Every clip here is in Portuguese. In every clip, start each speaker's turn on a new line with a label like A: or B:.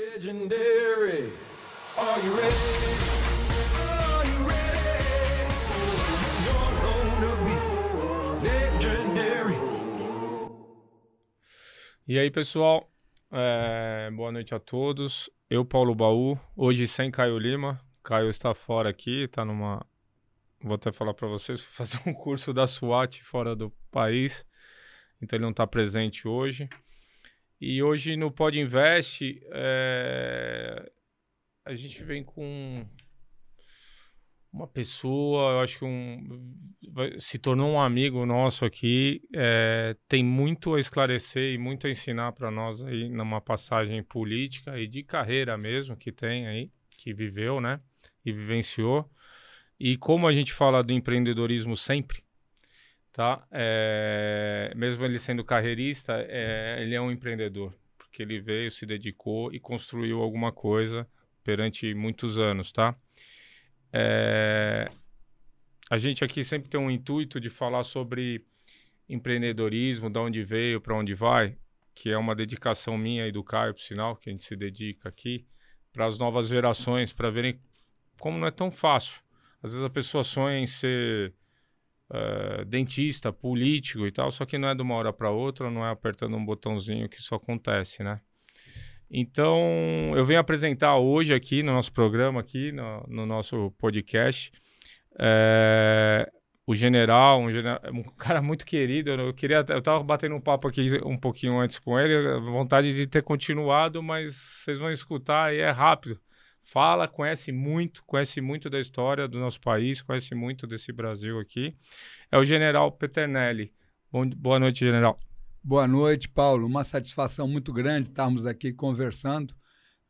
A: Legendary. Are you ready?
B: E aí, pessoal, é, boa noite a todos. Eu, Paulo Baú, hoje sem Caio Lima. Caio está fora aqui, está numa. Vou até falar para vocês, fazer um curso da SWAT fora do país, então ele não está presente hoje. E hoje no Pod Invest, é, a gente vem com uma pessoa, eu acho que um, se tornou um amigo nosso aqui, é, tem muito a esclarecer e muito a ensinar para nós aí numa passagem política e de carreira mesmo que tem aí, que viveu, né, e vivenciou. E como a gente fala do empreendedorismo sempre, tá? É, mesmo ele sendo carreirista, é, ele é um empreendedor, porque ele veio, se dedicou e construiu alguma coisa perante muitos anos, tá? É, a gente aqui sempre tem um intuito de falar sobre empreendedorismo, de onde veio, para onde vai, que é uma dedicação minha e do Caio, por sinal, que a gente se dedica aqui, para as novas gerações, para verem como não é tão fácil. Às vezes a pessoa sonha em ser eh, dentista, político e tal, só que não é de uma hora para outra, não é apertando um botãozinho que isso acontece, né? Então, eu venho apresentar hoje aqui no nosso programa, aqui no, no nosso podcast, eh, o general, um, gene- um cara muito querido. Eu queria, eu tava batendo um papo aqui um pouquinho antes com ele, vontade de ter continuado, mas vocês vão escutar e é rápido. Fala, conhece muito, conhece muito da história do nosso país, conhece muito desse Brasil aqui. É o general Peternelli. Bom, boa noite, general.
C: Boa noite, Paulo. Uma satisfação muito grande estarmos aqui conversando.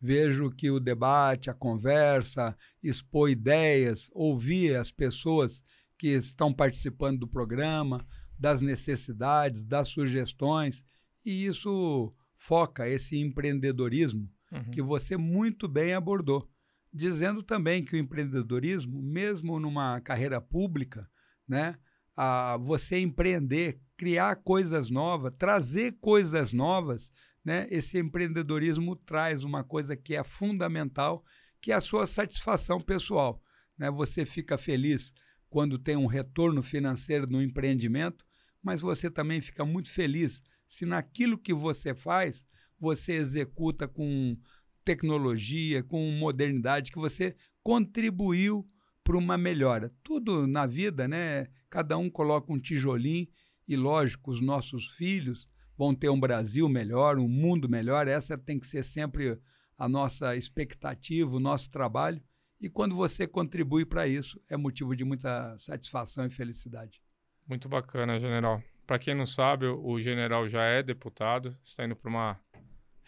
C: Vejo que o debate, a conversa, expor ideias, ouvir as pessoas que estão participando do programa, das necessidades, das sugestões, e isso foca esse empreendedorismo que você muito bem abordou, dizendo também que o empreendedorismo, mesmo numa carreira pública, né, a você empreender, criar coisas novas, trazer coisas novas, né, esse empreendedorismo traz uma coisa que é fundamental, que é a sua satisfação pessoal. Né? Você fica feliz quando tem um retorno financeiro no empreendimento, mas você também fica muito feliz se naquilo que você faz você executa com tecnologia, com modernidade, que você contribuiu para uma melhora. Tudo na vida, né? Cada um coloca um tijolinho e, lógico, os nossos filhos vão ter um Brasil melhor, um mundo melhor. Essa tem que ser sempre a nossa expectativa, o nosso trabalho. E quando você contribui para isso, é motivo de muita satisfação e felicidade.
B: Muito bacana, general. Para quem não sabe, o general já é deputado, está indo para uma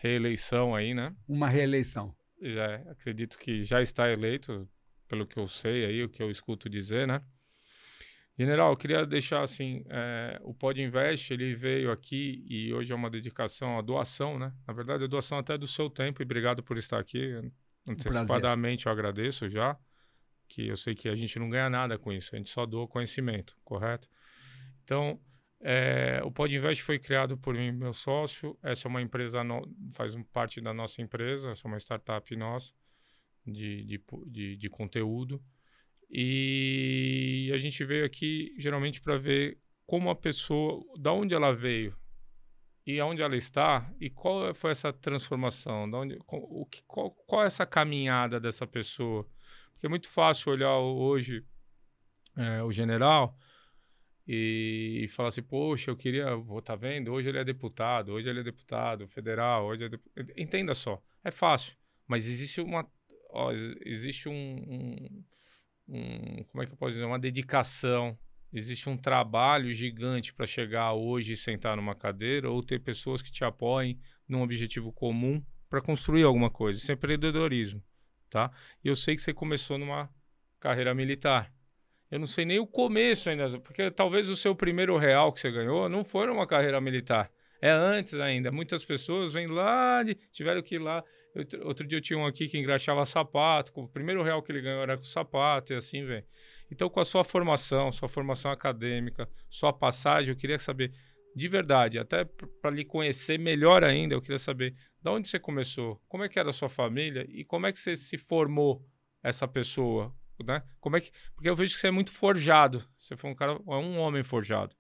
B: reeleição aí, né?
C: Uma reeleição.
B: Já, é, acredito que já está eleito, pelo que eu sei aí, o que eu escuto dizer, né? General, eu queria deixar assim, é, o Pod Invest, ele veio aqui e hoje é uma dedicação à doação, né? Na verdade, a doação até do seu tempo e obrigado por estar aqui. Antecipadamente eu agradeço já, que eu sei que a gente não ganha nada com isso, a gente só doa conhecimento, correto? Então, é, o Pod Invest foi criado por mim, meu sócio. Essa é uma empresa, no, faz parte da nossa empresa, essa é uma startup nossa de, de, de, de conteúdo. E a gente veio aqui geralmente para ver como a pessoa, da onde ela veio e aonde ela está e qual foi essa transformação, da onde, o que, qual, qual é essa caminhada dessa pessoa. Porque é muito fácil olhar hoje é, o general e falar assim, poxa, eu queria, tá vendo? Hoje ele é deputado, hoje ele é deputado federal, hoje é depu... entenda só, é fácil, mas existe uma, ó, ex- existe um, um, um- como é que eu posso dizer, uma dedicação, existe um trabalho gigante para chegar hoje e sentar numa cadeira ou ter pessoas que te apoiem num objetivo comum para construir alguma coisa. Isso é empreendedorismo, tá? E eu sei que você começou numa carreira militar. Eu não sei nem o começo ainda, porque talvez o seu primeiro real que você ganhou não foi numa carreira militar. É antes ainda. Muitas pessoas vêm lá, de, tiveram que ir lá. Eu- outro dia eu tinha um aqui que engraxava sapato. O primeiro real que ele ganhou era com sapato e assim, vem. Então, com a sua formação, sua formação acadêmica, sua passagem, eu queria saber, de verdade, até para lhe conhecer melhor ainda, eu queria saber Da onde você começou? Como é que era a sua família? E como é que você se formou essa pessoa? Né? Como é que... Porque eu vejo que você é muito forjado. Você foi um cara, é um homem forjado,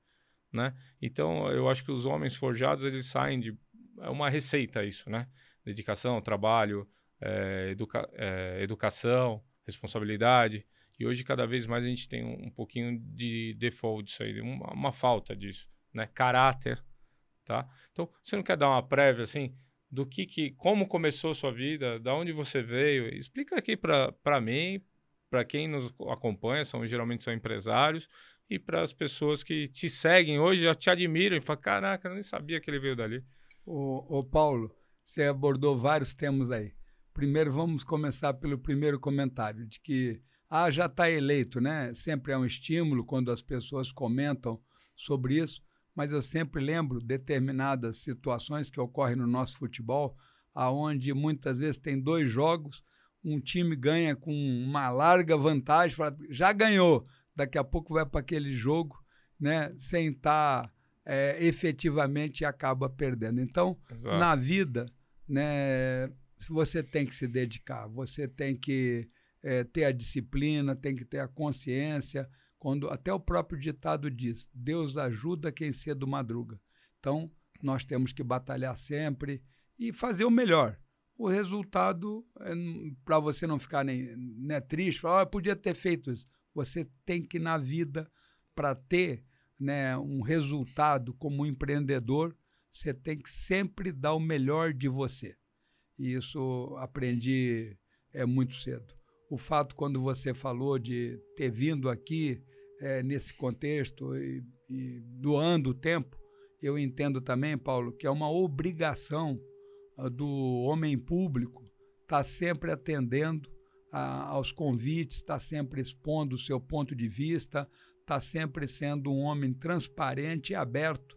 B: né? Então, eu acho que os homens forjados, eles saem de... É uma receita isso, né? Dedicação, trabalho, é, educa... é, educação, responsabilidade. E hoje, cada vez mais, a gente tem um, um pouquinho de default disso aí, uma, uma falta disso, né? Caráter, tá? Então, você não quer dar uma prévia, assim, do que, que como começou sua vida, da onde você veio? Explica aqui para mim, para quem nos acompanha, são geralmente são empresários, e para as pessoas que te seguem hoje, já te admiram e falam, caraca, eu nem sabia que ele veio dali.
C: Ô, ô Paulo, você abordou vários temas aí. Primeiro, vamos começar pelo primeiro comentário, de que ah, já está eleito, né? Sempre é um estímulo quando as pessoas comentam sobre isso mas eu sempre lembro determinadas situações que ocorrem no nosso futebol, aonde muitas vezes tem dois jogos, um time ganha com uma larga vantagem, fala, já ganhou, daqui a pouco vai para aquele jogo, né, sem estar tá, é, efetivamente acaba perdendo. Então, Exato. na vida, né, você tem que se dedicar, você tem que é, ter a disciplina, tem que ter a consciência, quando até o próprio ditado diz: Deus ajuda quem cedo madruga. Então, nós temos que batalhar sempre e fazer o melhor. O resultado, é, para você não ficar nem, nem triste, falar, oh, podia ter feito isso. Você tem que, na vida, para ter né, um resultado como empreendedor, você tem que sempre dar o melhor de você. E isso aprendi é, muito cedo. O fato, quando você falou de ter vindo aqui é, nesse contexto e, e doando o tempo, eu entendo também, Paulo, que é uma obrigação do homem público estar tá sempre atendendo a, aos convites, estar tá sempre expondo o seu ponto de vista, estar tá sempre sendo um homem transparente e aberto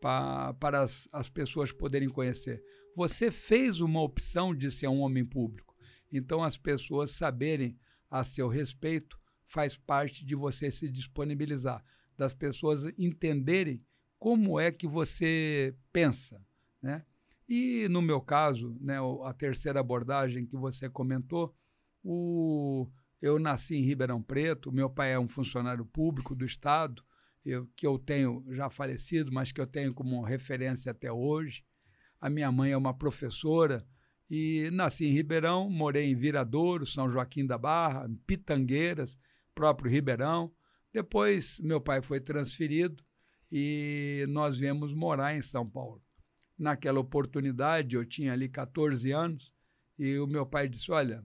C: pra, para as, as pessoas poderem conhecer. Você fez uma opção de ser um homem público, então as pessoas saberem a seu respeito faz parte de você se disponibilizar, das pessoas entenderem como é que você pensa, né? E no meu caso, né, a terceira abordagem que você comentou, o, eu nasci em Ribeirão Preto, meu pai é um funcionário público do Estado, eu, que eu tenho já falecido, mas que eu tenho como referência até hoje. A minha mãe é uma professora e nasci em Ribeirão, morei em Viradouro, São Joaquim da Barra, Pitangueiras, próprio Ribeirão. Depois, meu pai foi transferido e nós viemos morar em São Paulo. Naquela oportunidade, eu tinha ali 14 anos e o meu pai disse: Olha,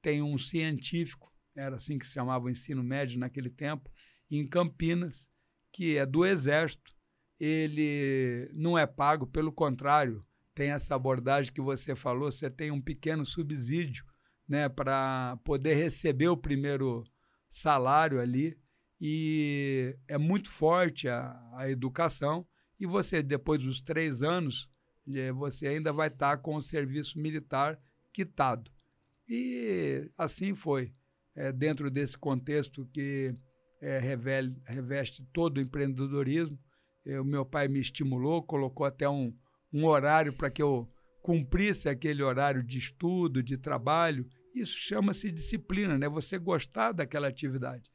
C: tem um científico, era assim que se chamava o ensino médio naquele tempo, em Campinas, que é do Exército. Ele não é pago, pelo contrário, tem essa abordagem que você falou, você tem um pequeno subsídio né, para poder receber o primeiro salário ali e é muito forte a, a educação e você, depois dos três anos, eh, você ainda vai estar com o serviço militar quitado. E assim foi, é, dentro desse contexto que é, revele, reveste todo o empreendedorismo. O meu pai me estimulou, colocou até um, um horário para que eu cumprisse aquele horário de estudo, de trabalho isso chama-se disciplina, né? Você gostar daquela atividade.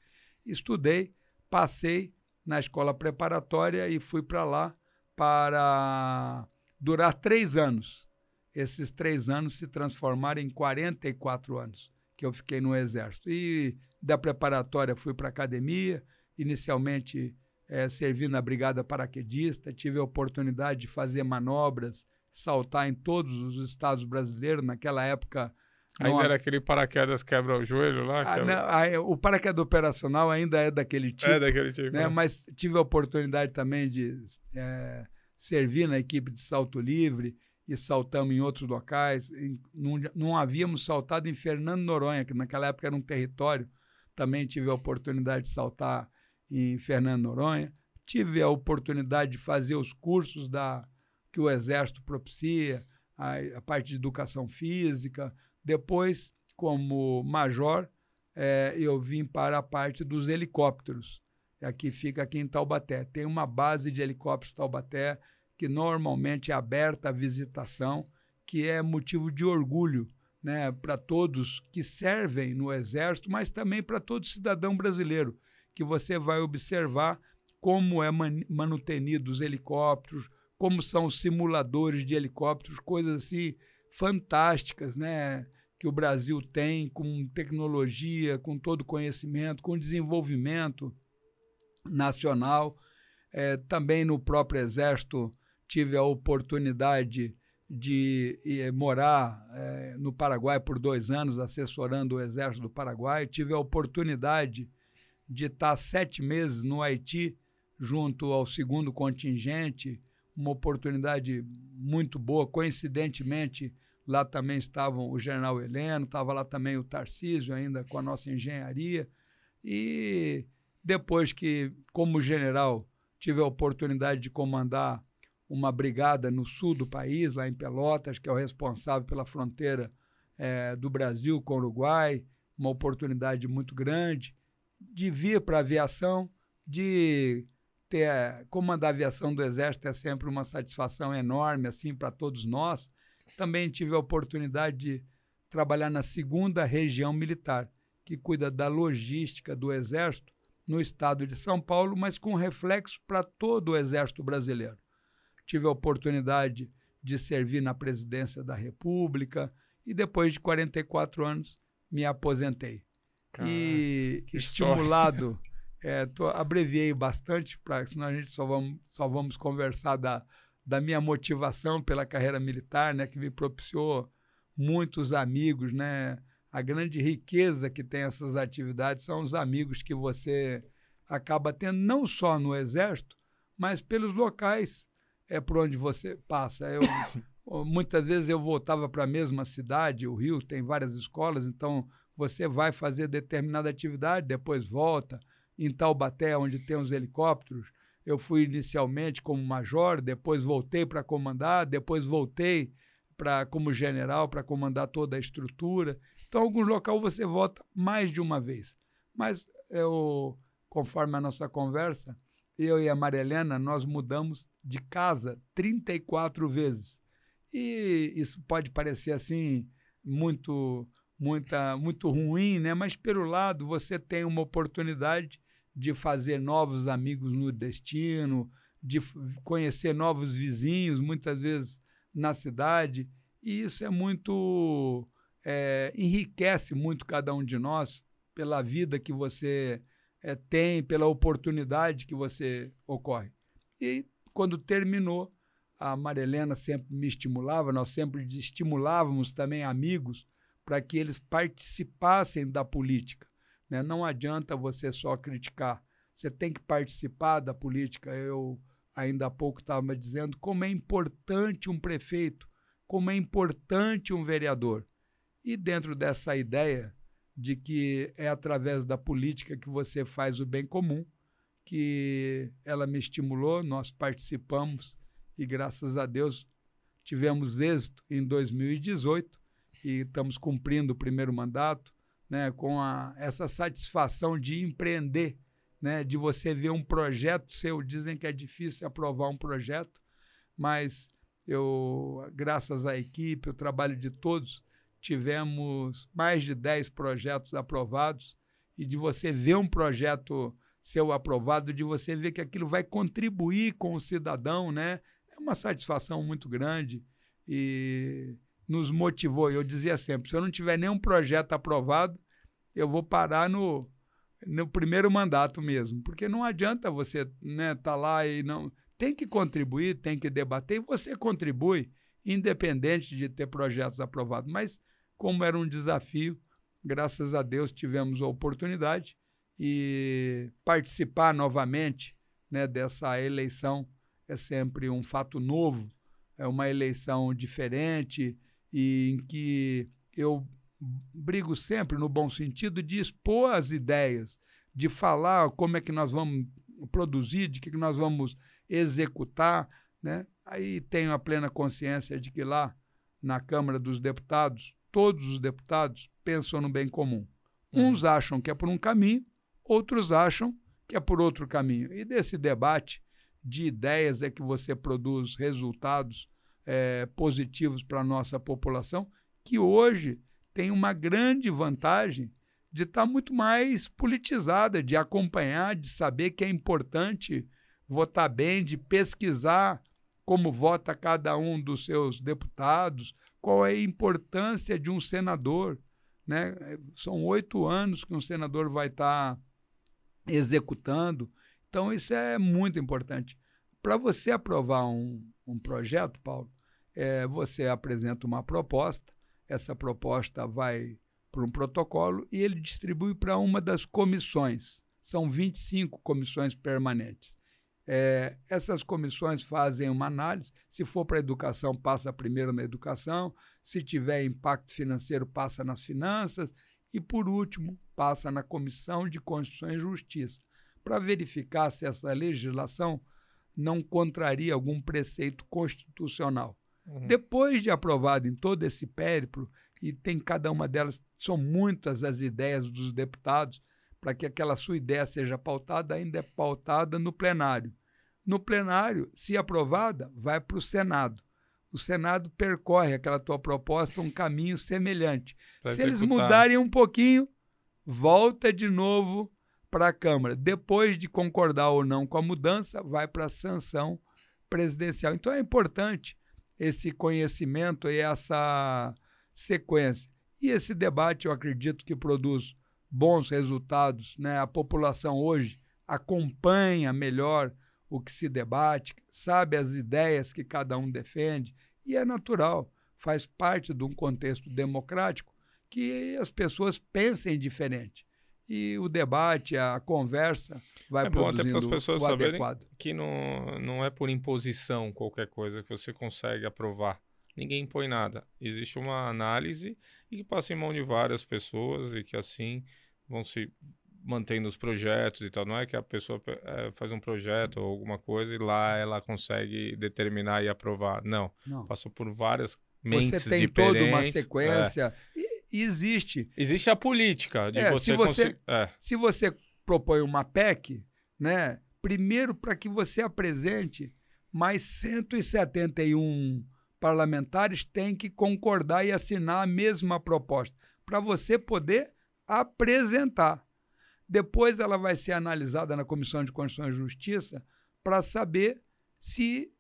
C: Estudei, passei na escola preparatória e fui para lá para durar três anos. Esses três anos se transformaram em 44 anos que eu fiquei no Exército. E da preparatória fui para a academia, inicialmente é, servi na Brigada Paraquedista, tive a oportunidade de fazer manobras, saltar em todos os estados brasileiros. Naquela época,
B: Ainda era aquele paraquedas quebra o joelho lá?
C: Ah, não, o paraquedas operacional ainda é daquele tipo.
B: É daquele tipo.
C: Né? É. Mas tive a oportunidade também de é, servir na equipe de salto livre e saltamos em outros locais. Em, não, não havíamos saltado em Fernando Noronha, que naquela época era um território. Também tive a oportunidade de saltar em Fernando Noronha. Tive a oportunidade de fazer os cursos da, que o Exército propicia, a, a parte de educação física, depois, como major, é, eu vim para a parte dos helicópteros. Aqui fica aqui em Taubaté. Tem uma base de helicópteros Taubaté que normalmente é aberta à visitação que é motivo de orgulho né, para todos que servem no Exército, mas também para todo cidadão brasileiro, que você vai observar como é man manutenido os helicópteros, como são os simuladores de helicópteros, coisas assim fantásticas, né? Que o Brasil tem com tecnologia, com todo conhecimento, com desenvolvimento nacional. É, também no próprio Exército tive a oportunidade de é, morar é, no Paraguai por dois anos, assessorando o Exército do Paraguai. Tive a oportunidade de estar sete meses no Haiti, junto ao segundo contingente, uma oportunidade muito boa. Coincidentemente, lá também estavam o general Heleno, estava lá também o Tarcísio, ainda com a nossa engenharia. E depois que, como general, tive a oportunidade de comandar uma brigada no sul do país, lá em Pelotas, que é o responsável pela fronteira é, do Brasil com o Uruguai, uma oportunidade muito grande de vir para a aviação, de ter comandar a aviação do Exército é sempre uma satisfação enorme assim para todos nós. Também tive a oportunidade de trabalhar na segunda região militar, que cuida da logística do Exército no estado de São Paulo, mas com reflexo para todo o Exército brasileiro. Tive a oportunidade de servir na presidência da República e depois de 44 anos me aposentei. e estimulado É, tô, abreviei bastante, pra, senão a gente só vamos, só vamos conversar da, da minha motivação pela carreira militar, né, que me propiciou muitos amigos, né? A grande riqueza que tem essas atividades são os amigos que você acaba tendo não só no exército, mas pelos locais é por onde você passa. Eu muitas vezes eu voltava para a mesma cidade, o Rio tem várias escolas, então você vai fazer determinada atividade, depois volta em Taubaté, onde tem os helicópteros. Eu fui inicialmente como major, depois voltei para comandar, depois voltei para como general para comandar toda a estrutura. Então, alguns locais você volta mais de uma vez. Mas eu, conforme a nossa conversa, eu e a Marilena, nós mudamos de casa 34 vezes. E isso pode parecer assim muito muita muito ruim, né? Mas pelo lado você tem uma oportunidade de fazer novos amigos no destino, de conhecer novos vizinhos, muitas vezes na cidade. E isso é muito. É, enriquece muito cada um de nós pela vida que você é, tem, pela oportunidade que você ocorre. E quando terminou, a Marilena sempre me estimulava, nós sempre estimulávamos também amigos para que eles participassem da política. Né? Não adianta você só criticar, você tem que participar da política. Eu ainda há pouco estava dizendo como é importante um prefeito, como é importante um vereador. E dentro dessa ideia de que é através da política que você faz o bem comum, que ela me estimulou, nós participamos e graças a Deus tivemos êxito em 2018 e estamos cumprindo o primeiro mandato né, com a, essa satisfação de empreender, né, de você ver um projeto seu. Dizem que é difícil aprovar um projeto, mas eu, graças à equipe, o trabalho de todos, tivemos mais de 10 projetos aprovados e de você ver um projeto seu aprovado, de você ver que aquilo vai contribuir com o cidadão, né? É uma satisfação muito grande e nos motivou. Eu dizia sempre: se eu não tiver nenhum projeto aprovado, eu vou parar no, no primeiro mandato mesmo, porque não adianta você estar né, tá lá e não. Tem que contribuir, tem que debater, e você contribui, independente de ter projetos aprovados. Mas, como era um desafio, graças a Deus tivemos a oportunidade e participar novamente né, dessa eleição é sempre um fato novo, é uma eleição diferente, e em que eu brigo sempre no bom sentido de expor as ideias, de falar como é que nós vamos produzir, de que nós vamos executar, né? Aí tenho a plena consciência de que lá na Câmara dos Deputados, todos os deputados pensam no bem comum. Uhum. Uns acham que é por um caminho, outros acham que é por outro caminho. E desse debate de ideias é que você produz resultados eh, positivos para a nossa população, que hoje tem uma grande vantagem de estar muito mais politizada, de acompanhar, de saber que é importante votar bem, de pesquisar como vota cada um dos seus deputados, qual é a importância de um senador. Né? São oito anos que um senador vai estar executando. Então, isso é muito importante. Para você aprovar um, um projeto, Paulo, é, você apresenta uma proposta, essa proposta vai para um protocolo e ele distribui para uma das comissões. São 25 comissões permanentes. É, essas comissões fazem uma análise. Se for para a educação, passa primeiro na educação. Se tiver impacto financeiro, passa nas finanças. E, por último, passa na Comissão de Constituição e Justiça, para verificar se essa legislação não contraria algum preceito constitucional.
B: Uhum.
C: Depois de aprovado em todo esse périplo, e tem cada uma delas, são muitas as ideias dos deputados, para que aquela sua ideia seja pautada, ainda é pautada no plenário. No plenário, se aprovada, vai para o Senado. O Senado percorre aquela tua proposta um caminho semelhante.
B: Pra
C: se eles mudarem um pouquinho, volta de novo para a Câmara. Depois de concordar ou não com a mudança, vai para a sanção presidencial. Então é importante esse conhecimento e essa sequência. E esse debate, eu acredito que produz bons resultados. Né? A população hoje acompanha melhor o que se debate, sabe as ideias que cada um defende, e é natural, faz parte de um contexto democrático que as pessoas pensem diferente. E o debate, a conversa vai
B: É bom até para as pessoas
C: o
B: saberem
C: adequado.
B: que não, não é por imposição qualquer coisa que você consegue aprovar. Ninguém impõe nada. Existe uma análise e que passa em mão de várias pessoas e que assim vão se mantendo os projetos e tal. Não é que a pessoa eh, faz um projeto ou alguma coisa e lá ela consegue determinar e aprovar. Não.
C: Não.
B: Passou por várias mentes
C: Você tem
B: diferentes.
C: toda uma
B: É.
C: sequência. Existe.
B: Existe a política de
C: É,
B: você,
C: se você-
B: é.
C: Se você propõe uma PEC, né, primeiro para que você apresente, mais 171 parlamentares têm que concordar e assinar a mesma proposta, para você poder apresentar. Depois ela vai ser analisada na Comissão de Constituição e Justiça para saber se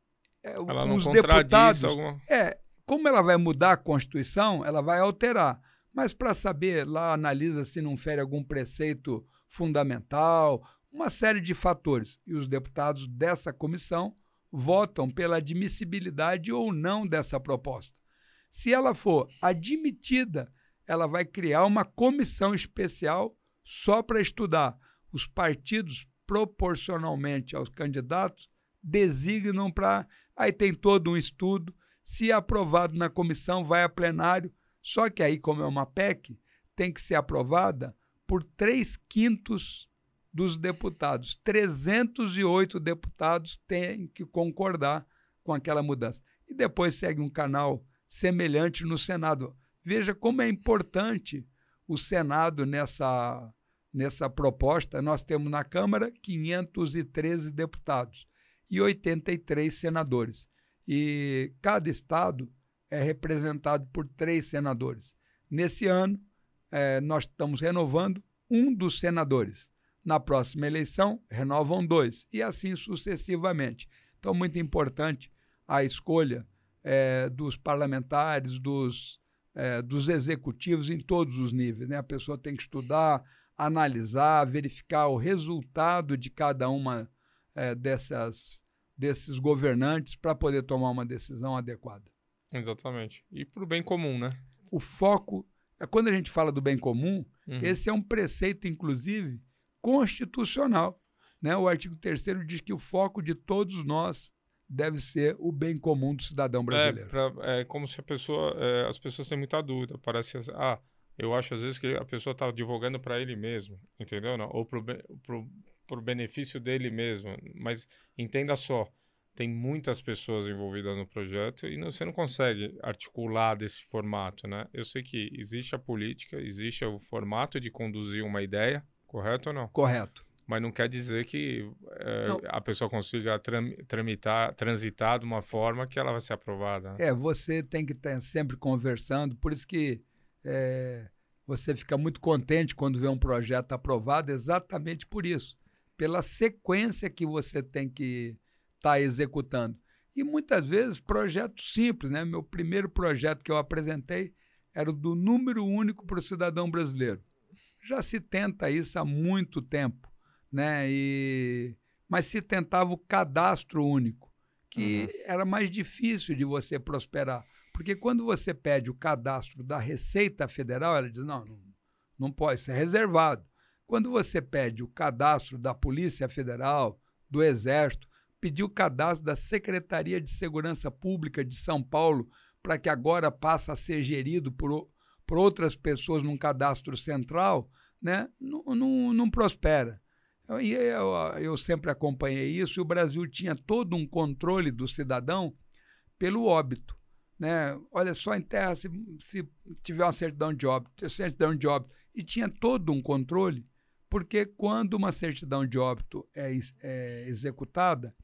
C: é,
B: Ela não
C: os
B: contradiz
C: deputados
B: alguma.
C: é, como ela vai mudar a Constituição, ela vai alterar. Mas para saber, lá analisa se não fere algum preceito fundamental, uma série de fatores. E os deputados dessa comissão votam pela admissibilidade ou não dessa proposta. Se ela for admitida, ela vai criar uma comissão especial só para estudar. Os partidos, proporcionalmente aos candidatos, designam para. Aí tem todo um estudo. Se aprovado na comissão, vai a plenário. Só que aí, como é uma PEC, tem que ser aprovada por três quintos dos deputados. 308 deputados têm que concordar com aquela mudança. E depois segue um canal semelhante no Senado. Veja como é importante o Senado nessa, nessa proposta. Nós temos na Câmara 513 deputados e 83 senadores. E cada estado é representado por três senadores. Nesse ano, eh, nós estamos renovando um dos senadores. Na próxima eleição, renovam dois, e assim sucessivamente. Então, muito importante a escolha eh, dos parlamentares, dos, eh, dos executivos em todos os níveis. Né? A pessoa tem que estudar, analisar, verificar o resultado de cada uma eh, dessas, desses governantes para poder tomar uma decisão adequada.
B: Exatamente. E pro bem comum, né?
C: O foco, é quando a gente fala do bem comum,
B: Uhum.
C: esse é um preceito, inclusive, constitucional. Né? O artigo 3 diz que o foco de todos nós deve ser o bem comum do cidadão brasileiro.
B: É, pra- é como se a pessoa. é, as pessoas têm muita dúvida. Parece. Ah, eu acho às vezes que a pessoa está divulgando para ele mesmo, entendeu? Não? Ou pro, pro benefício dele mesmo. Mas entenda só. Tem muitas pessoas envolvidas no projeto e não- você não consegue articular desse formato, né? Eu sei que existe a política, existe o formato de conduzir uma ideia, correto ou não?
C: Correto.
B: Mas não quer dizer que é, a pessoa consiga tram- tramitar, transitar de uma forma que ela vai ser aprovada. né?
C: É, você tem que estar sempre conversando, por isso que é, você fica muito contente quando vê um projeto aprovado, exatamente por isso, pela sequência que você tem que estar executando. E muitas vezes projetos simples, né? Meu primeiro projeto que eu apresentei era o do número único para o cidadão brasileiro. Já se tenta isso há muito tempo, né? E, mas se tentava o cadastro único, que era mais difícil de você prosperar. Porque quando você pede o cadastro da Receita Federal, ela diz: não, não, não pode, isso é reservado. Quando você pede o cadastro da Polícia Federal, do Exército, pedir o cadastro da Secretaria de Segurança Pública de São Paulo, para que agora passe a ser gerido por, por outras pessoas num cadastro central, né, não, não, não prospera. E eu, eu sempre acompanhei isso, e o Brasil tinha todo um controle do cidadão pelo óbito. Né? Olha só, em terra, se, se tiver uma certidão de óbito, certidão de óbito, e tinha todo um controle, porque quando uma certidão de óbito é, é executada,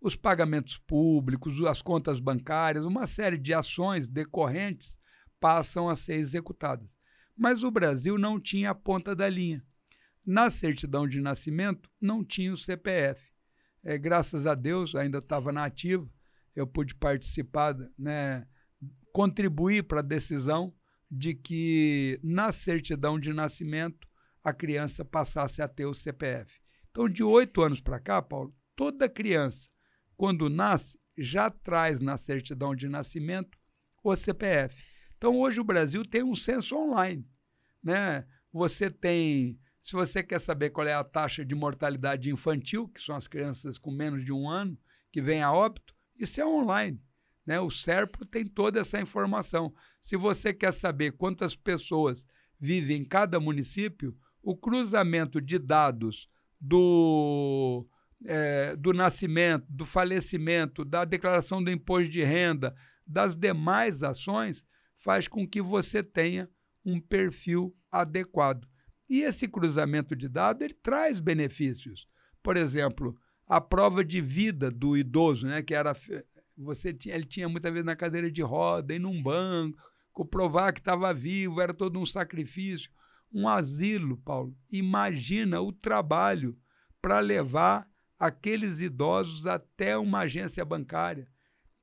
C: os pagamentos públicos, as contas bancárias, uma série de ações decorrentes passam a ser executadas. Mas o Brasil não tinha a ponta da linha. Na certidão de nascimento, não tinha o CPF. É, graças a Deus, ainda estava na ativa, eu pude participar, né, contribuir para a decisão de que na certidão de nascimento a criança passasse a ter o CPF. Então, de oito anos para cá, Paulo, toda criança, quando nasce, já traz na certidão de nascimento o CPF. Então, hoje o Brasil tem um censo online. Né? Você tem, se você quer saber qual é a taxa de mortalidade infantil, que são as crianças com menos de um ano, que vêm a óbito, isso é online. Né? O SERPRO tem toda essa informação. Se você quer saber quantas pessoas vivem em cada município, o cruzamento de dados do, eh, do nascimento, do falecimento, da declaração do imposto de renda, das demais ações, faz com que você tenha um perfil adequado. E esse cruzamento de dados ele traz benefícios. Por exemplo, a prova de vida do idoso, né, que era você tinha, ele tinha muitas vezes na cadeira de roda, ir num banco, provar que estava vivo, era todo um sacrifício. Um asilo, Paulo, imagina o trabalho para levar aqueles idosos até uma agência bancária.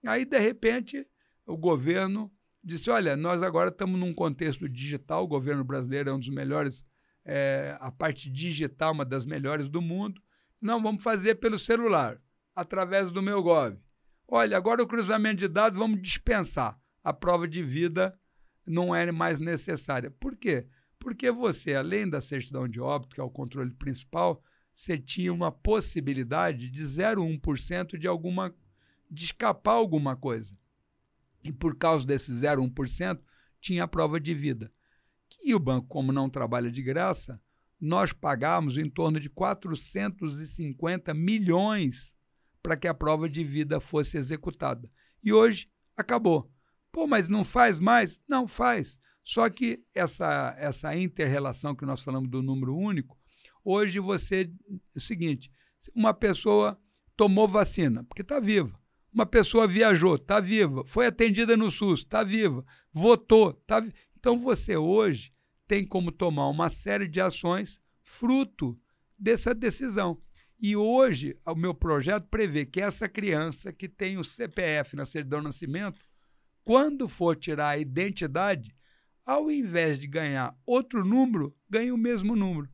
C: Aí, de repente, o governo disse: olha, nós agora estamos num contexto digital, o governo brasileiro é um dos melhores, é, a parte digital, uma das melhores do mundo. Não, vamos fazer pelo celular, através do meu Gov. Olha, agora o cruzamento de dados vamos dispensar. A prova de vida não é mais necessária. Por quê? Porque você, além da certidão de óbito, que é o controle principal, você tinha uma possibilidade de 0,1% de alguma de escapar alguma coisa. E por causa desse 0,1%, tinha a prova de vida. E o banco, como não trabalha de graça, nós pagamos em torno de 450 milhões para que a prova de vida fosse executada. E hoje acabou. Pô, mas não faz mais? Não faz. Só que essa, essa inter-relação que nós falamos do número único, hoje você. É o seguinte: uma pessoa tomou vacina, porque está viva. Uma pessoa viajou, está viva. Foi atendida no SUS, está viva. Votou, está viva. Então você hoje tem como tomar uma série de ações fruto dessa decisão. E hoje o meu projeto prevê que essa criança que tem o CPF na certidão de nascimento, quando for tirar a identidade, ao invés de ganhar outro número, ganha o mesmo número.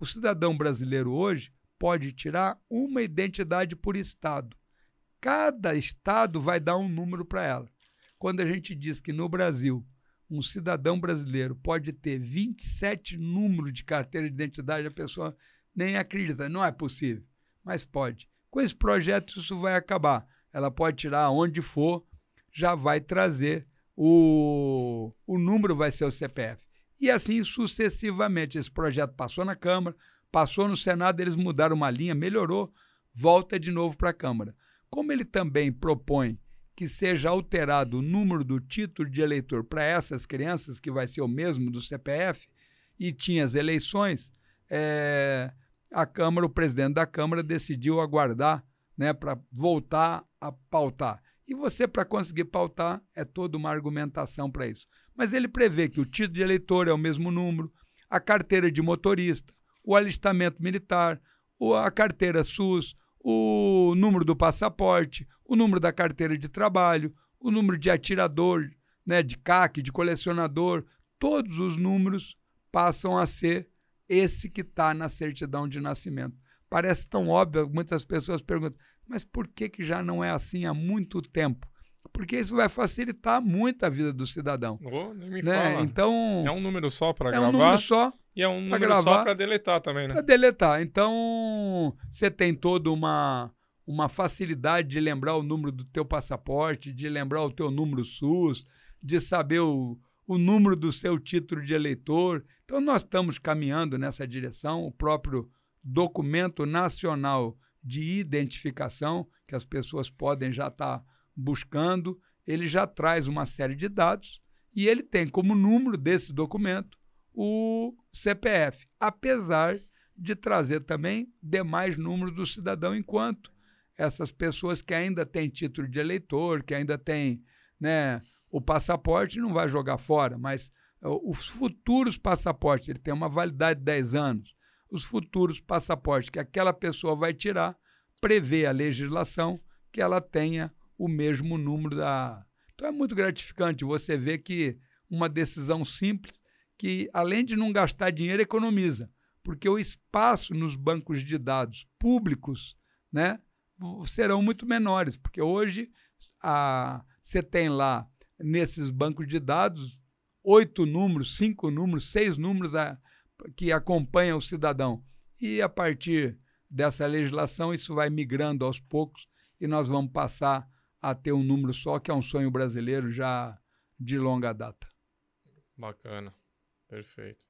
C: O cidadão brasileiro hoje pode tirar uma identidade por estado. Cada estado vai dar um número para ela. Quando a gente diz que no Brasil um cidadão brasileiro pode ter 27 números de carteira de identidade, a pessoa nem acredita, não é possível, mas pode. Com esse projeto isso vai acabar. Ela pode tirar onde for, já vai trazer o, o número vai ser o CPF. E assim sucessivamente. Esse projeto passou na Câmara, passou no Senado, eles mudaram uma linha, melhorou, volta de novo para a Câmara. Como ele também propõe que seja alterado o número do título de eleitor para essas crianças, que vai ser o mesmo do CPF, e tinha as eleições, é, a Câmara, o presidente da Câmara decidiu aguardar né, para voltar a pautar. E você, para conseguir pautar, é toda uma argumentação para isso. Mas ele prevê que o título de eleitor é o mesmo número, a carteira de motorista, o alistamento militar, a carteira SUS, o número do passaporte, o número da carteira de trabalho, o número de atirador, né, de CAC, de colecionador, todos os números passam a ser esse que está na certidão de nascimento. Parece tão óbvio, muitas pessoas perguntam, mas por que, que já não é assim há muito tempo? Porque isso vai facilitar muito a vida do cidadão.
B: Oh, nem me
C: né? Então,
B: É um número só para
C: é
B: gravar
C: um número só
B: e é um número
C: gravar.
B: só para deletar também, né?
C: para deletar. Então, você tem toda uma, uma facilidade de lembrar o número do teu passaporte, de lembrar o teu número SUS, de saber o, o número do seu título de eleitor. Então, nós estamos caminhando nessa direção. O próprio documento nacional de identificação, que as pessoas podem já estar buscando, ele já traz uma série de dados e ele tem como número desse documento o CPF, apesar de trazer também demais números do cidadão, enquanto essas pessoas que ainda têm título de eleitor, que ainda têm né, o passaporte, não vai jogar fora, mas uh, os futuros passaportes, ele tem uma validade de 10 anos, os futuros passaportes que aquela pessoa vai tirar, prevê a legislação que ela tenha o mesmo número da. Então é muito gratificante você ver que uma decisão simples que, além de não gastar dinheiro, economiza, porque o espaço nos bancos de dados públicos né, serão muito menores, porque hoje a, você tem lá nesses bancos de dados oito números, cinco números, seis números a, que acompanham o cidadão. E a partir dessa legislação, isso vai migrando aos poucos e nós vamos passar a ter um número só, que é um sonho brasileiro já de longa data.
B: Bacana. Perfeito.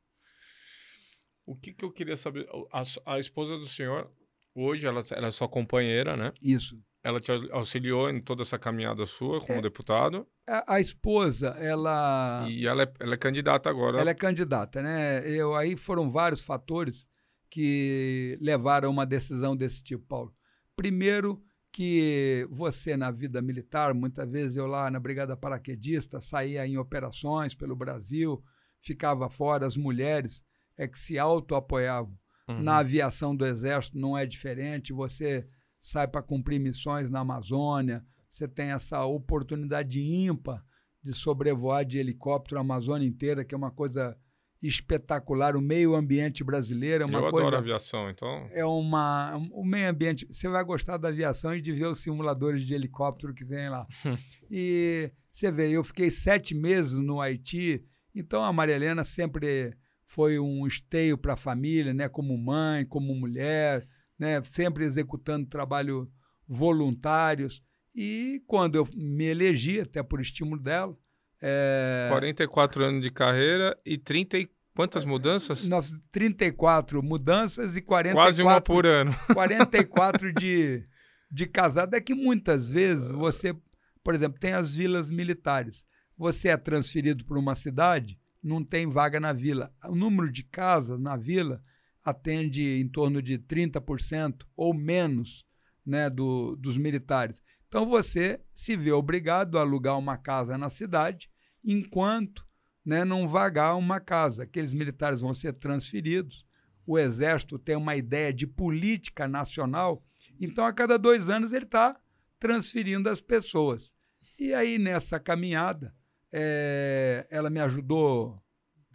B: O que, que eu queria saber? A, a esposa do senhor, hoje, ela, ela é sua companheira, né?
C: Isso.
B: Ela te auxiliou em toda essa caminhada sua como
C: É.
B: deputado.
C: A, a esposa, ela,
B: E ela é, ela é candidata agora.
C: ela é candidata, né? Eu, aí foram vários fatores que levaram a uma decisão desse tipo, Paulo. Primeiro, que você na vida militar, muitas vezes eu lá na Brigada Paraquedista, saía em operações pelo Brasil, ficava fora, as mulheres é que se auto-apoiavam.
B: Uhum.
C: Na aviação do Exército não é diferente, você sai para cumprir missões na Amazônia, você tem essa oportunidade ímpar de sobrevoar de helicóptero a Amazônia inteira, que é uma coisa espetacular. O meio ambiente brasileiro é uma
B: eu
C: coisa.
B: adoro aviação, então.
C: É uma. O meio ambiente. Você vai gostar da aviação e de ver os simuladores de helicóptero que tem lá. e você vê, eu fiquei sete meses no Haiti, então a Maria Helena sempre foi um esteio para a família, né? Como mãe, como mulher, né? Sempre executando trabalho voluntários. E quando eu me elegi, até por estímulo dela, é,
B: 44 anos de carreira e 30 e
C: É,
B: quantas mudanças?
C: nós- 34 mudanças e 44
B: Quase uma por ano.
C: 44 de, de casado. É que muitas vezes você, por exemplo, tem as vilas militares. Você é transferido para uma cidade, não tem vaga na vila. O número de casas na vila atende em torno de 30% ou menos né, do, dos militares. Então você se vê obrigado a alugar uma casa na cidade enquanto né, não vagar uma casa. Aqueles militares vão ser transferidos. O Exército tem uma ideia de política nacional, então a cada dois anos ele está transferindo as pessoas. E aí nessa caminhada, eh, ela me ajudou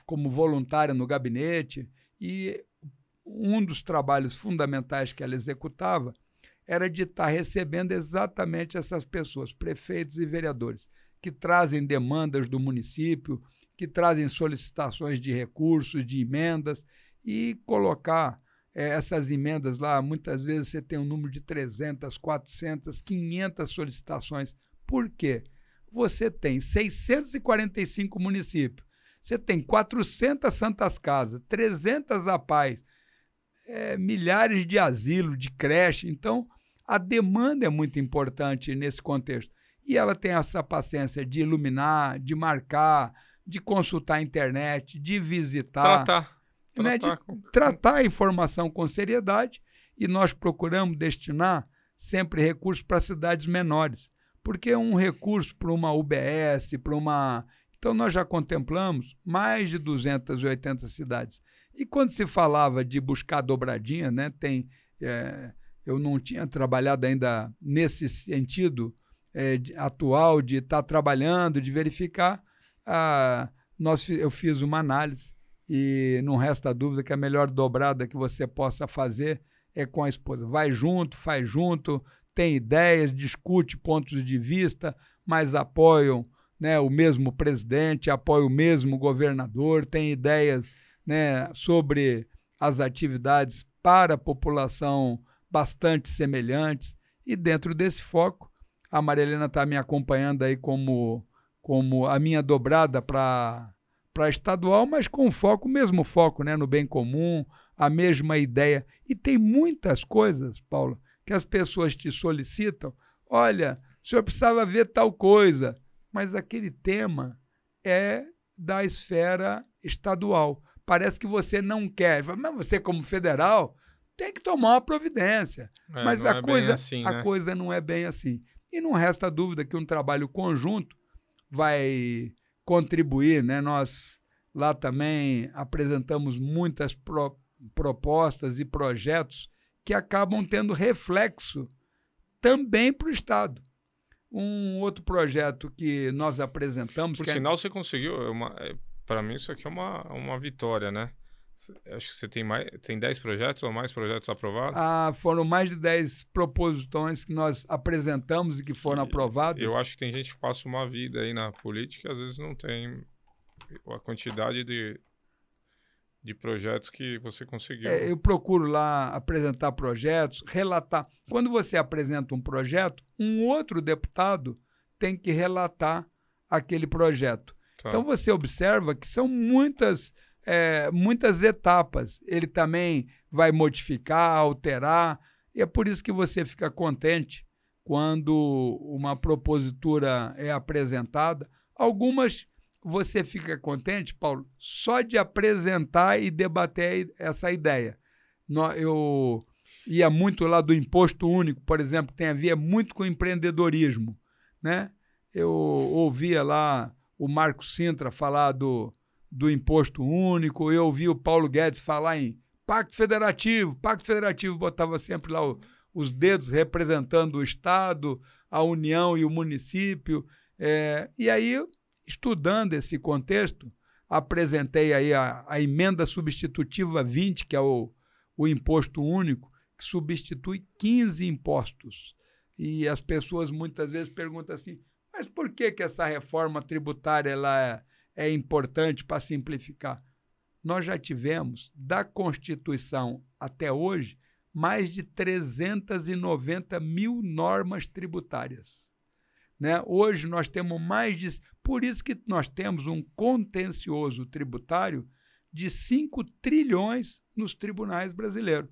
C: como voluntária no gabinete e um dos trabalhos fundamentais que ela executava era de estar recebendo exatamente essas pessoas, prefeitos e vereadores, que trazem demandas do município, que trazem solicitações de recursos, de emendas, e colocar eh, essas emendas lá. Muitas vezes você tem um número de 300, 400, 500 solicitações. Por quê? Você tem 645 municípios, você tem 400 santas casas, 300 APAES, é, milhares de asilos, de creche. Então, a demanda é muito importante nesse contexto. E ela tem essa paciência de iluminar, de marcar, de consultar a internet, de visitar.
B: Tratar.
C: né, de
B: tratar com-
C: tratar a informação com seriedade e nós procuramos destinar sempre recursos para cidades menores. Porque um recurso para uma UBS, para uma. Então, nós já contemplamos mais de 280 cidades. E quando se falava de buscar dobradinha, né, tem, é, eu não tinha trabalhado ainda nesse sentido é, atual de estar trabalhando, de verificar. ah, nós, eu fiz uma análise e não resta dúvida que a melhor dobrada que você possa fazer é com a esposa. Vai junto, faz junto, tem ideias, discute pontos de vista, mas apoiam né, o mesmo presidente, apoiam o mesmo governador, tem ideias né, sobre as atividades para a população bastante semelhantes. E dentro desse foco, a Marilena está me acompanhando aí como, como a minha dobrada para para estadual, mas com foco, o mesmo foco, né, no bem comum, a mesma ideia. E tem muitas coisas, Paulo, que as pessoas te solicitam. Olha, o senhor precisava ver tal coisa, mas aquele tema é da esfera estadual. Parece que você não quer. Mas você, como federal, tem que tomar uma providência.
B: É,
C: mas a,
B: é
C: coisa,
B: assim,
C: a
B: né?
C: coisa não é bem assim. E não resta dúvida que um trabalho conjunto vai contribuir, né? Nós lá também apresentamos muitas pro- propostas e projetos que acabam tendo reflexo também para o Estado. Um outro projeto que nós apresentamos,
B: Por
C: que é-
B: sinal, você conseguiu. Para mim, isso aqui é uma, uma vitória, né? Acho que você tem mais, tem 10 projetos ou mais projetos aprovados.
C: ah, foram mais de 10 proposições que nós apresentamos e que foram
B: Que
C: aprovadas.
B: Eu acho que tem gente que passa uma vida aí na política e às vezes não tem a quantidade de, de projetos que você conseguiu.
C: É, eu procuro lá apresentar projetos, relatar. Quando você apresenta um projeto, um outro deputado tem que relatar aquele projeto.
B: Tá.
C: Então você observa que são muitas, é, muitas etapas. Ele também vai modificar, alterar, e é por isso que você fica contente quando uma propositura é apresentada. Algumas você fica contente, Paulo, só de apresentar e debater essa ideia. Eu ia muito lá do imposto único, por exemplo, que tem a ver muito com empreendedorismo, né? Eu ouvia lá o Marco Sintra falar do, do imposto único, eu ouvi o Paulo Guedes falar em pacto federativo, pacto federativo botava sempre lá o- os dedos representando o Estado, a União e o município, é, e aí estudando esse contexto, apresentei aí a, a emenda substitutiva 20, que é o, o imposto único, que substitui 15 impostos. E as pessoas muitas vezes perguntam assim, mas por que, que essa reforma tributária ela é, é importante para simplificar? Nós já tivemos, da Constituição até hoje, mais de 390 mil normas tributárias. Né? Hoje nós temos mais de. Por isso que nós temos um contencioso tributário de 5 trilhões nos tribunais brasileiros.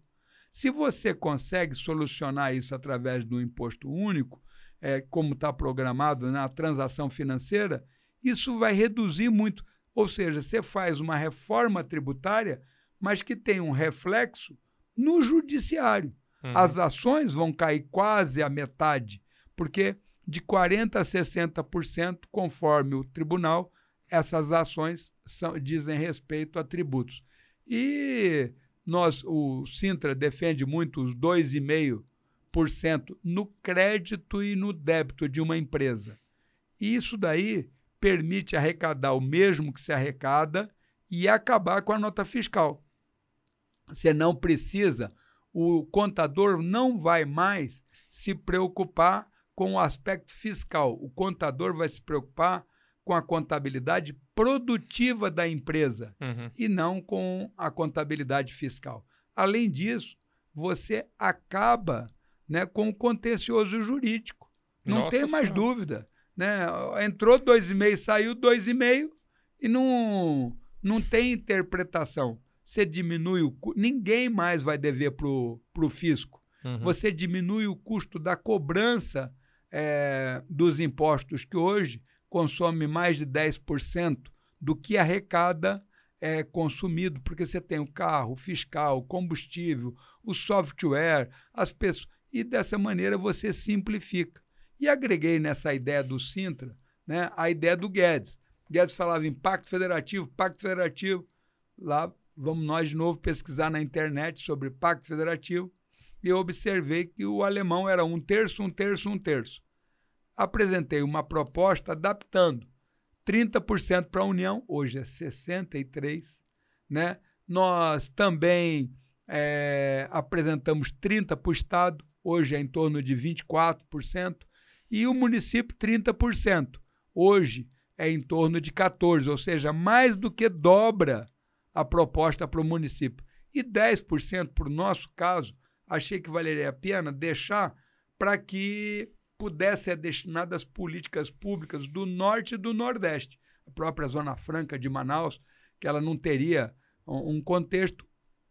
C: Se você consegue solucionar isso através do imposto único, é, como está programado na transação financeira, isso vai reduzir muito. Ou seja, você faz uma reforma tributária, mas que tem um reflexo no judiciário.
B: Uhum.
C: As ações vão cair quase a metade, porque de 40% a 60%, conforme o tribunal, essas ações são, dizem respeito a tributos. E nós, o Sintra defende muito os 2,5% no crédito e no débito de uma empresa. E isso daí permite arrecadar o mesmo que se arrecada e acabar com a nota fiscal. Você não precisa, o contador não vai mais se preocupar com o aspecto fiscal. O contador vai se preocupar com a contabilidade produtiva da empresa
B: Uhum.
C: e não com a contabilidade fiscal. Além disso, você acaba né, com o contencioso jurídico. Não
B: Nossa
C: tem mais
B: Senhora.
C: dúvida. Né? Entrou 2,5, saiu 2,5 e não, não tem interpretação. Você diminui o. Ninguém mais vai dever para o fisco
B: Uhum.
C: você diminui o custo da cobrança eh, dos impostos, que hoje consome mais de 10% do que arrecada é consumido, porque você tem o carro, o fiscal, o combustível, o software, as pessoas. E dessa maneira você simplifica. E agreguei nessa ideia do Sintra né, a ideia do Guedes. Guedes falava em pacto federativo, pacto federativo. Lá vamos nós de novo pesquisar na internet sobre pacto federativo e eu observei que o alemão era um terço, um terço, um terço. Apresentei uma proposta adaptando 30% para a União, hoje é 63%. Né? Nós também é, apresentamos 30% para o Estado, hoje é em torno de 24%, e o município 30%, hoje é em torno de 14%, ou seja, mais do que dobra a proposta para o município. E 10% para o nosso caso, achei que valeria a pena deixar para que pudesse ser destinado às políticas públicas do norte e do nordeste. A própria Zona Franca de Manaus, que ela não teria um contexto,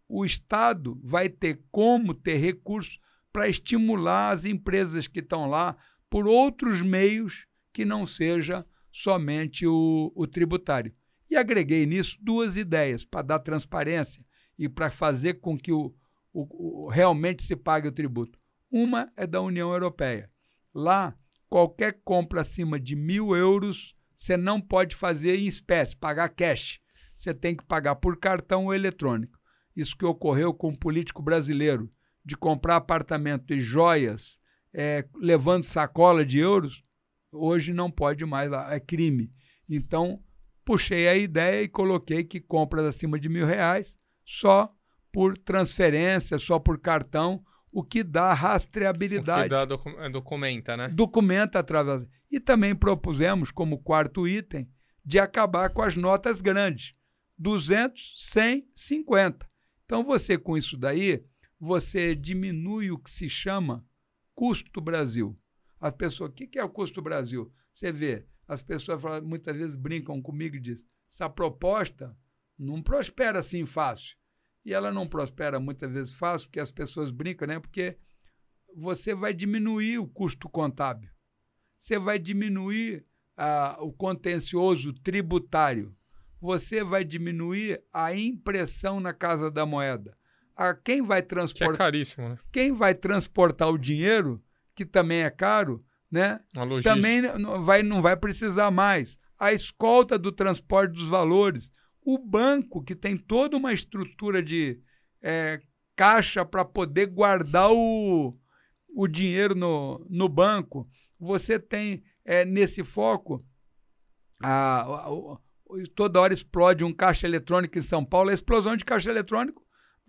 C: o Estado vai ter como ter recursos para estimular as empresas que estão lá por outros meios que não seja somente o, o tributário. E agreguei nisso duas ideias para dar transparência e para fazer com que o, o, o, realmente se pague o tributo. Uma é da União Europeia. Lá, qualquer compra acima de mil euros, você não pode fazer em espécie, pagar cash. Você tem que pagar por cartão ou eletrônico. Isso que ocorreu com um político brasileiro, de comprar apartamento e joias, é, levando sacola de euros, hoje não pode mais lá, é crime. Então, puxei a ideia e coloquei que compras acima de mil reais só por transferência, só por cartão, o que dá rastreabilidade. O que
B: dá docu é, documenta, né?
C: Documenta através. E também propusemos, como quarto item, de acabar com as notas grandes. 200, 100, 50. Então, você com isso daí, você diminui o que se chama custo Brasil. A pessoa, o que é o custo Brasil? Você vê, as pessoas falam, muitas vezes brincam comigo e dizem: essa proposta não prospera assim fácil. E ela não prospera muitas vezes fácil, porque as pessoas brincam, né? Porque você vai diminuir o custo contábil, você vai diminuir o contencioso tributário, você vai diminuir a impressão na casa da moeda. A quem vai transportar? Que
B: é caríssimo, né?
C: Quem vai transportar o dinheiro que também é caro, né? Também não vai, não vai precisar mais. A escolta do transporte dos valores, o banco, que tem toda uma estrutura de é, caixa para poder guardar o, o dinheiro no, no banco, você tem é, nesse foco. A, a, a, toda hora explode um caixa eletrônico em São Paulo, a explosão de caixa eletrônico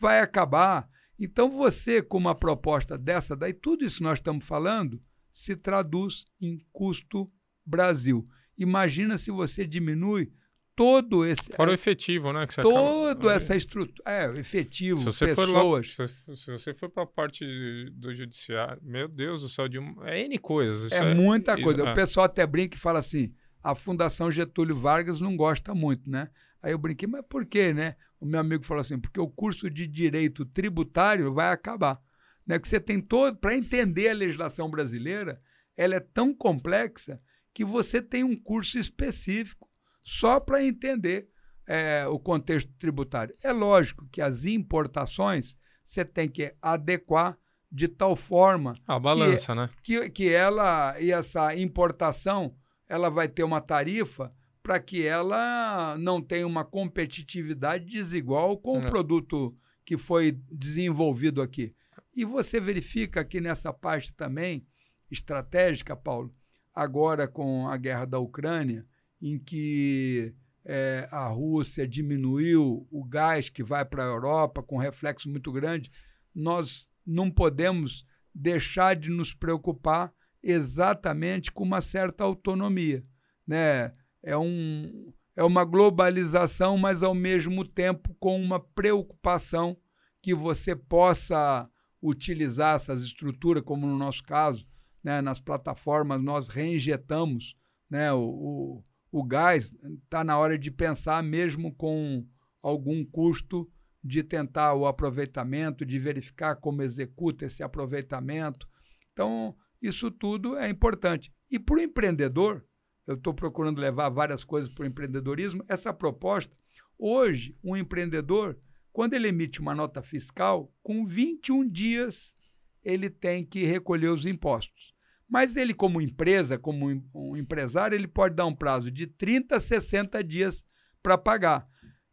C: vai acabar. Então, você, com uma proposta dessa, daí tudo isso que nós estamos falando se traduz em custo Brasil. Imagina se você diminui todo esse.
B: Fora o efetivo, né?
C: toda acaba... essa estrutura. É, efetivo, se você pessoas.
B: For lá, se, se, você for para a parte do judiciário, meu Deus do céu, de um, é N coisas.
C: É, é, muita coisa. Isso, o é. pessoal até brinca e fala assim: a Fundação Getúlio Vargas não gosta muito, né? Aí eu brinquei, mas por quê, né? O meu amigo falou assim, porque o curso de direito tributário vai acabar. Né? Que você tem todo, para entender a legislação brasileira, ela é tão complexa que você tem um curso específico só para entender é, o contexto tributário. É lógico que as importações você tem que adequar de tal forma
B: a balança,
C: que,
B: né?
C: Que, que ela e essa importação ela vai ter uma tarifa para que ela não tenha uma competitividade desigual com o produto que foi desenvolvido aqui. E você verifica aqui nessa parte também estratégica, Paulo, agora com a guerra da Ucrânia, em que é, a Rússia diminuiu o gás que vai para a Europa com reflexo muito grande, nós não podemos deixar de nos preocupar exatamente com uma certa autonomia, né? É, um, é uma globalização, mas ao mesmo tempo com uma preocupação que você possa utilizar essas estruturas, como no nosso caso, né, nas plataformas nós reinjetamos né, o, o, o gás, está na hora de pensar mesmo com algum custo de tentar o aproveitamento, de verificar como executa esse aproveitamento. Então, isso tudo é importante. E para o empreendedor, eu estou procurando levar várias coisas para o empreendedorismo, essa proposta Hoje, um empreendedor, quando ele emite uma nota fiscal, com 21 dias ele tem que recolher os impostos. Mas ele, como empresa, como um- empresário, ele pode dar um prazo de 30 a 60 dias para pagar.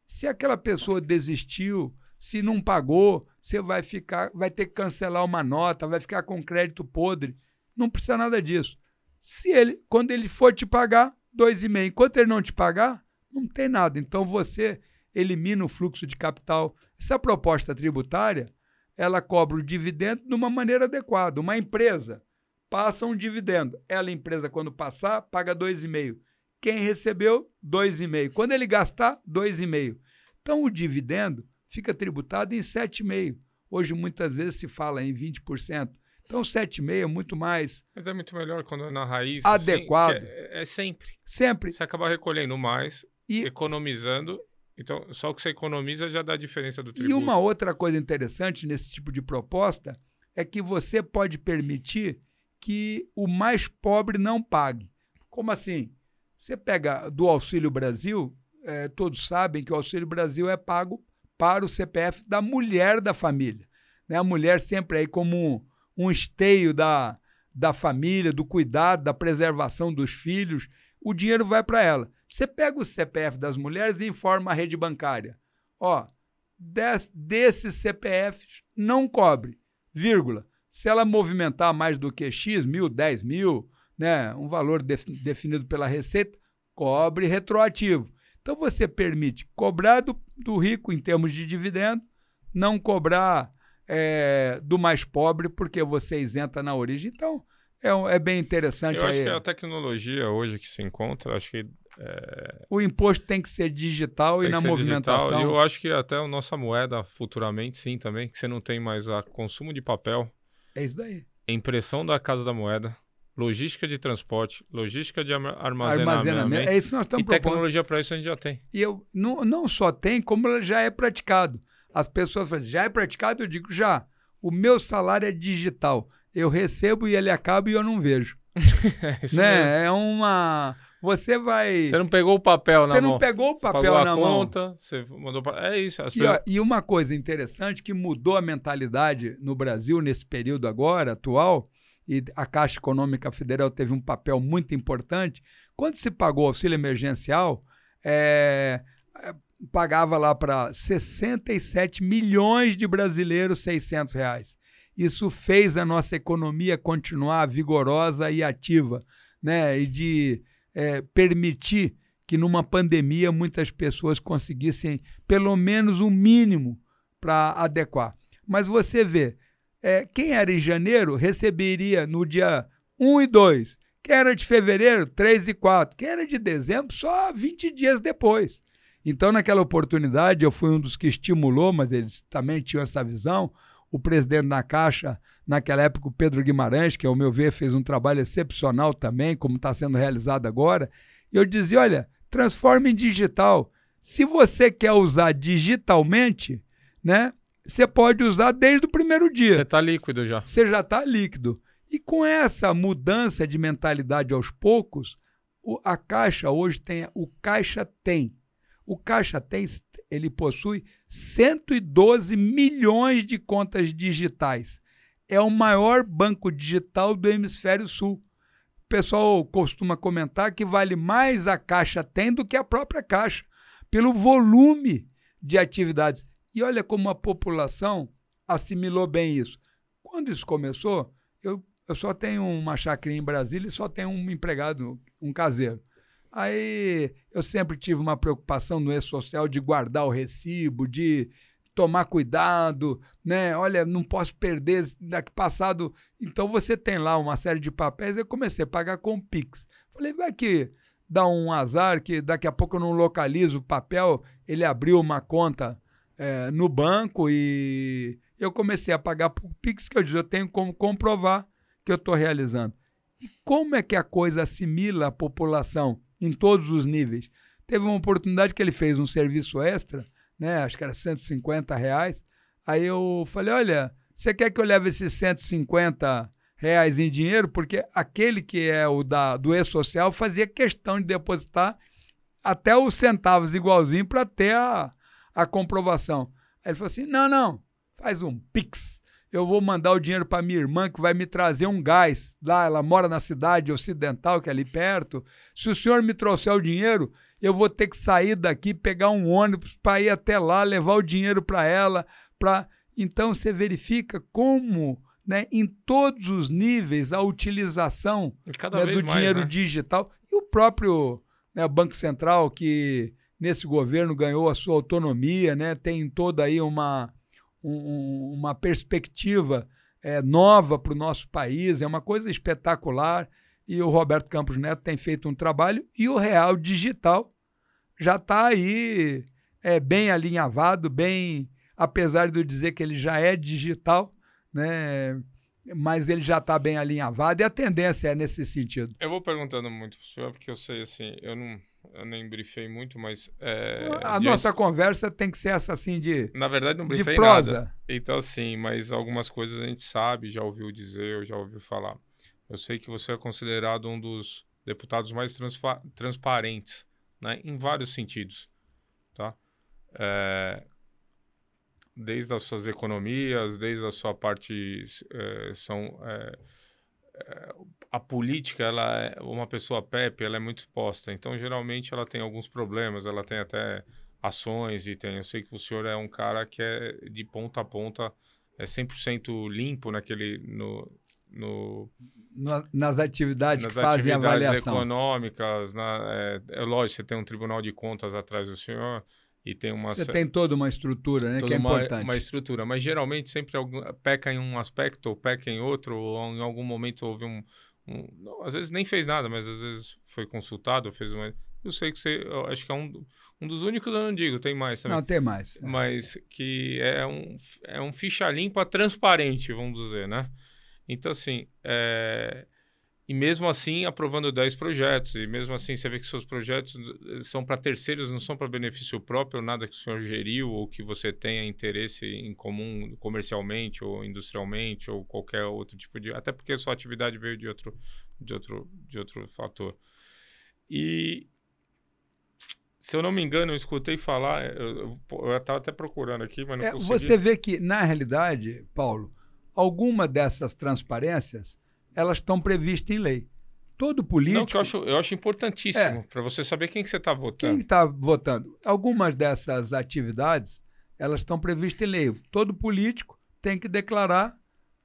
C: Se aquela pessoa desistiu, se não pagou, você vai ficar, vai ter que cancelar uma nota, vai ficar com crédito podre. Não precisa nada disso. Se ele, quando ele for te pagar, dois e meio. Enquanto ele não te pagar, não tem nada. Então você elimina o fluxo de capital. Essa proposta tributária, ela cobra o dividendo de uma maneira adequada. Uma empresa passa um dividendo. Ela, empresa, quando passar, paga dois e meio. Quem recebeu, dois e meio. Quando ele gastar, dois e meio. Então o dividendo fica tributado em 7,5%. Hoje muitas vezes se fala em 20%. Então 7,5% é muito mais
B: Mas é muito melhor quando é na raiz.
C: Adequado.
B: sem- que é, é sempre.
C: sempre.
B: Você acaba recolhendo mais,
C: E
B: economizando. Então, só o que você economiza já dá a diferença do
C: E
B: tributo.
C: uma outra coisa interessante nesse tipo de proposta é que você pode permitir que o mais pobre não pague. Como assim? Você pega do Auxílio Brasil, eh, todos sabem que o Auxílio Brasil é pago para o CPF da mulher da família. Né? A mulher sempre aí como um, esteio da, da família, do cuidado, da preservação dos filhos. O dinheiro vai para ela. Você pega o CPF das mulheres e informa a rede bancária. Ó, des- desses CPFs não cobre, vírgula. Se ela movimentar mais do que X, mil, 10 mil, né, um valor def- definido pela Receita, cobre retroativo. Então você permite cobrar do, do rico em termos de dividendo, não cobrar eh, do mais pobre, porque você isenta na origem. Então é, é bem interessante
B: Eu acho
C: aí.
B: que a tecnologia hoje que se encontra, acho que
C: O imposto tem que ser digital
B: tem
C: e na movimentação.
B: digital. E eu acho que até a nossa moeda futuramente sim também, que você não tem mais a consumo de papel,
C: É isso daí.
B: impressão da casa da moeda, logística de transporte, logística de arma- armazenamento,
C: Armazenamento. É isso que nós
B: e
C: estamos propondo.
B: tecnologia para isso a gente já tem.
C: E eu não, não só tem, como ela já é praticado. As pessoas falam, já é praticado? Eu digo, já. O meu salário é digital. Eu recebo e ele acaba e eu não vejo.
B: É
C: né? É uma. Você vai.
B: Você não pegou o papel na
C: Você
B: mão.
C: não pegou o
B: Você
C: papel na
B: a
C: mão.
B: conta, você mandou pra... É isso. As
C: E, ó, e uma coisa interessante que mudou a mentalidade no Brasil nesse período agora, atual, e a Caixa Econômica Federal teve um papel muito importante. Quando se pagou o auxílio emergencial, é, pagava lá para 67 milhões de brasileiros 600 reais. Isso fez a nossa economia continuar vigorosa e ativa, né? E de é, permitir que numa pandemia muitas pessoas conseguissem pelo menos um mínimo para adequar. Mas você vê, é, quem era em janeiro receberia no dia 1 e 2. Quem era de fevereiro, 3 e 4. Quem era de dezembro, só 20 dias depois. Então, naquela oportunidade, eu fui um dos que estimulou, mas eles também tinham essa visão. O presidente da Caixa, naquela época, o Pedro Guimarães, que, ao meu ver, fez um trabalho excepcional também, como está sendo realizado agora. E eu dizia: olha, transforme em digital. Se você quer usar digitalmente, né, você pode usar desde o primeiro dia
B: Você tá líquido já.
C: você já está líquido. E com essa mudança de mentalidade aos poucos, o- a Caixa hoje tem, o Caixa tem, o Caixa tem, ele possui 112 milhões de contas digitais. É o maior banco digital do hemisfério sul. O pessoal costuma comentar que vale mais a Caixa tem do que a própria Caixa, pelo volume de atividades. E olha como a população assimilou bem isso. Quando isso começou, eu, eu só tenho uma chacrinha em Brasília e só tenho um empregado, um caseiro. Aí eu sempre tive uma preocupação no E-Social de guardar o recibo, de tomar cuidado, né? Olha, não posso perder daqui passado. Então você tem lá uma série de papéis. Eu comecei a pagar com Pix. Falei, vai que dá um azar que daqui a pouco eu não localizo o papel. Ele abriu uma conta eh, no banco e eu comecei a pagar por Pix, que eu disse, eu tenho como comprovar que eu estou realizando. E como é que a coisa assimila a população em todos os níveis? Teve uma oportunidade que ele fez um serviço extra, né? Acho que era 150 reais. Aí eu falei, olha, você quer que eu leve esses 150 reais em dinheiro? Porque aquele que é o da, do E-Social fazia questão de depositar até os centavos igualzinho para ter a, a comprovação. Aí ele falou assim: não, não, faz um Pix. Eu vou mandar o dinheiro para minha irmã que vai me trazer um gás. Lá, ela mora na cidade ocidental, que é ali perto. Se o senhor me trouxer o dinheiro, eu vou ter que sair daqui, pegar um ônibus para ir até lá, levar o dinheiro para ela. Pra... Então você verifica como, né, em todos os níveis, a utilização né, do
B: mais,
C: dinheiro
B: né?
C: digital e o próprio né, Banco Central, que nesse governo ganhou a sua autonomia, né, tem toda aí uma, um- uma perspectiva é, nova para o nosso país, é uma coisa espetacular. E o Roberto Campos Neto tem feito um trabalho e o Real Digital já está aí é, bem alinhavado, bem, apesar de eu dizer que ele já é digital, né? Mas ele já está bem alinhavado e a tendência é nesse sentido.
B: Eu vou perguntando muito pro senhor, porque eu sei, assim, eu não eu nem briefei muito, mas... É,
C: a nossa conversa tem que ser essa assim de,
B: Na verdade, não
C: de
B: briefei
C: prosa.
B: nada. Então, assim, mas algumas coisas a gente sabe, já ouviu dizer, ou já ouviu falar. Eu sei que você é considerado um dos deputados mais transfa- transparentes, né, em vários sentidos, tá? É, desde as suas economias, desde a sua parte, é, são... a política, ela é uma pessoa PEP, ela é muito exposta. Então, geralmente, ela tem alguns problemas, ela tem até ações e tem. Eu sei que o senhor é um cara que é de ponta a ponta, é 100% limpo naquele no, no
C: na- nas atividades
B: nas
C: que fazem
B: atividades
C: avaliação.
B: econômicas, na, é, é lógico, você tem um Tribunal de Contas atrás do senhor e tem uma
C: Você tem toda uma estrutura, né, que é
B: uma,
C: importante.
B: uma estrutura, mas geralmente sempre algum, peca em um aspecto ou peca em outro, ou em algum momento houve um- não, às vezes nem fez nada, mas às vezes foi consultado, fez uma, eu sei que você, acho que é um, um dos únicos, eu não digo, tem mais também,
C: Não, tem mais.
B: mas que é um, é um ficha limpa transparente, vamos dizer, né? Então, assim, é, e mesmo assim aprovando 10 projetos, e mesmo assim você vê que seus projetos eh, são para terceiros, não são para benefício próprio, nada que o senhor geriu ou que você tenha interesse em comum comercialmente ou industrialmente ou qualquer outro tipo de... Até porque sua atividade veio de outro, de outro, de outro fator. E se eu não me engano, eu escutei falar, eu estava até procurando aqui, mas não
C: É,
B: consegui.
C: você vê que, na realidade, Paulo, alguma dessas transparências, elas estão previstas em lei. Todo político...
B: Não, que eu acho, eu acho importantíssimo,
C: É.
B: para você saber quem que você está
C: Quem
B: votando.
C: está votando? Algumas dessas atividades, elas estão previstas em lei. Todo político tem que declarar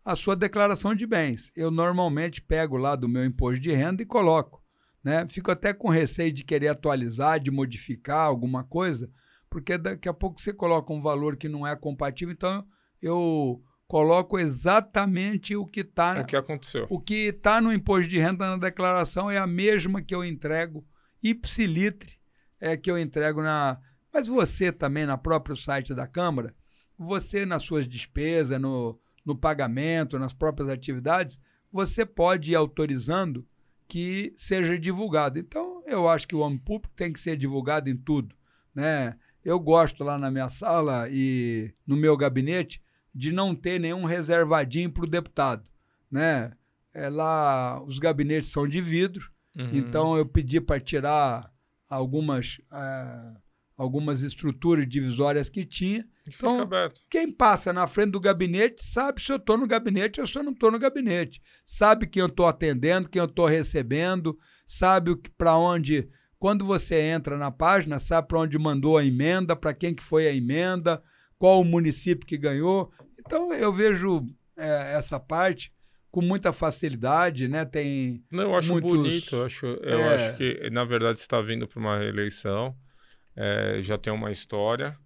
C: a sua declaração de bens. Eu normalmente pego lá do meu imposto de renda e coloco. Né? Fico até com receio de querer atualizar, de modificar alguma coisa, porque daqui a pouco você coloca um valor que não é compatível, então eu coloco exatamente o que está
B: O que aconteceu?
C: o que está no imposto de renda na declaração é a mesma que eu entrego, ipsilitre, é que eu entrego na. Mas você também, na próprio site da Câmara, você nas suas despesas, no, no pagamento, nas próprias atividades, você pode ir autorizando que seja divulgado. Então, eu acho que o homem público tem que ser divulgado em tudo. Né? Eu gosto lá na minha sala e no meu gabinete de não ter nenhum reservadinho para o deputado. Né? É, lá os gabinetes são de vidro,
B: Uhum.
C: então eu pedi para tirar algumas, eh, algumas estruturas divisórias que tinha. Então. Quem passa na frente do gabinete sabe se eu estou no gabinete ou se eu não estou no gabinete. Sabe quem eu estou atendendo, quem eu estou recebendo, sabe para onde. Quando você entra na página, sabe para onde mandou a emenda, para quem que foi a emenda, qual o município que ganhou. Então eu vejo eh, essa parte com muita facilidade, né? Tem
B: Não, eu acho
C: muitos-
B: bonito. Eu acho, eu
C: É.
B: acho que, na verdade, você está vindo para uma reeleição, é, já tem uma história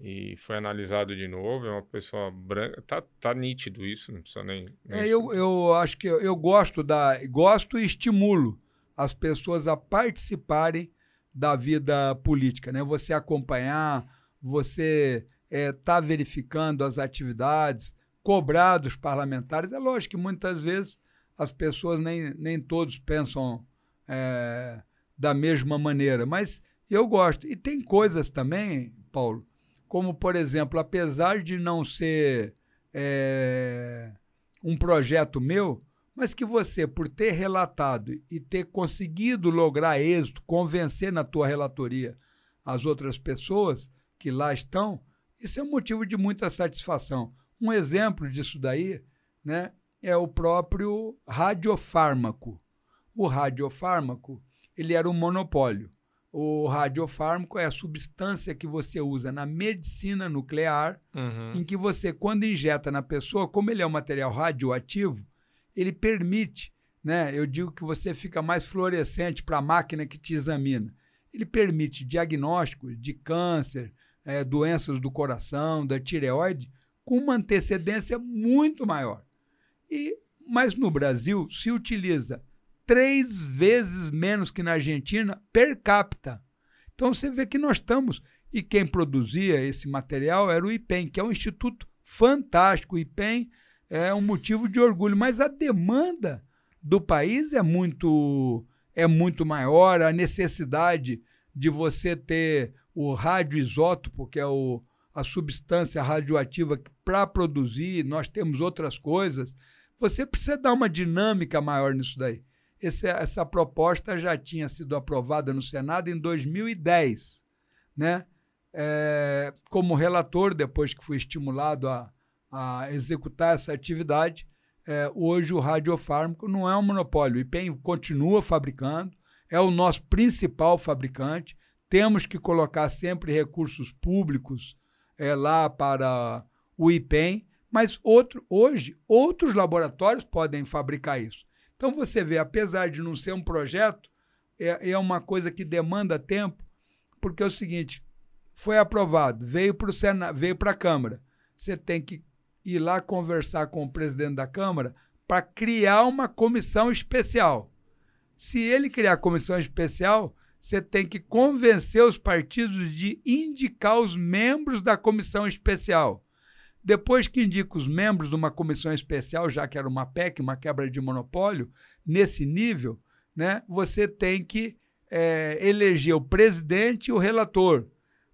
B: e foi analisado de novo. É uma pessoa branca. Tá, tá nítido isso, não precisa nem. nem
C: É, eu, eu acho que eu, eu gosto da gosto e estimulo as pessoas a participarem da vida política, né? Você acompanhar, você está verificando as atividades, cobrar dos parlamentares. É lógico que muitas vezes as pessoas nem, nem todos pensam é, da mesma maneira, mas eu gosto. E tem coisas também, Paulo, como por exemplo, apesar de não ser é, um projeto meu, mas que você, por ter relatado e ter conseguido lograr êxito, convencer na tua relatoria as outras pessoas que lá estão, isso é um motivo de muita satisfação. Um exemplo disso daí né, é o próprio radiofármaco. O radiofármaco ele era um monopólio. O radiofármaco é a substância que você usa na medicina nuclear,
B: Uhum.
C: em que você, quando injeta na pessoa, como ele é um material radioativo, ele permite, né? Eu digo que você fica mais fluorescente para a máquina que te examina. Ele permite diagnósticos de câncer, eh, doenças do coração, da tireoide, com uma antecedência muito maior. E, mas no Brasil se utiliza três vezes menos que na Argentina per capita. Então você vê que nós estamos. E quem produzia esse material era o IPEM, que é um instituto fantástico. O IPEM é um motivo de orgulho, mas a demanda do país é muito é muito maior, a necessidade de você ter o radioisótopo, que é o, a substância radioativa para produzir, nós temos outras coisas. Você precisa dar uma dinâmica maior nisso daí. Esse, essa proposta já tinha sido aprovada no Senado em 2010, né? É, como relator, depois que fui estimulado a, a executar essa atividade, é, hoje o radiofármaco não é um monopólio. O IPEM continua fabricando, é o nosso principal fabricante. Temos que colocar sempre recursos públicos é, lá para o IPEM, mas outro, hoje outros laboratórios podem fabricar isso. Então você vê, apesar de não ser um projeto, é, é uma coisa que demanda tempo, porque é o seguinte: foi aprovado, veio para o Senado, veio para a Câmara. Você tem que ir lá conversar com o presidente da Câmara para criar uma comissão especial. Se ele criar a comissão especial, você tem que convencer os partidos de indicar os membros da comissão especial. Depois que indica os membros de uma comissão especial, já que era uma PEC, uma quebra de monopólio, nesse nível, né, você tem que é, eleger o presidente e o relator.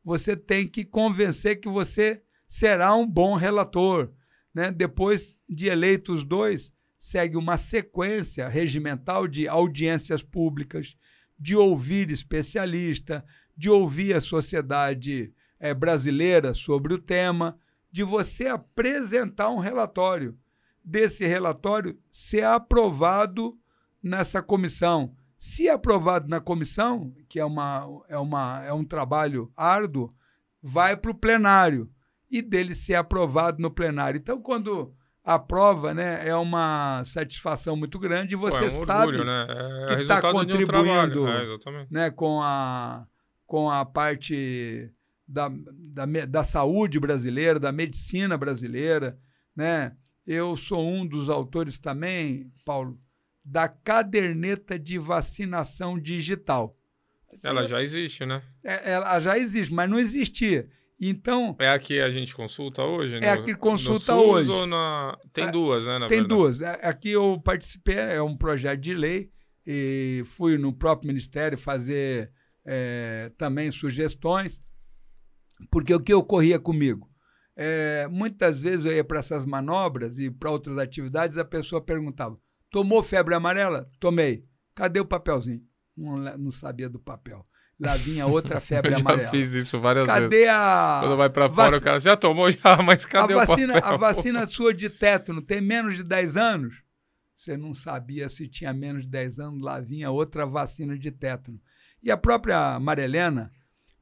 C: Você tem que convencer que você será um bom relator. Né? Depois de eleitos os dois, segue uma sequência regimental de audiências públicas, de ouvir especialista, de ouvir a sociedade é, brasileira sobre o tema, de você apresentar um relatório, desse relatório ser aprovado nessa comissão. Se aprovado na comissão, que é, uma, é, uma, é um trabalho árduo, vai para o plenário e dele ser aprovado no plenário. Então, quando aprova, né, é uma satisfação muito grande e você
B: Pô, é um
C: sabe
B: orgulho, né? É
C: que tá
B: um
C: contribuindo.
B: trabalho. É,
C: né, com, a, com a parte da, da, da saúde brasileira, da medicina brasileira. Né? Eu sou um dos autores também, Paulo, da caderneta de vacinação digital.
B: Ela já existe, né?
C: É, Ela já existe, mas não existia. Então,
B: É a que a gente consulta hoje?
C: É a que consulta hoje.
B: Na... Tem
C: É,
B: duas, né? na
C: tem
B: verdade.
C: duas. É, Aqui eu participei, é um projeto de lei, e fui no próprio Ministério fazer é, também sugestões, porque o que ocorria comigo? É, muitas vezes eu ia para essas manobras e para outras atividades, a pessoa perguntava: tomou febre amarela? Tomei. Cadê o papelzinho? Não, não sabia do papel. Lá vinha outra febre
B: Eu já
C: amarela.
B: fiz isso várias vezes.
C: Cadê a.
B: Quando vai pra fora, o cara já tomou já, mas cadê
C: a vacina,
B: o papel?
C: a vacina sua de tétano tem menos de 10 anos? Você não sabia se tinha menos de 10 anos, lá vinha outra vacina de tétano. E a própria Marilena,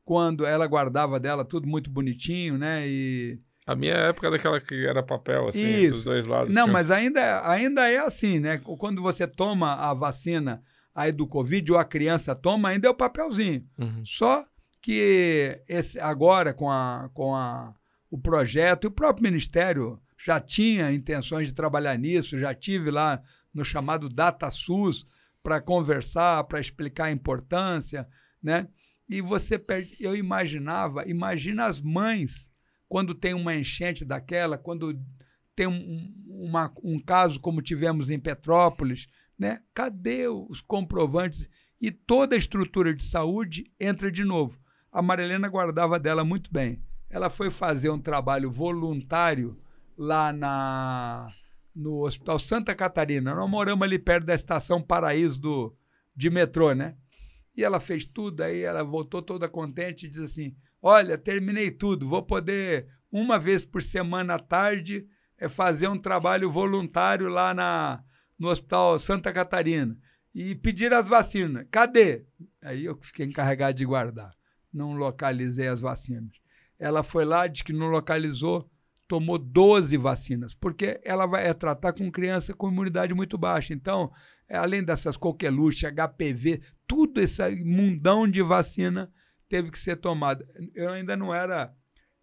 C: quando ela guardava dela tudo muito bonitinho, né? E
B: A minha época daquela que era papel, assim, dos
C: Isso.
B: dois lados.
C: não, mas ainda, ainda é assim, né? Quando você toma a vacina aí do Covid ou a criança toma, ainda é o papelzinho.
B: Uhum.
C: Só que esse, agora, com, a, com a, o projeto, e o próprio Ministério já tinha intenções de trabalhar nisso, já tive lá no chamado DataSUS para conversar, para explicar a importância, né? E você perde, eu imaginava, imagina as mães quando tem uma enchente daquela, quando tem um, um- uma- um caso como tivemos em Petrópolis, né? Cadê os comprovantes? E toda a estrutura de saúde entra de novo. A Marilena guardava dela muito bem. Ela foi fazer um trabalho voluntário lá na no Hospital Santa Catarina. Nós moramos ali perto da estação Paraíso do, de metrô, né? E ela fez tudo, aí ela voltou toda contente e diz assim: Olha, terminei tudo, vou poder, uma vez por semana à tarde, é, fazer um trabalho voluntário lá na, no Hospital Santa Catarina. E pedir as vacinas. Cadê? Aí eu fiquei encarregado de guardar. Não localizei as vacinas. Ela foi lá, disse que não localizou, tomou 12 vacinas, porque ela vai é, tratar com criança com imunidade muito baixa. Então, é, além dessas coqueluches, HPV, tudo esse mundão de vacina teve que ser tomado. Eu ainda não era,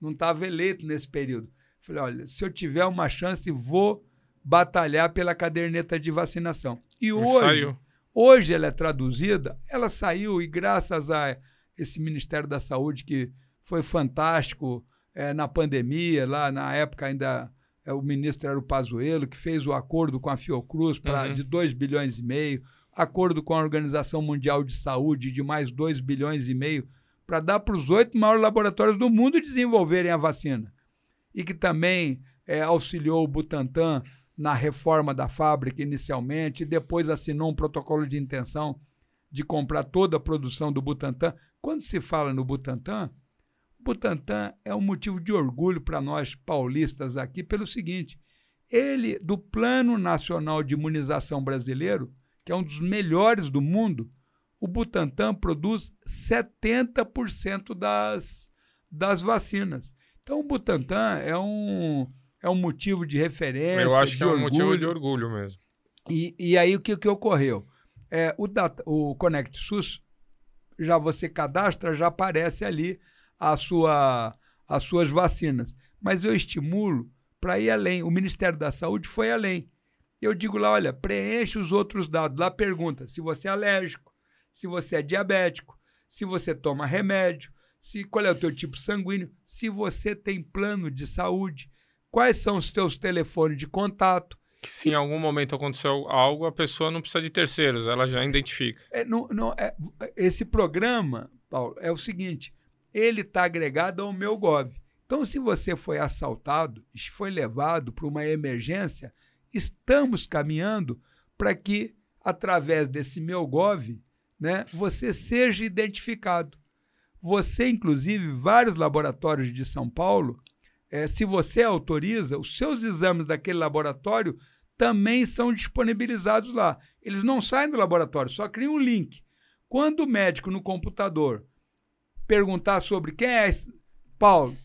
C: não estava eleito nesse período. Falei, olha, se eu tiver uma chance, vou batalhar pela caderneta de vacinação. E hoje, hoje ela é traduzida, ela saiu e graças a esse Ministério da Saúde que foi fantástico é, na pandemia, lá na época ainda é, o ministro era o Pazuello, que fez o acordo com a Fiocruz pra,
B: Uhum.
C: de 2 bilhões e meio, acordo com a Organização Mundial de Saúde de mais 2 bilhões e meio, para dar para os oito maiores laboratórios do mundo desenvolverem a vacina. E que também é, auxiliou o Butantan na reforma da fábrica inicialmente, depois assinou um protocolo de intenção de comprar toda a produção do Butantan. Quando se fala no Butantan, Butantan é um motivo de orgulho para nós paulistas aqui, pelo seguinte: ele, do Plano Nacional de Imunização Brasileiro, que é um dos melhores do mundo, o Butantan produz 70% das, das vacinas. Então, o Butantan é um, é um motivo de referência.
B: Eu acho
C: de
B: que é um motivo
C: orgulho.
B: de orgulho mesmo.
C: E, e aí o que, que ocorreu? É, o, data, o Connect SUS, já você cadastra, já aparece ali a sua, as suas vacinas. Mas eu estimulo para ir além. O Ministério da Saúde foi além. Eu digo lá, olha, preenche os outros dados. Lá pergunta se você é alérgico, se você é diabético, se você toma remédio, se qual é o teu tipo sanguíneo, se você tem plano de saúde, quais são os teus telefones de contato.
B: Que se em algum momento aconteceu algo, a pessoa não precisa de terceiros, ela já identifica.
C: É, não, não, é, esse programa, Paulo, é o seguinte: ele está agregado ao meu Gov. Então, se você foi assaltado, foi levado para uma emergência, estamos caminhando para que, através desse meu Gov, né, você seja identificado. Você, inclusive, vários laboratórios de São Paulo, eh, se você autoriza, os seus exames daquele laboratório também são disponibilizados lá. Eles não saem do laboratório, só criam um link. Quando o médico no computador perguntar sobre quem é esse Paulo,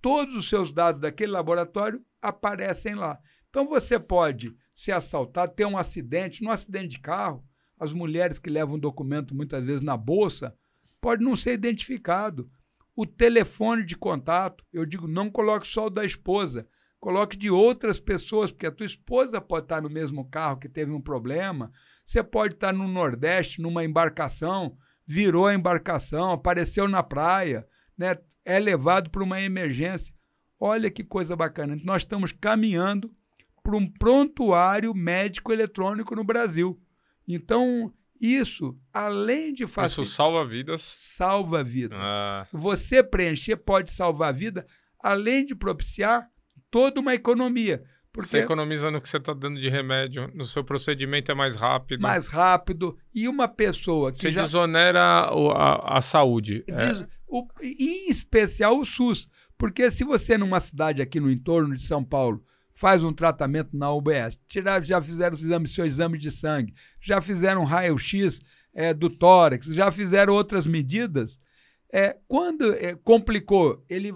C: todos os seus dados daquele laboratório aparecem lá. Então você pode ser assaltado, ter um acidente, num acidente de carro, as mulheres que levam documento muitas vezes na bolsa, pode não ser identificado. O telefone de contato, eu digo, não coloque só o da esposa, coloque de outras pessoas, porque a tua esposa pode estar no mesmo carro que teve um problema, você pode estar no Nordeste, numa embarcação, virou a embarcação, apareceu na praia, né? é levado para uma emergência. Olha que coisa bacana. Nós estamos caminhando para um prontuário médico eletrônico no Brasil. Então, isso, além de
B: Isso
C: facilitar,
B: salva vidas.
C: salva a vida.
B: Ah,
C: Você preencher pode salvar a vida, além de propiciar toda uma economia. Porque
B: Você economiza no que você está dando de remédio, no seu procedimento é mais rápido.
C: mais rápido e uma pessoa que
B: você
C: já
B: desonera o- a, a saúde. É,
C: o- em especial o SUS. Porque se você, numa cidade aqui no entorno de São Paulo, faz um tratamento na UBS, tirar, já fizeram os exames, seu exame de sangue, já fizeram raio-x é, do tórax, já fizeram outras medidas, é, quando é, complicou, ele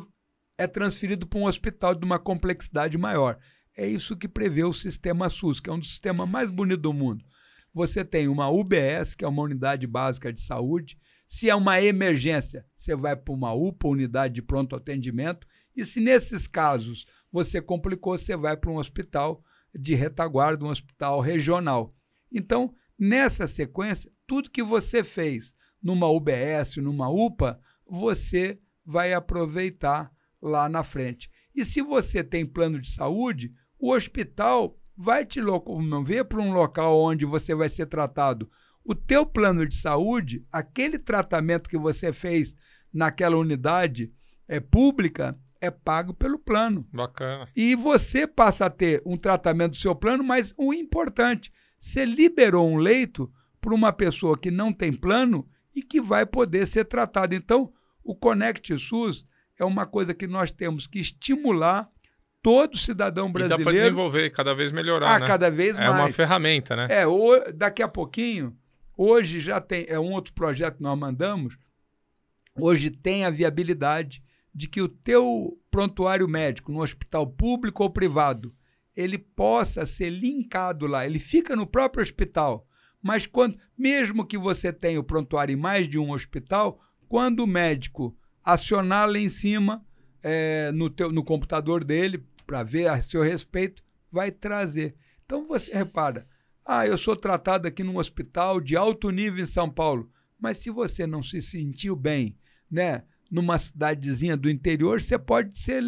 C: é transferido para um hospital de uma complexidade maior. É isso que prevê o sistema SUS, que é um dos sistemas mais bonitos do mundo. Você tem uma UBS, que é uma unidade básica de saúde. Se é uma emergência, você vai para uma UPA, unidade de pronto atendimento. E se nesses casos você complicou, você vai para um hospital de retaguarda, um hospital regional. Então, nessa sequência, tudo que você fez numa UBS, numa UPA, você vai aproveitar lá na frente. E se você tem plano de saúde, o hospital vai te locomover para um local onde você vai ser tratado. O teu plano de saúde, aquele tratamento que você fez naquela unidade é, pública, é pago pelo plano.
B: Bacana.
C: E você passa a ter um tratamento do seu plano, mas o importante, você liberou um leito para uma pessoa que não tem plano e que vai poder ser tratada. Então, o Conect SUS é uma coisa que nós temos que estimular todo cidadão
B: E dá para
C: brasileiro
B: desenvolver, cada vez melhorar,
C: a
B: né?
C: cada vez
B: É
C: mais.
B: uma ferramenta, né?
C: É, o- daqui a pouquinho, hoje já tem, é um outro projeto que nós mandamos, hoje tem a viabilidade de que o teu prontuário médico no hospital público ou privado, ele possa ser linkado lá, ele fica no próprio hospital, mas quando, mesmo que você tenha o prontuário em mais de um hospital, quando o médico acionar lá em cima, é, no, teu, no computador dele, para ver a seu respeito, vai trazer. Então você repara, ah, eu sou tratado aqui num hospital de alto nível em São Paulo. Mas se você não se sentiu bem, né, numa cidadezinha do interior, você pode ser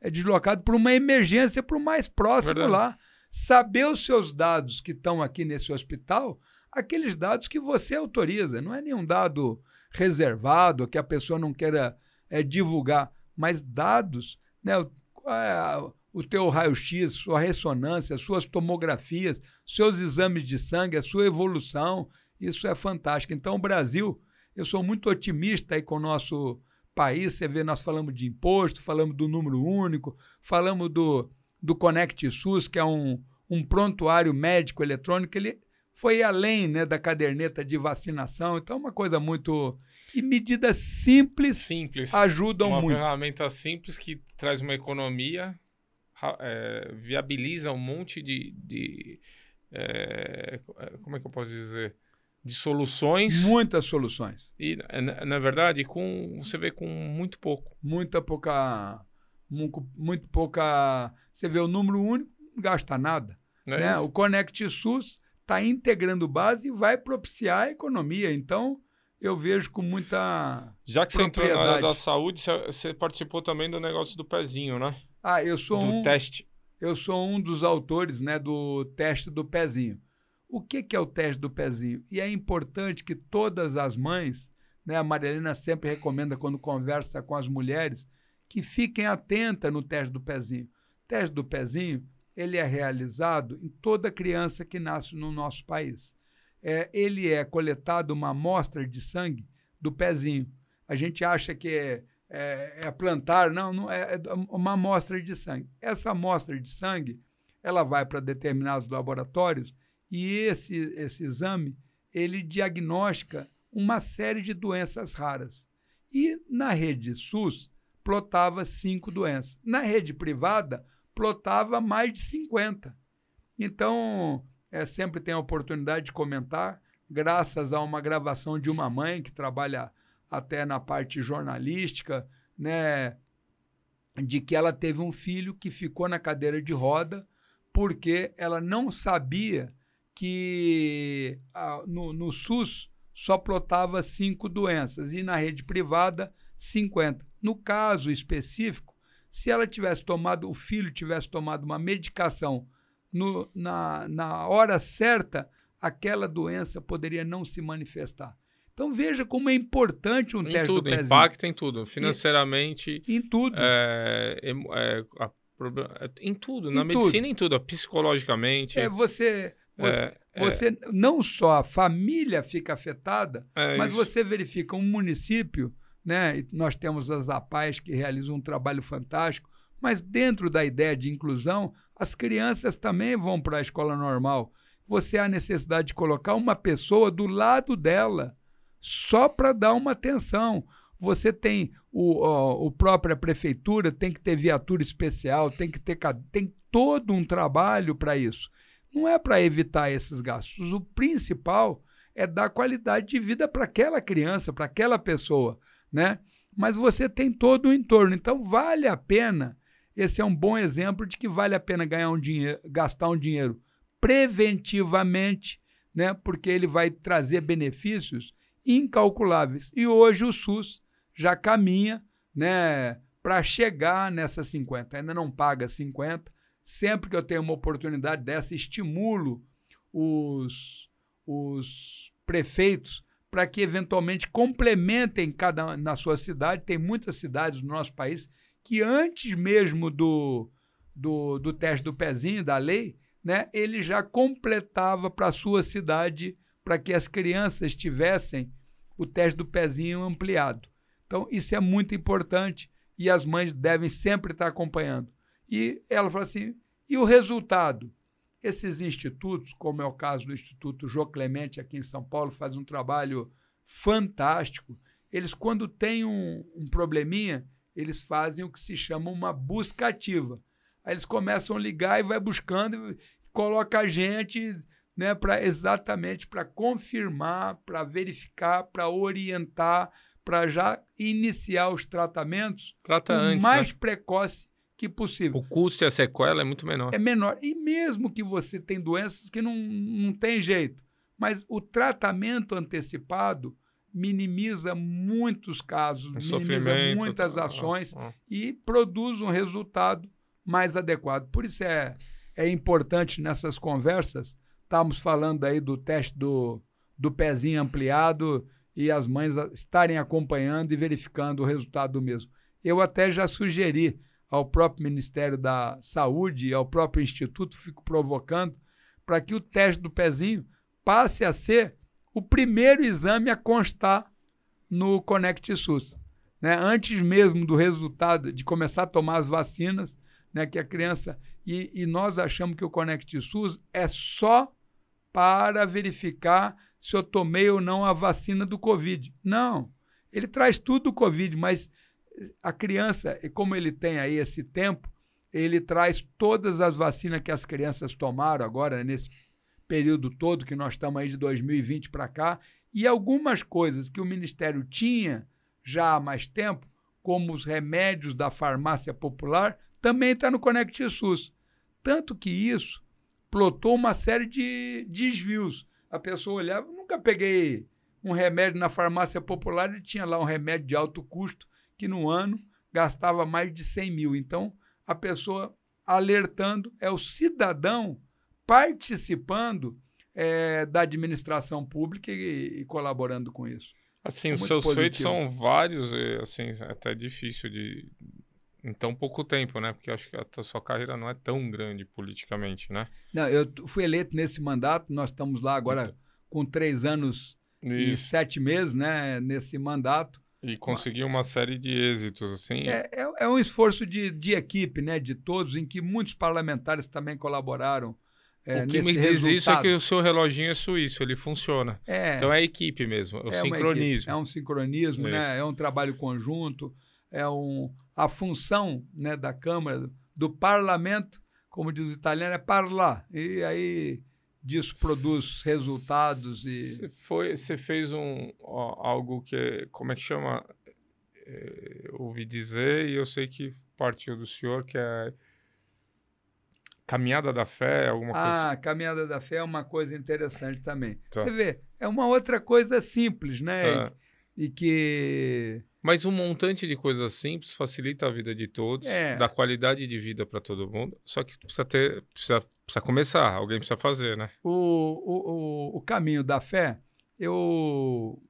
C: é, deslocado por uma emergência para o mais próximo
B: Verdade.
C: lá. Saber os seus dados que estão aqui nesse hospital, aqueles dados que você autoriza, não é nenhum dado reservado que a pessoa não queira é, divulgar, mas dados, né, o- qual é o teu raio-x, sua ressonância, suas tomografias, seus exames de sangue, a sua evolução, isso é fantástico. Então, o Brasil, eu sou muito otimista aí com o nosso país. Você vê, nós falamos de imposto, falamos do número único, falamos do, do Conect SUS, que é um, um prontuário médico eletrônico. Ele foi além né, da caderneta de vacinação. Então, é uma coisa muito. E medidas simples
B: Simples.
C: ajudam
B: uma
C: muito.
B: ferramenta simples que traz uma economia, é, viabiliza um monte de, de, é, como é que eu posso dizer, de soluções
C: Muitas soluções.
B: e na, na verdade com você vê com muito pouco.
C: muita pouca muito, muito pouca você vê o número único não gasta nada
B: Né?
C: né? o Conect SUS está integrando base e vai propiciar a economia então eu vejo com muita
B: Já que você entrou na área da saúde, você, você participou também do negócio do pezinho, né?
C: ah eu sou
B: do
C: um
B: teste.
C: eu sou um dos autores né do teste do pezinho o que que é o teste do pezinho e é importante que todas as mães né a Marilena sempre recomenda quando conversa com as mulheres que fiquem atentas no teste do pezinho. O teste do pezinho ele é realizado em toda criança que nasce no nosso país. É, ele é coletado uma amostra de sangue do pezinho. A gente acha que é, é, é plantar, não, não é, é uma amostra de sangue. Essa amostra de sangue ela vai para determinados laboratórios e esse, esse exame ele diagnostica uma série de doenças raras. E na rede SUS, plotava cinco doenças. Na rede privada, plotava mais de 50. Então, é, sempre tem a oportunidade de comentar, graças a uma gravação de uma mãe que trabalha até na parte jornalística, né, de que ela teve um filho que ficou na cadeira de roda porque ela não sabia que ah, no, no SUS só plotava cinco doenças e na rede privada 50. No caso específico, se ela tivesse tomado, o filho tivesse tomado uma medicação no, na, na hora certa, aquela doença poderia não se manifestar. Então veja como é importante um
B: Em
C: teste
B: tudo,
C: do pezinho.
B: impacta em tudo. Financeiramente,
C: Em tudo.
B: é, é, a é, em tudo.
C: Em
B: na
C: tudo.
B: medicina, em tudo. Psicologicamente.
C: É, você, você,
B: É, é.
C: você não só a família fica afetada,
B: é
C: mas
B: isso.
C: você verifica um município, né? e Nós temos as APAES que realizam um trabalho fantástico, mas dentro da ideia de inclusão, as crianças também vão para a escola normal. Você há necessidade de colocar uma pessoa do lado dela, só para dar uma atenção. Você tem o, ó, o própria prefeitura tem que ter viatura especial, tem que ter tem todo um trabalho para isso. Não é para evitar esses gastos. O principal é dar qualidade de vida para aquela criança, para aquela pessoa, né? Mas você tem todo o entorno, então vale a pena. Esse é um bom exemplo de que vale a pena ganhar um dinheiro, gastar um dinheiro preventivamente, né? Porque ele vai trazer benefícios incalculáveis. E hoje o SUS já caminha, né, para chegar nessas 50. Ainda não paga 50. Sempre que eu tenho uma oportunidade dessa, estimulo os, os prefeitos para que eventualmente complementem cada na sua cidade. Tem muitas cidades no nosso país que antes mesmo do, do, do teste do pezinho, da lei, né, ele já completava para a sua cidade para que as crianças tivessem o teste do pezinho ampliado. Então, isso é muito importante e as mães devem sempre estar acompanhando. E ela falou assim: e o resultado? Esses institutos, como é o caso do Instituto Jô Clemente aqui em São Paulo, faz um trabalho fantástico. Eles, quando têm um, um probleminha, eles fazem o que se chama uma busca ativa. Aí eles começam a ligar e vai buscando, e coloca a gente né, para exatamente para confirmar, para verificar, para orientar, para já iniciar os tratamentos
B: Trata
C: o
B: antes,
C: mais
B: né?
C: precoce que possível.
B: O custo e a sequela é muito menor.
C: É menor. E mesmo que você tem doenças que não, não tem jeito, mas o tratamento antecipado minimiza muitos casos,
B: O
C: minimiza
B: sofrimento.
C: muitas
B: ah,
C: ações
B: ah.
C: e produz um resultado mais adequado. Por isso é, é importante nessas conversas, estamos falando aí do teste do, do pezinho ampliado e as mães estarem acompanhando e verificando o resultado do mesmo. Eu até já sugeri ao próprio Ministério da Saúde ao próprio Instituto, fico provocando, para que o teste do pezinho passe a ser o primeiro exame a constar no Conect SUS. Né? Antes mesmo do resultado, de começar a tomar as vacinas, né, que a criança. E, e nós achamos que o Conect SUS é só para verificar se eu tomei ou não a vacina do Covid. Não. Ele traz tudo do Covid, mas a criança, e como ele tem aí esse tempo, ele traz todas as vacinas que as crianças tomaram agora, nesse período todo que nós estamos aí de 2020 para cá, e algumas coisas que o Ministério tinha já há mais tempo, como os remédios da farmácia popular, também está no Conect SUS. Tanto que isso plotou uma série de desvios. A pessoa olhava, nunca peguei um remédio na farmácia popular e tinha lá um remédio de alto custo que no ano gastava mais de 100 mil. Então, a pessoa alertando é o cidadão participando eh, da administração pública e, e colaborando com isso.
B: Assim,
C: É
B: os seus feitos são vários e, assim, é até difícil de... Em tão pouco tempo, né? Porque acho que a sua carreira não é tão grande politicamente, né?
C: Não, eu fui eleito nesse mandato, nós estamos lá agora com três anos e
B: Isso.
C: sete meses né, nesse mandato.
B: E conseguir uma série de êxitos, assim.
C: É, é, é um esforço de, de equipe, né, de todos, em que muitos parlamentares também colaboraram. é,
B: o que me diz isso é
C: resultado.
B: que o seu reloginho é suíço, ele funciona.
C: É,
B: Então é equipe mesmo, é o
C: é
B: sincronismo.
C: é um sincronismo, né? É um trabalho conjunto, é um, a função né, da Câmara, do parlamento, como diz o italiano, é parlar. E aí disso produz resultados e.
B: Você foi, você fez um ó, algo que é- como é que chama? É, ouvi dizer e eu sei que partiu do senhor que é caminhada da fé, alguma coisa.
C: Ah, Caminhada da Fé é uma coisa interessante também.
B: Tá.
C: Você vê, é uma outra coisa simples, né?
B: É.
C: E, que.
B: Mas um montante de coisas simples facilita a vida de todos,
C: É.
B: dá qualidade de vida para todo mundo. Só que precisa ter, precisa, precisa começar, alguém precisa fazer, né?
C: O, o, o, o caminho da fé, eu,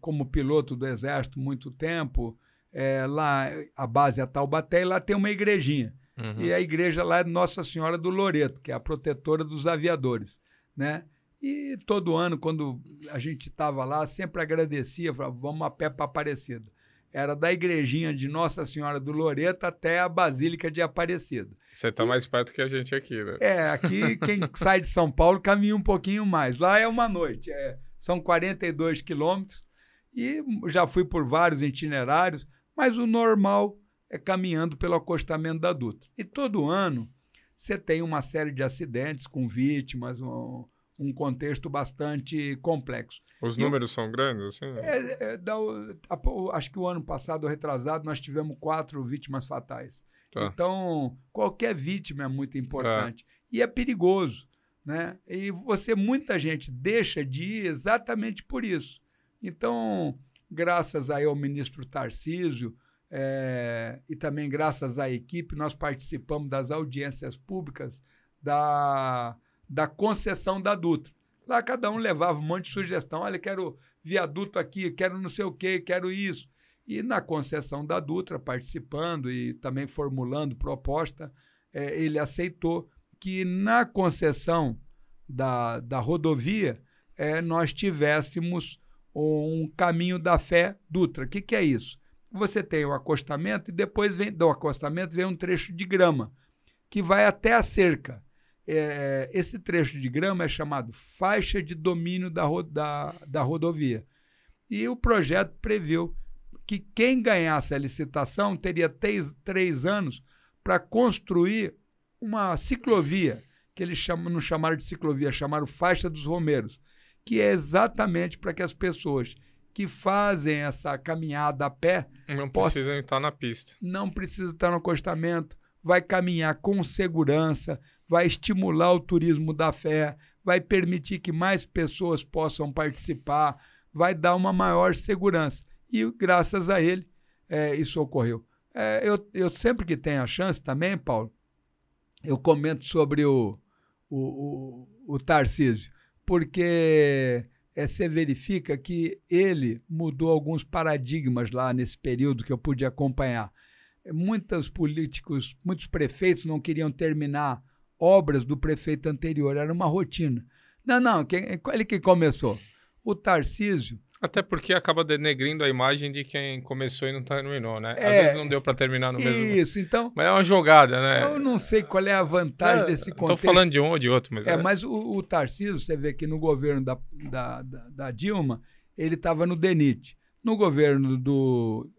C: como piloto do Exército muito tempo, é, lá a base é Taubaté e lá tem uma igrejinha.
B: Uhum.
C: E a igreja lá é Nossa Senhora do Loreto, que é a protetora dos aviadores, né? E todo ano, quando a gente estava lá, sempre agradecia, falava, vamos a pé para Aparecida. Era da igrejinha de Nossa Senhora do Loreto até a Basílica de Aparecida.
B: Você tá mais perto que a gente aqui, né?
C: É, aqui quem sai de São Paulo caminha um pouquinho mais. Lá é uma noite, é, são 42 quilômetros e já fui por vários itinerários, mas o normal é caminhando pelo acostamento da Dutra. E todo ano você tem uma série de acidentes com vítimas, um, um contexto bastante complexo.
B: Os
C: E
B: números são grandes, assim?
C: É, é, o- a- acho que o ano passado, retrasado, nós tivemos quatro vítimas fatais.
B: Tá.
C: Então, qualquer vítima é muito importante. E é perigoso. Né? E você, muita gente deixa de ir exatamente por isso. Então, graças aí ao ministro Tarcísio eh, e também graças à equipe, nós participamos das audiências públicas da, da concessão da Dutra. Lá cada um levava um monte de sugestão. Olha, quero viaduto aqui, quero não sei o quê, quero isso. E na concessão da Dutra, participando e também formulando proposta, é, ele aceitou que na concessão da, da rodovia é, nós tivéssemos um caminho da fé Dutra. O que, que é isso? Você tem o acostamento e depois vem, do acostamento vem um trecho de grama que vai até a cerca. É, esse trecho de grama é chamado faixa de domínio da, da, da rodovia. E o projeto previu que quem ganhasse a licitação teria três, três anos para construir uma ciclovia, que eles chamam, não chamaram de ciclovia, chamaram faixa dos Romeiros, que é exatamente para que as pessoas que fazem essa caminhada a pé
B: não possam, precisam estar na pista.
C: Não precisa estar no acostamento, vai caminhar com segurança, vai estimular o turismo da fé, vai permitir que mais pessoas possam participar, vai dar uma maior segurança. E graças a ele, é, isso ocorreu. É, eu, eu sempre que tenho a chance também, Paulo, eu comento sobre o, o, o, o Tarcísio, porque é, você verifica que ele mudou alguns paradigmas lá nesse período que eu pude acompanhar. Muitos políticos, muitos prefeitos não queriam terminar obras do prefeito anterior, era uma rotina. Não, não, quem, ele que começou. O Tarcísio
B: até porque acaba denegrindo a imagem de quem começou e não terminou, né?
C: É,
B: Às vezes não deu para terminar no mesmo.
C: Isso, então.
B: Mas é uma jogada, né?
C: Eu não sei qual é a vantagem desse contexto.
B: Estou falando de um ou de outro, mas.
C: É, é. mas o, o Tarcísio, você vê que no governo da, da, da, da Dilma, ele estava no DENIT. No governo do,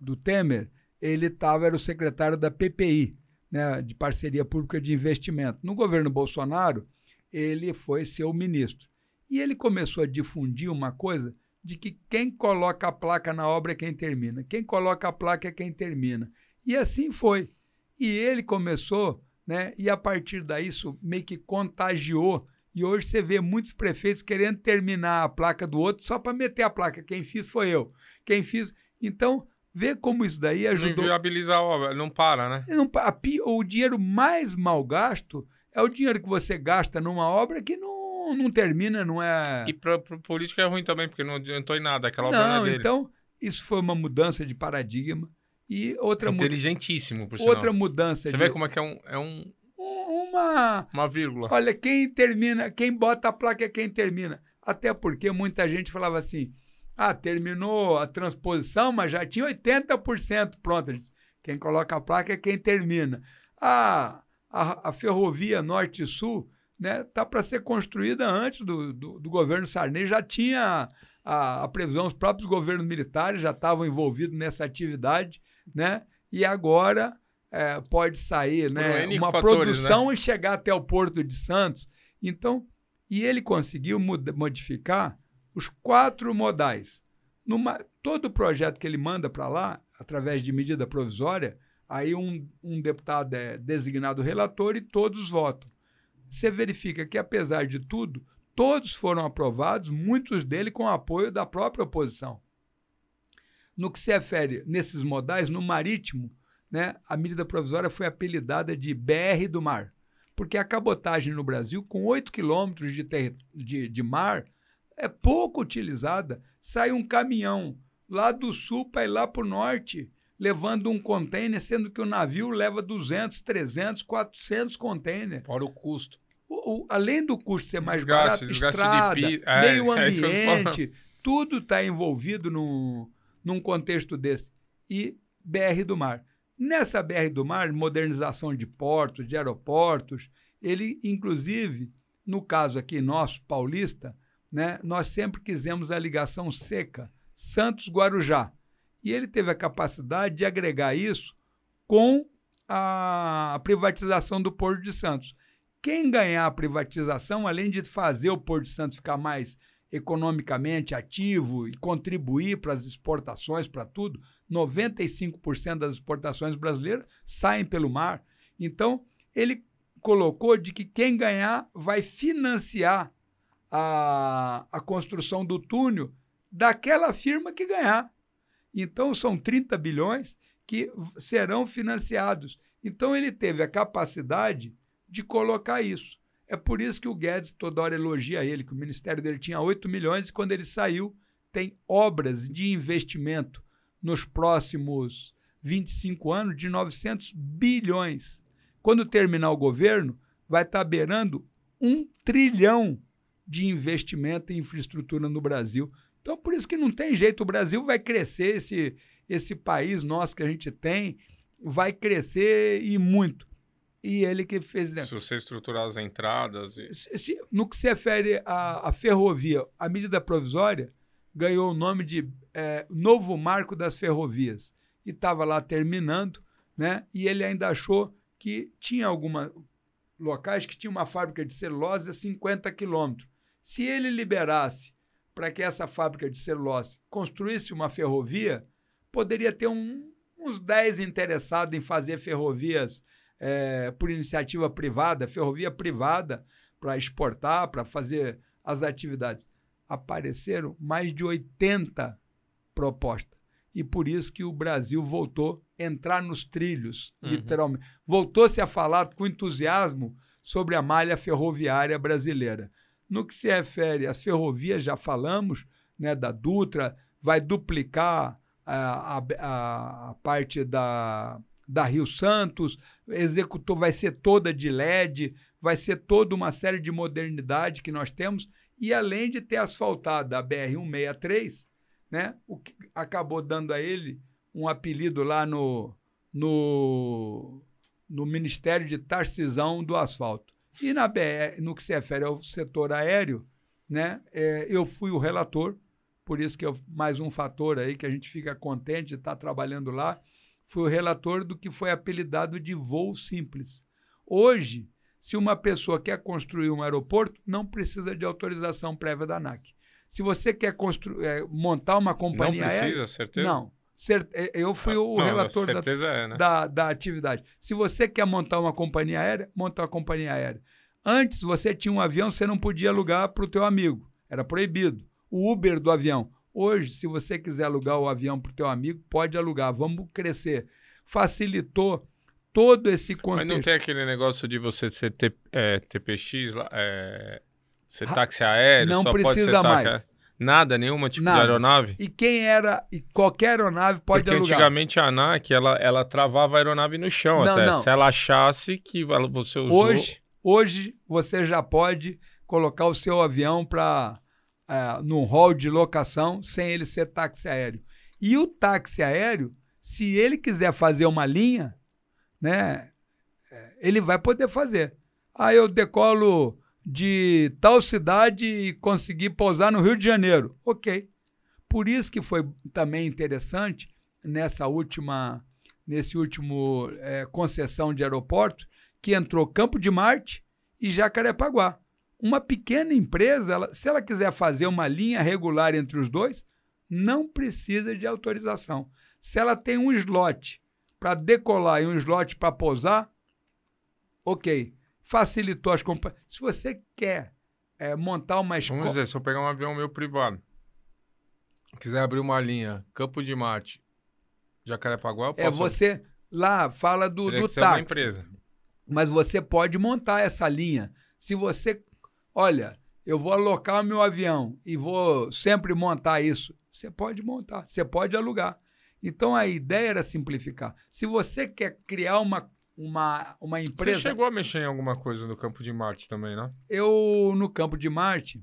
C: do Temer, ele estava, era o secretário da PPI, né, de Parceria Pública de Investimento. No governo Bolsonaro, ele foi ser o ministro. E ele começou a difundir uma coisa de que quem coloca a placa na obra é quem termina, quem coloca a placa é quem termina. E assim foi. E ele começou, né? E a partir daí isso meio que contagiou. E hoje você vê muitos prefeitos querendo terminar a placa do outro só para meter a placa. Quem fiz foi eu. Quem fiz. Então, vê como isso daí ajudou.
B: Não viabiliza a obra, não para, né?
C: Não, a, o dinheiro mais mal gasto é o dinheiro que você gasta numa obra que não não, termina, não é.
B: E para o político é ruim também, porque não adiantou em nada, aquela obra não,
C: é então isso foi uma mudança de paradigma. E outra
B: Inteligentíssimo, por
C: Outra mudança.
B: Você de... vê como é que é um. É um...
C: Uma.
B: Uma vírgula.
C: Olha, quem termina, quem bota a placa é quem termina. Até porque muita gente falava assim: ah, terminou a transposição, mas já tinha 80% pronto. Disse, quem coloca a placa é quem termina. Ah, a, a ferrovia norte-sul né, tá para ser construída antes do, do, do, governo Sarney. Já tinha a, a, previsão, os próprios governos militares já estavam envolvidos nessa atividade, né? E agora é, pode sair né, uma fatores, produção né? e chegar até o Porto de Santos. Então, e ele conseguiu modificar os quatro modais. Numa, todo projeto que ele manda para lá, através de medida provisória, aí um, um deputado é designado relator e todos votam você verifica que, apesar de tudo, todos foram aprovados, muitos deles com apoio da própria oposição. No que se refere nesses modais, no marítimo, né, a medida provisória foi apelidada de BR do mar, porque a cabotagem no Brasil, com 8 quilômetros de, de, de mar, é pouco utilizada. Sai um caminhão lá do sul para ir lá para o norte, levando um container, sendo que o navio leva 200, 300, 400 containers.
B: Fora o custo.
C: O, o, além do custo ser mais desgaste, barato, desgaste estrada, pi... é, meio é ambiente, é tudo está envolvido no, num contexto desse. E BR do Mar. Nessa BR do Mar, modernização de portos, de aeroportos, ele, inclusive, no caso aqui nosso, paulista, né, nós sempre quisemos a ligação seca Santos-Guarujá. E ele teve a capacidade de agregar isso com a privatização do Porto de Santos. Quem ganhar a privatização, além de fazer o Porto de Santos ficar mais economicamente ativo e contribuir para as exportações, para tudo, 95% das exportações brasileiras saem pelo mar. Então, ele colocou de que quem ganhar vai financiar a, a construção do túnel daquela firma que ganhar. Então, são 30 bilhões que serão financiados. Então, ele teve a capacidade de colocar isso. É por isso que o Guedes toda hora elogia ele, que o ministério dele tinha 8 milhões e quando ele saiu, tem obras de investimento nos próximos 25 anos de 900 bilhões. Quando terminar o governo, vai estar beirando um trilhão de investimento em infraestrutura no Brasil. Então, por isso que não tem jeito, o Brasil vai crescer, esse, esse país nosso que a gente tem vai crescer e muito. E ele que fez. Né?
B: Se você estruturar as entradas. E...
C: Se- se- no que se refere à, à ferrovia, a medida provisória ganhou o nome de é, Novo Marco das Ferrovias. E estava lá terminando, né? E ele ainda achou que tinha alguns locais que tinha uma fábrica de celulose a 50 quilômetros. Se ele liberasse para que essa fábrica de celulose construísse uma ferrovia, poderia ter um- uns 10 interessados em fazer ferrovias é, por iniciativa privada, ferrovia privada, para exportar, para fazer as atividades. Apareceram mais de 80 propostas. E por isso que o Brasil voltou a entrar nos trilhos,
B: Uhum.
C: literalmente. Voltou-se a falar com entusiasmo sobre a malha ferroviária brasileira. No que se refere às ferrovias, já falamos, né, da Dutra, vai duplicar a, a, a- parte da, da Rio Santos, executou, vai ser toda de LED, vai ser toda uma série de modernidade que nós temos, e além de ter asfaltado a BR-163, né, o que acabou dando a ele um apelido lá no, no, no Ministério de Tarcisão do Asfalto. E na BR, no que se refere ao setor aéreo, né, é, eu fui o relator, por isso que eu, mais um fator aí que a gente fica contente de estar trabalhando lá, fui o relator do que foi apelidado de voo simples. Hoje, se uma pessoa quer construir um aeroporto, não precisa de autorização prévia da ANAC. Se você quer constru- eh, montar uma
B: Não
C: companhia
B: precisa,
C: aérea,
B: certeza?
C: não. Eh, eu fui o
B: Não,
C: relator da,
B: é, né?
C: da, da atividade. Se você quer montar uma companhia aérea, monta uma companhia aérea. Antes, você tinha um avião, você não podia alugar para o teu amigo. Era proibido. O Uber do avião. Hoje, se você quiser alugar o avião para o teu amigo, pode alugar. Vamos crescer. Facilitou todo esse
B: Mas
C: contexto.
B: não tem aquele negócio de você ser é, TPX, é, ser táxi aéreo,
C: não precisa
B: táxi
C: mais.
B: aéreo? Nada, nenhuma tipo
C: Nada.
B: de aeronave?
C: E quem era... E qualquer aeronave pode
B: Porque
C: alugar.
B: antigamente a ANAC, ela, ela travava a aeronave no chão
C: Não,
B: até.
C: não.
B: Se ela achasse que você usou...
C: Hoje, hoje você já pode colocar o seu avião para é, num hall de locação sem ele ser táxi aéreo. E o táxi aéreo, se ele quiser fazer uma linha, né, é, ele vai poder fazer. Aí eu decolo de tal cidade e consegui pousar no Rio de Janeiro. Ok. Por isso que foi também interessante nessa última, nesse último é, concessão de aeroporto, que entrou Campo de Marte e Jacarepaguá. Uma pequena empresa, ela- se ela quiser fazer uma linha regular entre os dois, não precisa de autorização. Se ela tem um slot para decolar e um slot para pousar, ok. Facilitou as companhias. Se você quer é, montar uma escola.
B: Vamos dizer, se eu pegar um avião meu privado, quiser abrir uma linha, Campo de Marte, Jacarepaguá, eu posso...
C: É você lá fala do,
B: Teria
C: do táxi.
B: empresa.
C: Mas você pode montar essa linha. Se você, olha, eu vou alocar o meu avião e vou sempre montar isso, você pode montar, você pode alugar. Então a ideia era simplificar. Se você quer criar uma, uma, uma
B: Você
C: empresa,
B: chegou a mexer em alguma coisa no Campo de Marte também, né?
C: eu no campo de Marte,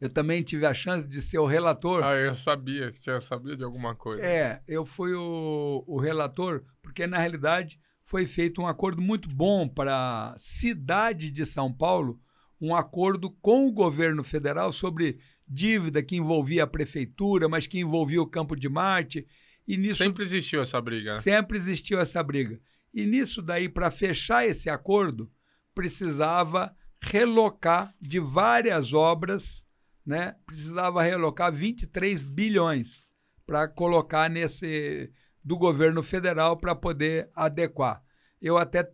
C: eu também tive a chance de ser o relator.
B: Ah, eu sabia que tinha sabia de alguma coisa.
C: É, eu fui o, o relator, porque na realidade foi feito um acordo muito bom para a cidade de São Paulo, um acordo com o governo federal sobre dívida que envolvia a prefeitura, mas que envolvia o Campo de Marte. E nisso
B: Sempre existiu essa briga. né?
C: Sempre existiu essa briga. E nisso daí, para fechar esse acordo, precisava relocar de várias obras, né? Precisava relocar 23 bilhões para colocar nesse do governo federal para poder adequar. Eu até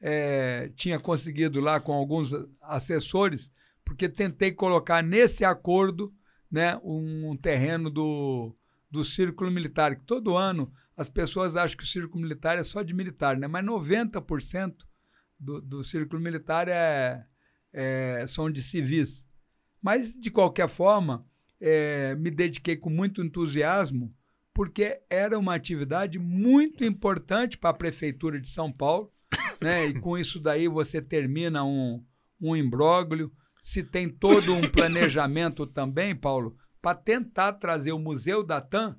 C: eh, tinha conseguido lá com alguns assessores, porque tentei colocar nesse acordo né, um terreno do, do Círculo Militar, que todo ano as pessoas acham que o Círculo Militar é só de militar, né? mas 90% do, do Círculo Militar é, é, são de civis. Mas, de qualquer forma, é, me dediquei com muito entusiasmo porque era uma atividade muito importante para a Prefeitura de São Paulo, né? E com isso daí você termina um, um imbróglio. Se tem todo um planejamento também, Paulo, para tentar trazer o Museu da TAM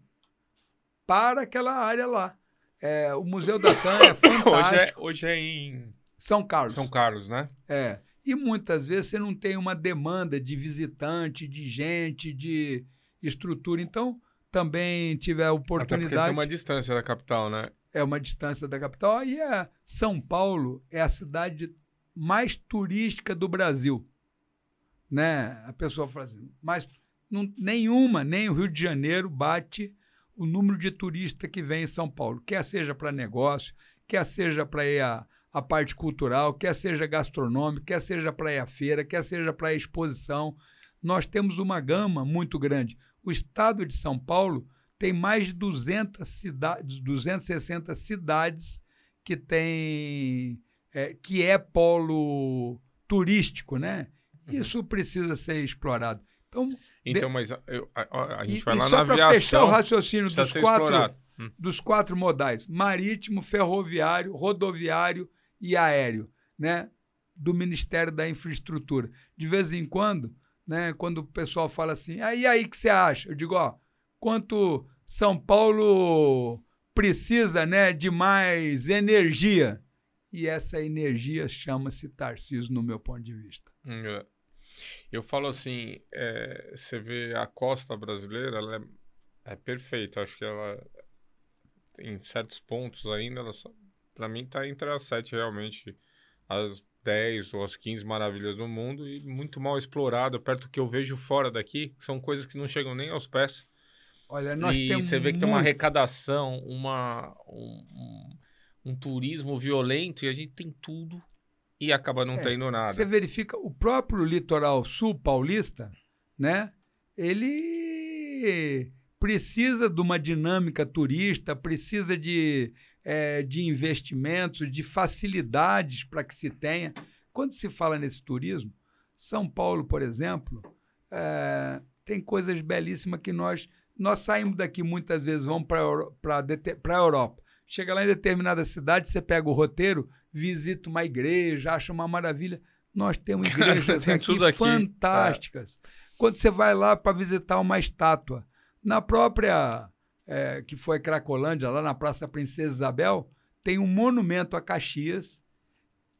C: para aquela área lá. É, o Museu da TAM é
B: Hoje é,
C: fantástico.
B: hoje é em
C: São Carlos.
B: São Carlos, né?
C: É. E muitas vezes você não tem uma demanda de visitante, de gente, de estrutura. Então, também tive a
B: Até
C: oportunidade.
B: tem uma distância da capital, né?
C: É uma distância da capital. E é, São Paulo é a cidade mais turística do Brasil. Né? A pessoa fala assim, mas não- nenhuma, nem o Rio de Janeiro bate o número de turista que vem em São Paulo, quer seja para negócio, quer seja para ir a, a parte cultural, quer seja gastronômico, quer seja para ir à feira, quer seja para à exposição. Nós temos uma gama muito grande. O estado de São Paulo tem mais de 200 cidades, 260 cidades que tem é, que é polo turístico, né? Isso precisa ser explorado. Então,
B: Então, mas eu- a, a- gente
C: e,
B: vai
C: e
B: lá
C: só
B: na
C: para fechar o
B: aviação.
C: raciocínio dos quatro.
B: Hum.
C: dos quatro modais: marítimo, ferroviário, rodoviário e aéreo, né? Do Ministério da Infraestrutura. De vez em quando, né? Quando o pessoal fala assim, aí aí que você acha? Eu digo, ó, quanto São Paulo precisa, né, de mais energia. E essa energia chama-se Tarcísio, no meu ponto de vista.
B: Hum, é. Eu falo assim, é, você vê a costa brasileira, ela é, é perfeita. Acho que ela, em certos pontos ainda, ela pra mim tá entre as sete realmente, as 10 ou as 15 maravilhas do mundo e muito mal explorado. Perto do que eu vejo fora daqui, são coisas que não chegam nem aos pés.
C: Olha, nós
B: e
C: temos
B: você vê que tem uma
C: muito-
B: arrecadação, uma, um, um, um turismo violento e a gente tem tudo e acaba não
C: É,
B: tendo nada.
C: Você verifica o próprio litoral sul paulista, né? Ele precisa de uma dinâmica turista, precisa de, eh, de investimentos, de facilidades para que se tenha. Quando se fala nesse turismo, São Paulo, por exemplo, eh, tem coisas belíssimas que nós nós saímos daqui muitas vezes, vamos para a Europa. Chega lá em determinada cidade, você pega o roteiro, visita uma igreja, acha uma maravilha. Nós temos igrejas aqui,
B: aqui.
C: fantásticas. Quando você vai lá para visitar uma estátua, na própria, eh, que foi Cracolândia, lá na Praça Princesa Isabel, tem um monumento a Caxias,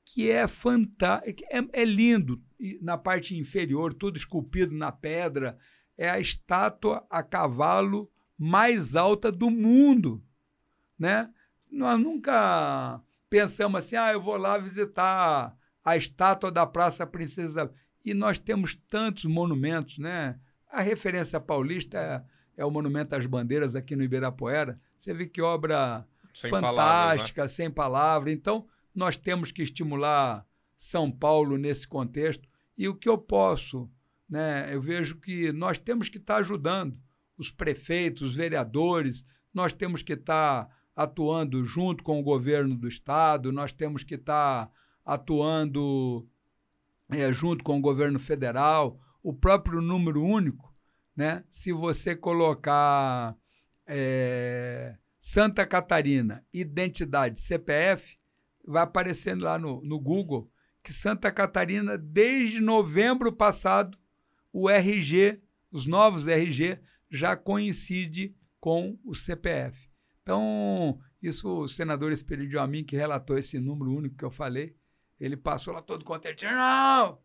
C: que é fantástico, é, é lindo. E na parte inferior, tudo esculpido na pedra, é a estátua a cavalo mais alta do mundo, né? Nós nunca pensamos assim, ah, eu vou lá visitar a estátua da Praça Princesa. E nós temos tantos monumentos, né? A referência paulista é, é o Monumento às Bandeiras aqui no Ibirapuera. Você vê que obra
B: Sem palavras, né?
C: fantástica, sem palavra. Então, nós temos que estimular São Paulo nesse contexto. E o que eu posso, né? Eu vejo que nós temos que estar ajudando os prefeitos, os vereadores, nós temos que estar atuando junto com o governo do estado, nós temos que estar atuando é, junto com o governo federal, o próprio número único, né? Se você colocar é, Santa Catarina, identidade CPF, vai aparecendo lá no, no Google que Santa Catarina, desde novembro passado, o RG, os novos RG, já coincide com o CPF. Então, isso o senador Esperidio Amin, que relatou esse número único que eu falei, ele passou lá todo contente. Não!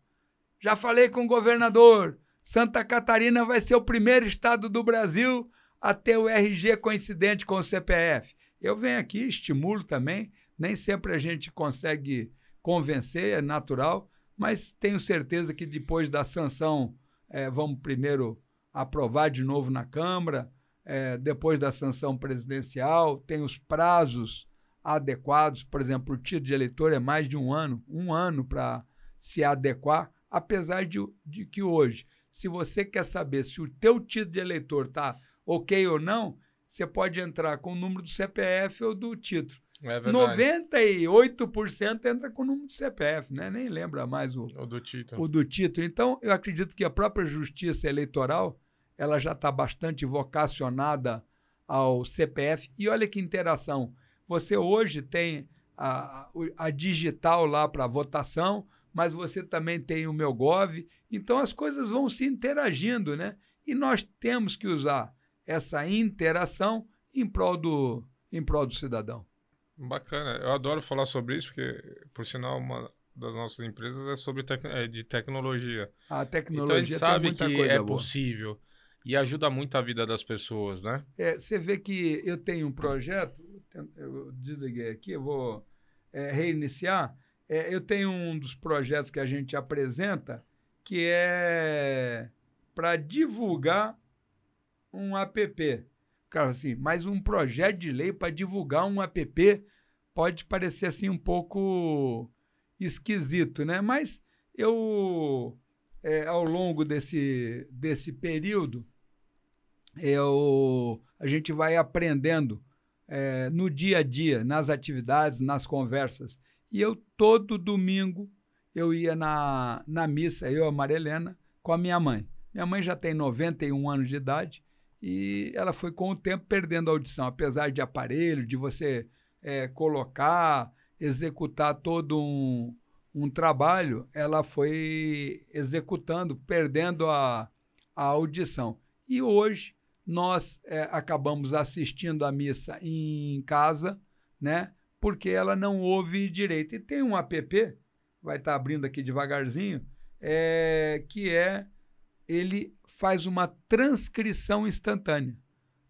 C: Já falei com o governador. Santa Catarina vai ser o primeiro estado do Brasil a ter o RG coincidente com o CPF. Eu venho aqui, estimulo também. Nem sempre a gente consegue convencer, é natural, mas tenho certeza que depois da sanção, eh, vamos primeiro aprovar de novo na Câmara, eh, depois da sanção presidencial, tem os prazos adequados, por exemplo, o título de eleitor é mais de um ano, um ano para se adequar, apesar de, de que hoje, se você quer saber se o teu título de eleitor está ok ou não, você pode entrar com o número do CPF ou do título.
B: É verdade.
C: 98% entra com o número do CPF, né? Nem lembra mais o,
B: O do Tito.
C: o do título. Então, eu acredito que a própria justiça eleitoral ela já está bastante vocacionada ao CPF. E olha que interação. Você hoje tem a, a digital lá para votação, mas você também tem o meu Gov. Então as coisas vão se interagindo, né? E nós temos que usar essa interação em prol do, em prol do cidadão.
B: Bacana. Eu adoro falar sobre isso, porque, por sinal, uma das nossas empresas é sobre tec é de tecnologia.
C: A tecnologia
B: então a gente sabe que é
C: boa.
B: possível e ajuda muito a vida das pessoas, né?
C: É, você vê que eu tenho um projeto, eu desliguei aqui, eu vou é, reiniciar. É, eu tenho um dos projetos que a gente apresenta que é para divulgar um app. Cara, assim, mas um projeto de lei para divulgar um app pode parecer assim um pouco esquisito, né? Mas eu, é, ao longo desse, desse período, eu, a gente vai aprendendo é, no dia a dia, nas atividades, nas conversas. E eu, todo domingo, eu ia na, na missa, eu a Maria Helena, com a minha mãe. Minha mãe já tem 91 anos de idade e ela foi com o tempo perdendo a audição, apesar de aparelho, de você é, colocar, executar todo um, um trabalho, ela foi executando, perdendo a, a audição. E hoje nós é, acabamos assistindo a missa em casa, né? Porque ela não ouve direito. E tem um app, vai estar abrindo aqui devagarzinho, é, que é ele faz uma transcrição instantânea.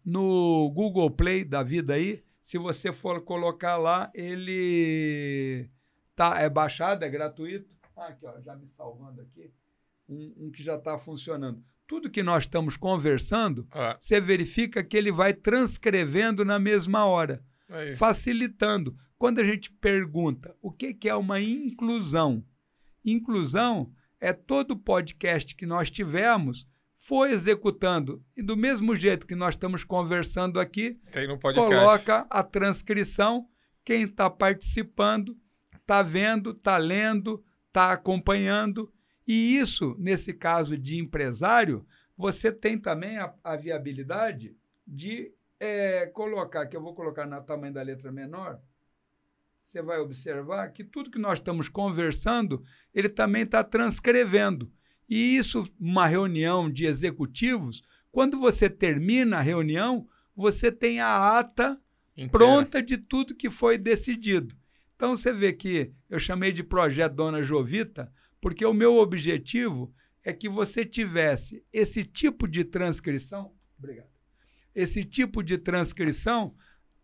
C: No Google Play da vida aí, se você for colocar lá, ele tá, é baixado, é gratuito. Ah, aqui, ó, já me salvando aqui. Um, um que já está funcionando. Tudo que nós estamos conversando,
B: Ah,
C: você verifica que ele vai transcrevendo na mesma hora,
B: aí.
C: facilitando. Quando a gente pergunta o que, que é uma inclusão, inclusão é todo podcast que nós tivemos foi executando e do mesmo jeito que nós estamos conversando aqui,
B: Tem no podcast.
C: coloca a transcrição. Quem está participando está vendo, está lendo, está acompanhando. E isso, nesse caso de empresário, você tem também a, a viabilidade de eh, colocar, que eu vou colocar no tamanho da letra menor, você vai observar que tudo que nós estamos conversando, ele também está transcrevendo. E isso, uma reunião de executivos, quando você termina a reunião, você tem a ata
B: Inteira.
C: pronta de tudo que foi decidido. Então você vê que eu chamei de projeto Dona Jovita, porque o meu objetivo é que você tivesse esse tipo de transcrição, obrigado. Esse tipo de transcrição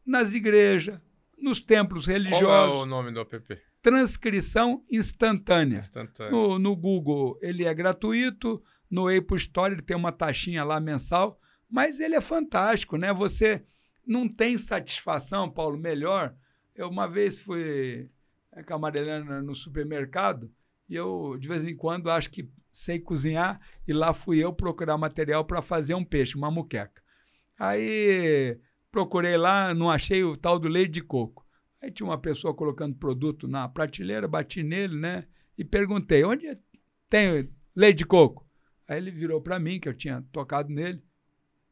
C: nas igrejas, nos templos
B: Qual é
C: religiosos,
B: o nome do app?
C: transcrição instantânea.
B: Instantâneo.
C: No, no Google ele é gratuito, no Apple Store ele tem uma taxinha lá mensal, mas ele é fantástico, né? Você não tem satisfação, Paulo, melhor. Eu uma vez fui eh, com a Marilena no supermercado e eu, de vez em quando, acho que sei cozinhar e lá fui eu procurar material para fazer um peixe, uma muqueca. Aí procurei lá, não achei o tal do leite de coco. Aí tinha uma pessoa colocando produto na prateleira, bati nele, né? E perguntei, onde tem leite de coco? Aí ele virou para mim, que eu tinha tocado nele,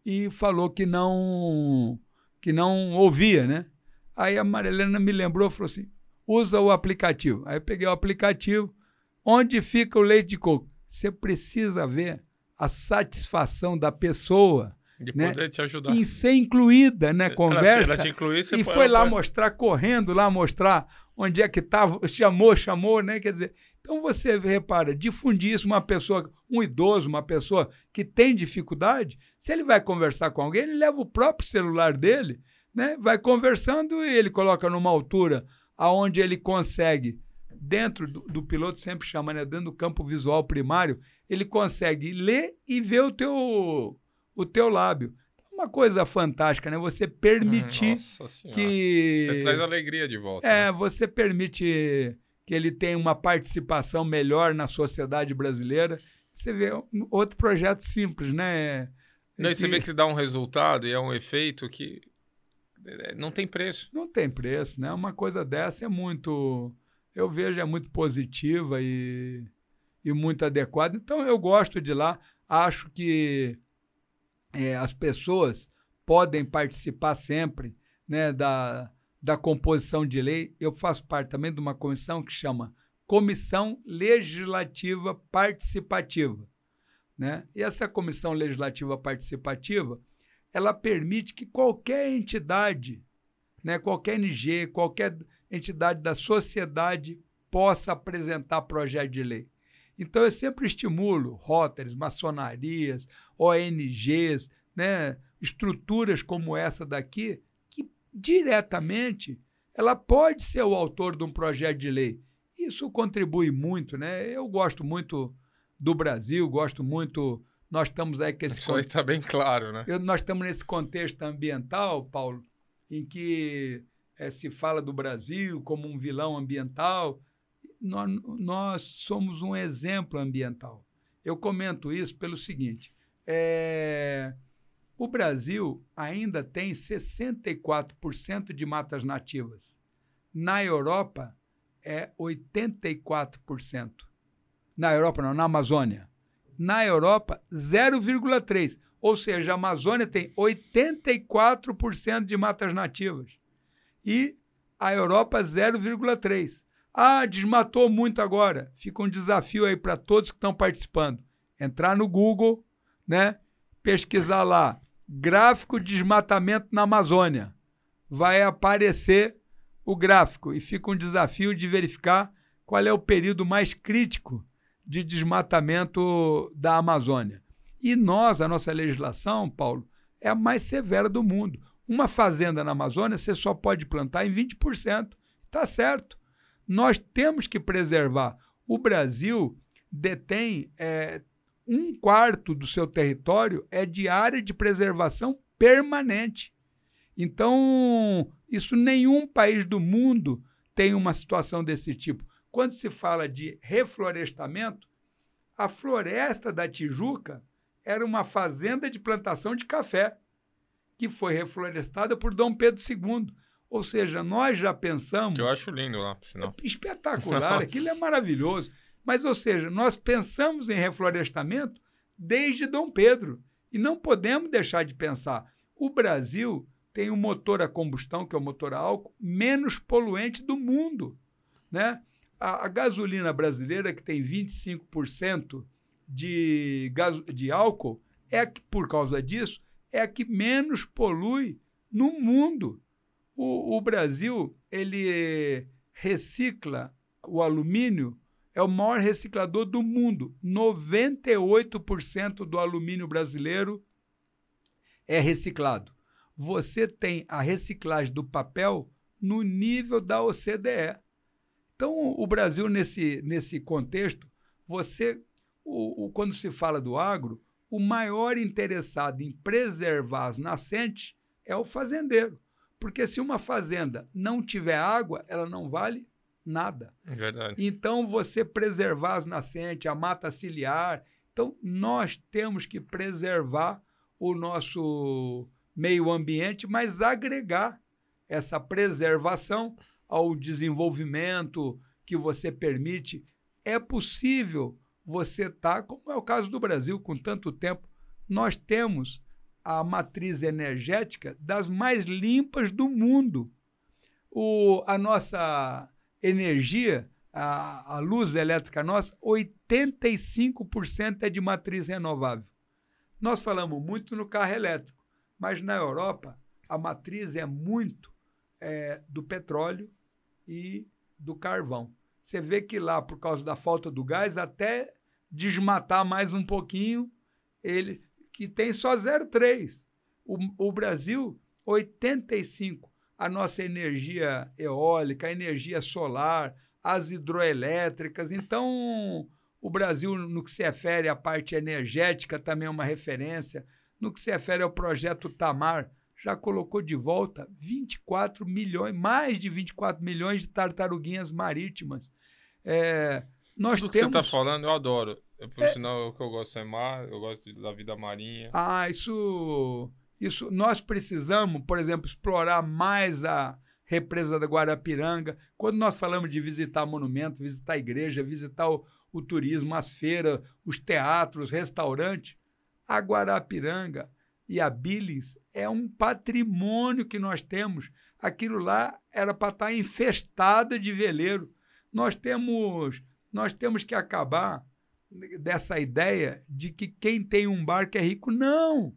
C: e falou que não que não ouvia, né? Aí a Marilena me lembrou, falou assim, usa o aplicativo. Aí eu peguei o aplicativo, onde fica o leite de coco? Você precisa ver a satisfação da pessoa
B: De
C: né?
B: poder te ajudar.
C: em ser incluída na
B: Ela-
C: conversa
B: Ela te incluir,
C: e foi lá mostrar, correndo lá mostrar onde é que estava, chamou, chamou, né? Quer dizer, então você repara, difundir isso uma pessoa, um idoso, uma pessoa que tem dificuldade, se ele vai conversar com alguém, ele leva o próprio celular dele, né? Vai conversando e ele coloca numa altura aonde ele consegue, dentro do, do piloto, sempre chama, né? Dentro do campo visual primário, ele consegue ler e ver o teu, o teu lábio. Uma coisa fantástica, né? Você permitir que
B: Você traz alegria de volta.
C: é,
B: né?
C: você permite que ele tenha uma participação melhor na sociedade brasileira. Você vê um- outro projeto simples, né?
B: Não, e você vê que dá um resultado e é um efeito que é, não tem preço.
C: não tem preço, né? Uma coisa dessa é muito, eu vejo é muito positiva e, e muito adequada. Então eu gosto de lá. Acho que é, as pessoas podem participar sempre né, da, da composição de lei. Eu faço parte também de uma comissão que chama Comissão Legislativa Participativa. Né? E essa Comissão Legislativa Participativa ela permite que qualquer entidade, né, qualquer NG, qualquer entidade da sociedade possa apresentar projeto de lei. Então, eu sempre estimulo Rotaries, maçonarias, ONGs, né, estruturas como essa daqui, que diretamente ela pode ser o autor de um projeto de lei. Isso contribui muito, né? Eu gosto muito do Brasil, gosto muito. Nós estamos aí com esse.
B: Isso aí está bem claro, né?
C: Eu, nós estamos nesse contexto ambiental, Paulo, em que é, se fala do Brasil como um vilão ambiental. Nós, nós somos um exemplo ambiental. Eu comento isso pelo seguinte: é, o Brasil ainda tem 64% de matas nativas. Na Europa, é 84%. Na Europa, não, na Amazônia. Na Europa, 0,3%. Ou seja, a Amazônia tem 84% de matas nativas. E a Europa, 0,3%. Ah, desmatou muito agora. Fica um desafio aí para todos que estão participando. Entrar no Google, né? pesquisar lá gráfico de desmatamento na Amazônia. Vai aparecer o gráfico e fica um desafio de verificar qual é o período mais crítico de desmatamento da Amazônia. E nós, a nossa legislação, Paulo, é a mais severa do mundo. Uma fazenda na Amazônia você só pode plantar em 20%. Está certo. Nós temos que preservar. O Brasil detém é, um quarto do seu território é de área de preservação permanente. Então, isso nenhum país do mundo tem uma situação desse tipo. Quando se fala de reflorestamento, a floresta da Tijuca era uma fazenda de plantação de café, que foi reflorestada por Dom Pedro II. Ou seja, nós já pensamos.
B: Eu acho lindo lá, sinal.
C: É espetacular, aquilo é maravilhoso. Mas, ou seja, nós pensamos em reflorestamento desde Dom Pedro e não podemos deixar de pensar. O Brasil tem um motor a combustão, que é o motor a álcool, menos poluente do mundo. Né? A, a gasolina brasileira, que tem 25% de, gas, de álcool, é que, por causa disso, é a que menos polui no mundo. O, o Brasil ele recicla o alumínio é o maior reciclador do mundo. 98% do alumínio brasileiro é reciclado. Você tem a reciclagem do papel no nível da OCDE. Então, o Brasil, nesse, nesse contexto, você, o, o, quando se fala do agro, o maior interessado em preservar as nascentes é o fazendeiro. Porque se uma fazenda não tiver água, ela não vale nada.
B: Verdade.
C: Então, você preservar as nascentes, a mata ciliar. Então, nós temos que preservar o nosso meio ambiente, mas agregar essa preservação ao desenvolvimento que você permite. É possível você estar, tá, como é o caso do Brasil, com tanto tempo, nós temos a matriz energética das mais limpas do mundo. O, a nossa energia, a, a luz elétrica nossa, 85% é de matriz renovável. Nós falamos muito no carro elétrico, mas na Europa a matriz é muito é, do petróleo e do carvão. Você vê que lá, por causa da falta do gás, até desmatar mais um pouquinho, ele que tem só 0,3. O, o Brasil, 85 a nossa energia eólica, a energia solar, as hidroelétricas. Então, o Brasil, no que se refere à parte energética, também é uma referência. No que se refere ao projeto Tamar, já colocou de volta 24 milhões, mais de 24 milhões de tartaruguinhas marítimas. É, nós
B: Tudo
C: temos...
B: que você está falando, eu adoro. Por é... sinal, o que eu gosto é mar, eu gosto da vida marinha.
C: Ah, isso isso, nós precisamos, por exemplo, explorar mais a represa da Guarapiranga. Quando nós falamos de visitar monumento, visitar a igreja, visitar o, o turismo, as feiras, os teatros, restaurantes, a Guarapiranga e a Billings é um patrimônio que nós temos. Aquilo lá era para estar infestada de veleiro. Nós temos, nós temos que acabar dessa ideia de que quem tem um barco é rico. Não!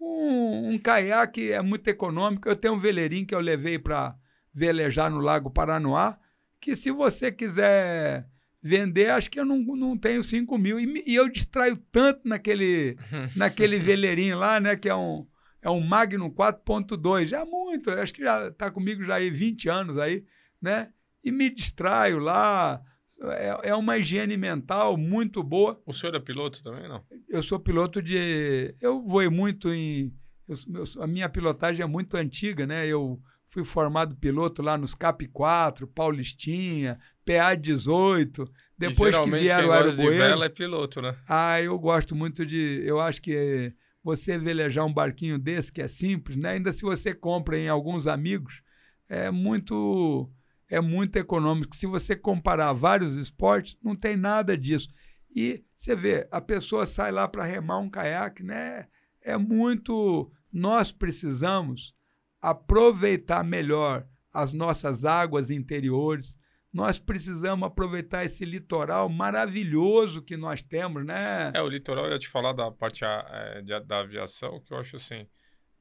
C: Um, um caiaque é muito econômico. Eu tenho um veleirinho que eu levei para velejar no Lago Paranoá, que se você quiser vender, acho que eu não, não tenho 5 mil. E, e, eu distraio tanto naquele, naquele veleirinho lá, né? Que é um, é um Magnum 4.2. Já muito, acho que já está comigo já aí 20 anos aí, né? E me distraio lá. É, é uma higiene mental muito boa.
B: O senhor é piloto também, não?
C: Eu sou piloto de. Eu vou muito em. Eu, eu, a minha pilotagem é muito antiga, né? Eu fui formado piloto lá nos CAP 4, Paulistinha, PA 18. Depois que vieram o Aeroboeiro...
B: de vela é piloto, né?
C: Ah, eu gosto muito de... Eu acho que você velejar um barquinho desse, que é simples, né? Ainda se você compra em alguns amigos, é muito... É muito econômico. Se você comparar vários esportes, não tem nada disso. E você vê, a pessoa sai lá para remar um caiaque, né? É muito... Nós precisamos aproveitar melhor as nossas águas interiores. Nós precisamos aproveitar esse litoral maravilhoso que nós temos, né?
B: É, o litoral, eu ia te falar da parte é, de, da aviação, que eu acho assim,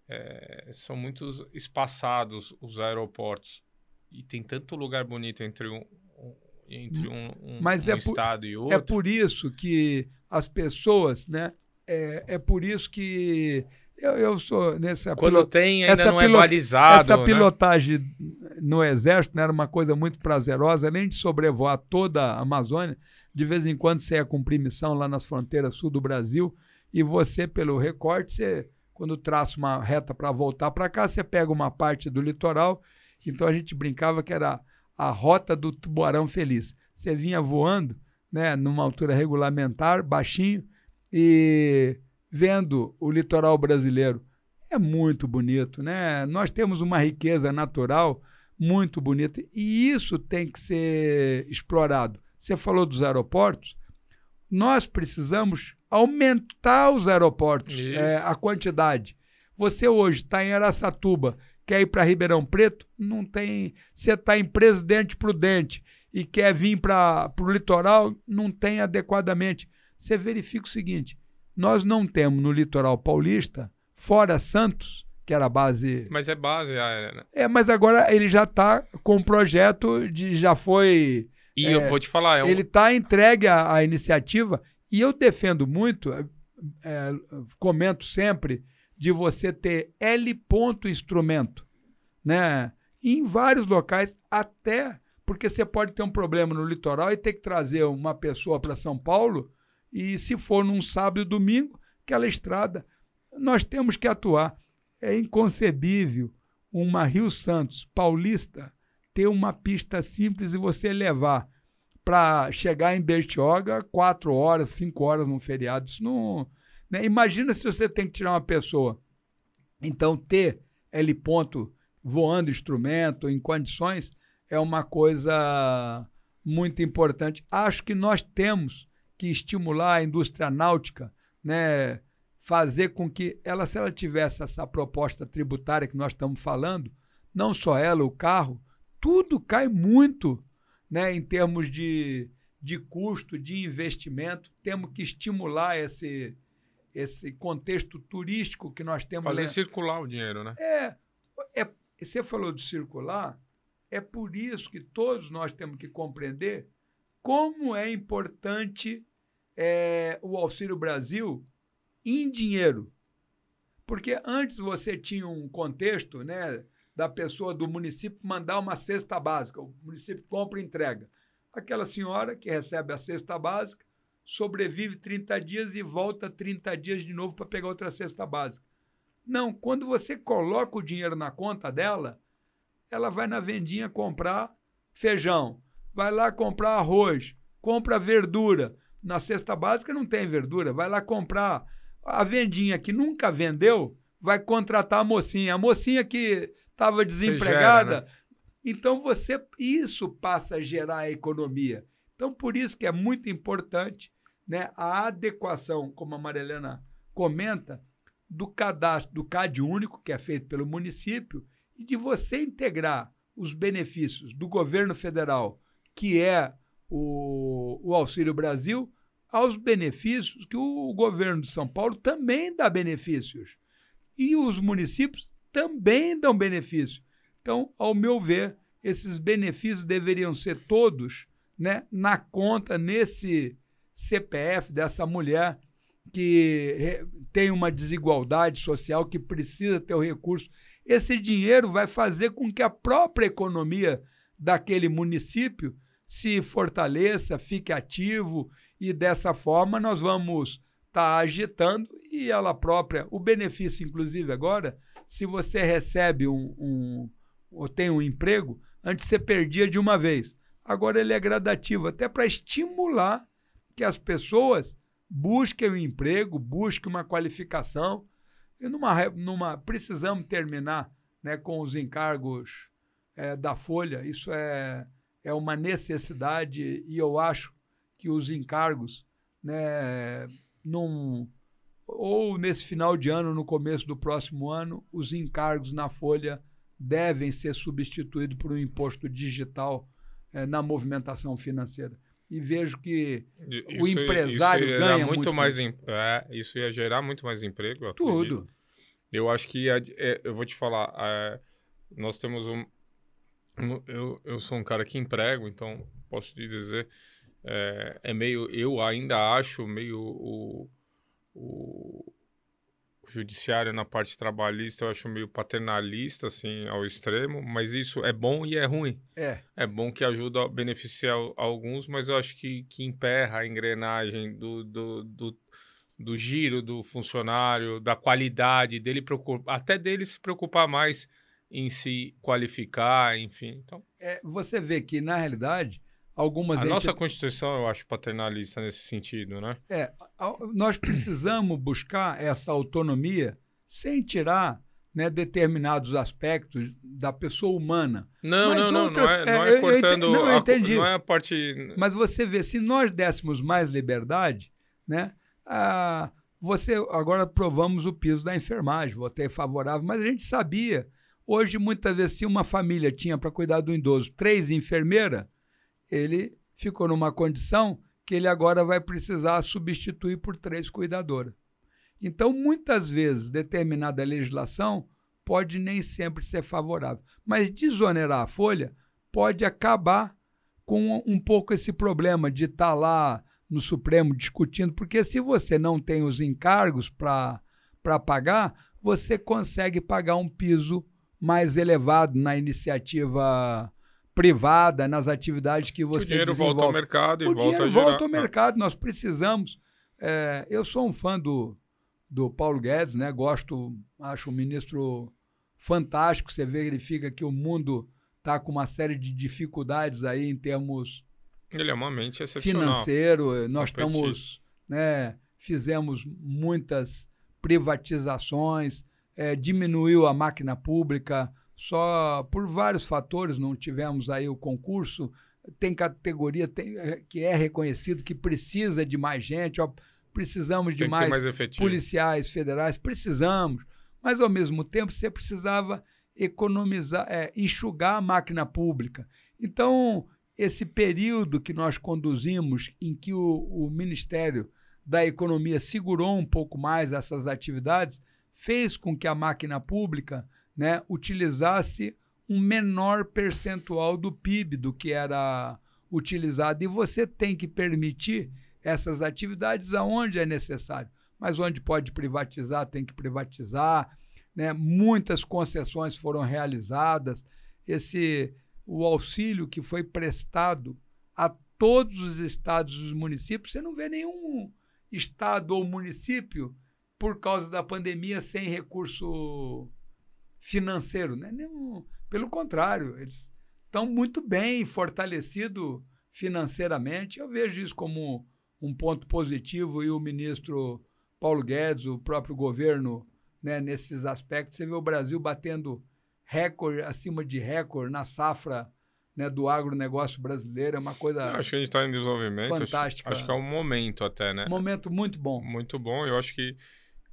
B: é, são muitos espaçados os aeroportos e tem tanto lugar bonito entre um, entre um, um,
C: Mas
B: um
C: é
B: estado
C: por,
B: e outro.
C: É por isso que as pessoas, né? É, é por isso que eu, eu sou nessa
B: Quando
C: pilot...
B: tem, ainda
C: essa
B: não é balizado.
C: Essa
B: né?
C: pilotagem no Exército né, era uma coisa muito prazerosa, além de sobrevoar toda a Amazônia, de vez em quando você ia cumprir missão lá nas fronteiras sul do Brasil, e você, pelo recorte, você, quando traça uma reta para voltar para cá, você pega uma parte do litoral. Então a gente brincava que era a rota do tubarão feliz. Você vinha voando, né, numa altura regulamentar, baixinho, e vendo o litoral brasileiro. É muito bonito, né? Nós temos uma riqueza natural muito bonita e isso tem que ser explorado. Você falou dos aeroportos, nós precisamos aumentar os aeroportos, é, a quantidade. Você hoje está em Araçatuba, quer ir para Ribeirão Preto, não tem. Você está em Presidente Prudente e quer vir para o litoral, não tem adequadamente. Você verifica o seguinte: nós não temos no litoral paulista, fora Santos, que era a base.
B: Mas é base aérea, né?
C: É, mas agora ele já está com um projeto de. já foi.
B: E
C: é,
B: eu vou te falar. É um...
C: Ele está entregue à, à, iniciativa e eu defendo muito, é, comento sempre, de você ter L ponto instrumento, né? Em vários locais, até porque você pode ter um problema no litoral e ter que trazer uma pessoa para São Paulo e se for num sábado e domingo, aquela estrada, nós temos que atuar. É inconcebível uma Rio Santos paulista ter uma pista simples e você levar para chegar em Bertioga quatro horas, cinco horas num feriado. Isso não. Né? Imagina se você tem que tirar uma pessoa. Então, ter L ponto voando instrumento em condições é uma coisa muito importante. Acho que nós temos que estimular a indústria náutica, né, fazer com que ela, se ela tivesse essa proposta tributária que nós estamos falando, não só ela, o carro, tudo cai muito né, em termos de, de custo, de investimento. Temos que estimular esse, esse contexto turístico que nós temos.
B: Fazer circular o dinheiro, né?
C: É, é. Você falou de circular, é por isso que todos nós temos que compreender como é importante é, o Auxílio Brasil em dinheiro. Porque antes você tinha um contexto né, da pessoa do município mandar uma cesta básica. O município compra e entrega. Aquela senhora que recebe a cesta básica sobrevive 30 dias e volta 30 dias de novo para pegar outra cesta básica. Não, quando você coloca o dinheiro na conta dela, ela vai na vendinha comprar feijão, vai lá comprar arroz, compra verdura. Na cesta básica não tem verdura, vai lá comprar. A vendinha que nunca vendeu vai contratar a mocinha. A mocinha que estava desempregada. Gera, né? Então você isso passa a gerar a economia. Então por isso que é muito importante, né, a adequação, como a Marilena comenta, do cadastro do CAD único, que é feito pelo município, e de você integrar os benefícios do governo federal, que é o, o Auxílio Brasil, aos benefícios que o governo de São Paulo também dá benefícios. E os municípios também dão benefício. Então, ao meu ver, esses benefícios deveriam ser todos né, na conta, nesse CPF dessa mulher que tem uma desigualdade social, que precisa ter o recurso. Esse dinheiro vai fazer com que a própria economia daquele município se fortaleça, fique ativo e dessa forma nós vamos estar tá agitando e ela própria, o benefício inclusive agora, se você recebe um, um ou tem um emprego, antes você perdia de uma vez. Agora ele é gradativo, até para estimular que as pessoas busquem um emprego, busquem uma qualificação. E numa, numa precisamos terminar né, com os encargos é, da Folha. Isso é, é uma necessidade e eu acho que os encargos, né, num, ou nesse final de ano, no começo do próximo ano, os encargos na folha devem ser substituídos por um imposto digital é, na movimentação financeira. E vejo que isso, o empresário ganha muito, muito
B: mais. Em, é, isso ia gerar muito mais emprego.
C: Tudo.
B: Eu acho que é, eu vou te falar. É, nós temos um. Eu, eu sou um cara que emprego, então posso te dizer é, é meio, eu ainda acho meio o, o, judiciário na parte trabalhista, eu acho meio paternalista, assim, ao extremo, mas isso é bom e é ruim.
C: É.
B: É bom que ajuda a beneficiar alguns, mas eu acho que, que emperra a engrenagem do, do, do do giro do funcionário, da qualidade dele, até dele se preocupar mais em se qualificar, enfim. Então,
C: é, você vê que, na realidade, algumas.
B: A nossa Constituição, eu acho paternalista nesse sentido, né?
C: É, nós precisamos buscar essa autonomia sem tirar né, determinados aspectos da pessoa humana.
B: Não, Mas não, outras, não, não é, não é, cortando. Eu, não, eu entendi. A, não é a parte.
C: Mas você vê, se nós dessemos mais liberdade, né? Ah, você agora provamos o piso da enfermagem, votei favorável, mas a gente sabia. Hoje, muitas vezes, se uma família tinha para cuidar do idoso três enfermeiras, ele ficou numa condição que ele agora vai precisar substituir por três cuidadoras. Então, muitas vezes, determinada legislação pode nem sempre ser favorável, mas desonerar a folha pode acabar com um pouco esse problema de estar tá lá no Supremo discutindo, porque se você não tem os encargos para pagar, você consegue pagar um piso mais elevado na iniciativa privada, nas atividades que você
B: O dinheiro
C: desenvolve.
B: volta ao mercado e
C: o
B: volta
C: dinheiro volta ao mercado, nós precisamos. É, eu sou um fã do, do Paulo Guedes, né? Gosto, acho um ministro fantástico. Você verifica que o mundo está com uma série de dificuldades aí em termos
B: ele é uma mente excepcional.
C: financeiro. Nós estamos, né? Fizemos muitas privatizações, é, diminuiu a máquina pública, só por vários fatores não tivemos aí o concurso. Tem categoria tem, eh, que é reconhecido que precisa de mais gente, ó, precisamos de mais,
B: mais
C: policiais federais, precisamos, mas ao mesmo tempo você precisava economizar, é, enxugar a máquina pública. Então, esse período que nós conduzimos, em que o, o Ministério da Economia segurou um pouco mais essas atividades, fez com que a máquina pública né, utilizasse um menor percentual do PIB do que era utilizado. E você tem que permitir essas atividades aonde é necessário. Mas onde pode privatizar, tem que privatizar. Né? Muitas concessões foram realizadas. Esse o auxílio que foi prestado a todos os estados e os municípios, você não vê nenhum estado ou município por causa da pandemia sem recurso financeiro, né? Nenhum, pelo contrário, eles estão muito bem fortalecidos financeiramente. Eu vejo isso como um ponto positivo e o ministro Paulo Guedes, o próprio governo, né, nesses aspectos. Você vê o Brasil batendo recorde acima de recorde na safra né, do agronegócio brasileiro. É uma coisa.
B: Eu acho que a gente está em desenvolvimento.
C: Fantástica.
B: Acho, acho, que é um momento até, né?
C: Um momento muito bom.
B: Muito bom. Eu acho que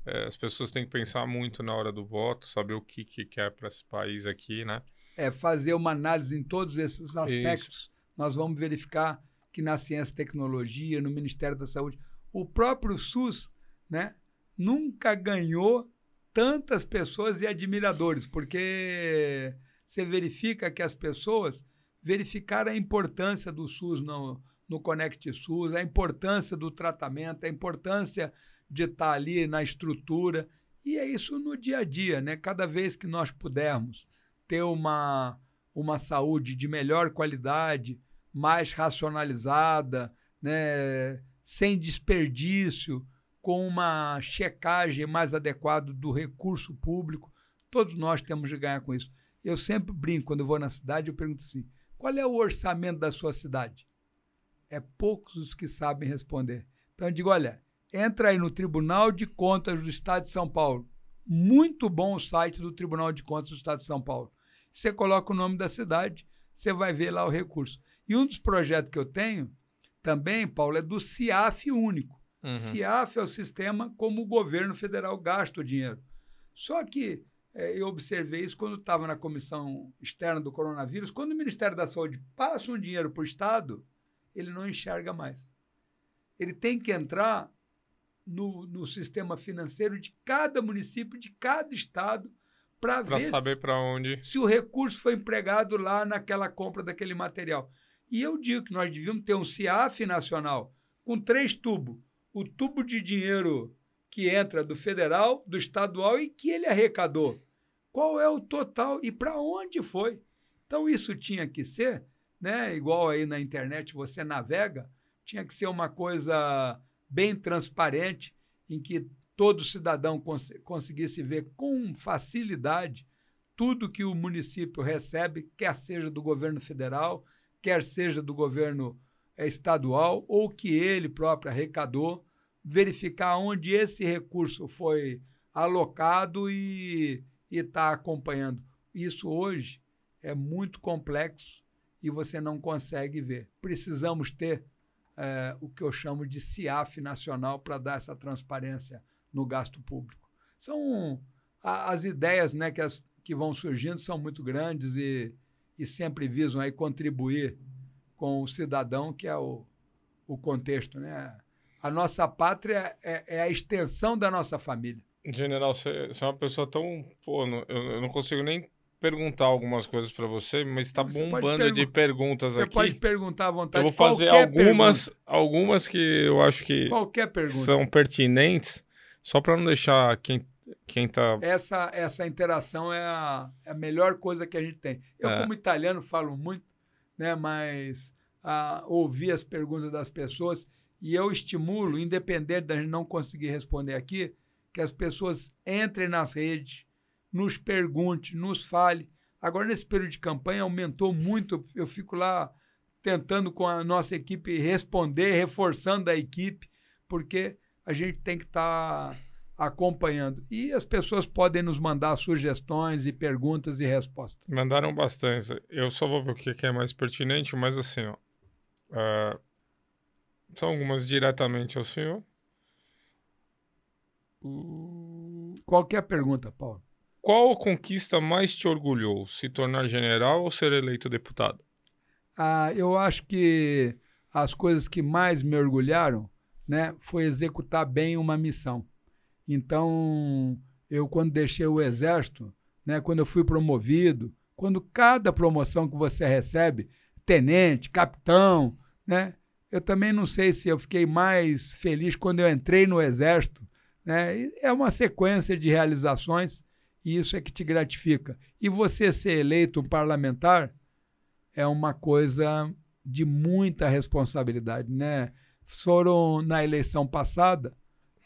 B: é, as pessoas têm que pensar muito na hora do voto, saber o que, que quer para esse país aqui, né?
C: É fazer uma análise em todos esses aspectos. Nós vamos verificar que na ciência e tecnologia, no Ministério da Saúde, o próprio SUS, né, nunca ganhou tantas pessoas e admiradores, porque você verifica que as pessoas verificaram a importância do SUS no, no Conect SUS, a importância do tratamento, a importância de estar ali na estrutura. E é isso no dia a dia, né? Cada vez que nós pudermos ter uma, uma saúde de melhor qualidade, mais racionalizada, né? sem desperdício, com uma checagem mais adequada do recurso público, todos nós temos de ganhar com isso. Eu sempre brinco, quando vou na cidade, eu pergunto assim: qual é o orçamento da sua cidade? É poucos os que sabem responder. Então eu digo: olha, entra aí no Tribunal de Contas do Estado de São Paulo. Muito bom o site do Tribunal de Contas do Estado de São Paulo. Você coloca o nome da cidade, você vai ver lá o recurso. E um dos projetos que eu tenho também, Paulo, é do CIAF único. Uhum. CIAF é o sistema como o governo federal gasta o dinheiro. Só que é, eu observei isso quando estava na comissão externa do coronavírus. Quando o Ministério da Saúde passa um dinheiro para o Estado, ele não enxerga mais. Ele tem que entrar no, no sistema financeiro de cada município, de cada estado, para ver
B: saber para onde
C: se o recurso foi empregado lá naquela compra daquele material. E eu digo que nós devíamos ter um CIAF nacional com três tubos. O tubo de dinheiro que entra do federal, do estadual e que ele arrecadou. Qual é o total e para onde foi? Então isso tinha que ser, né? Igual aí na internet você navega, tinha que ser uma coisa bem transparente em que todo cidadão cons conseguisse ver com facilidade tudo que o município recebe, quer seja do governo federal, quer seja do governo eh, estadual ou que ele próprio arrecadou verificar onde esse recurso foi alocado e está acompanhando. Isso hoje é muito complexo e você não consegue ver. Precisamos ter é, o que eu chamo de CIAF nacional para dar essa transparência no gasto público. São a, as ideias né, que, as, que vão surgindo são muito grandes e, e sempre visam aí contribuir com o cidadão, que é o, o contexto, né? A nossa pátria é, é a extensão da nossa família.
B: General, você, é uma pessoa tão. Pô, eu, não consigo nem perguntar algumas coisas para você, mas está bombando de perguntas
C: você
B: aqui.
C: Você pode perguntar à vontade.
B: Eu vou fazer algumas, algumas que eu acho que
C: qualquer pergunta.
B: são pertinentes, só para não deixar quem quem tá
C: essa essa interação é a, é a melhor coisa que a gente tem. Eu é. como italiano falo muito, né, mas a, ouvir as perguntas das pessoas e eu estimulo, independente da gente não conseguir responder aqui, que as pessoas entrem nas redes, nos pergunte, nos fale. Agora, nesse período de campanha, aumentou muito. Eu fico lá tentando com a nossa equipe responder, reforçando a equipe, porque a gente tem que estar tá acompanhando. E as pessoas podem nos mandar sugestões e perguntas e respostas.
B: Mandaram bastante. Eu só vou ver o que é mais pertinente, mas assim, ó, uh, são algumas diretamente ao senhor.
C: Qualquer pergunta, Paulo.
B: Qual conquista mais te orgulhou? Se tornar general ou ser eleito deputado?
C: Ah, eu acho que as coisas que mais me orgulharam né, foi executar bem uma missão. Então, eu quando deixei o exército, né, quando eu fui promovido, quando cada promoção que você recebe, tenente, capitão, né, eu também não sei se eu fiquei mais feliz quando eu entrei no Exército. Né? É uma sequência de realizações e isso é que te gratifica. E você ser eleito um parlamentar é uma coisa de muita responsabilidade. Né? Foram na eleição passada,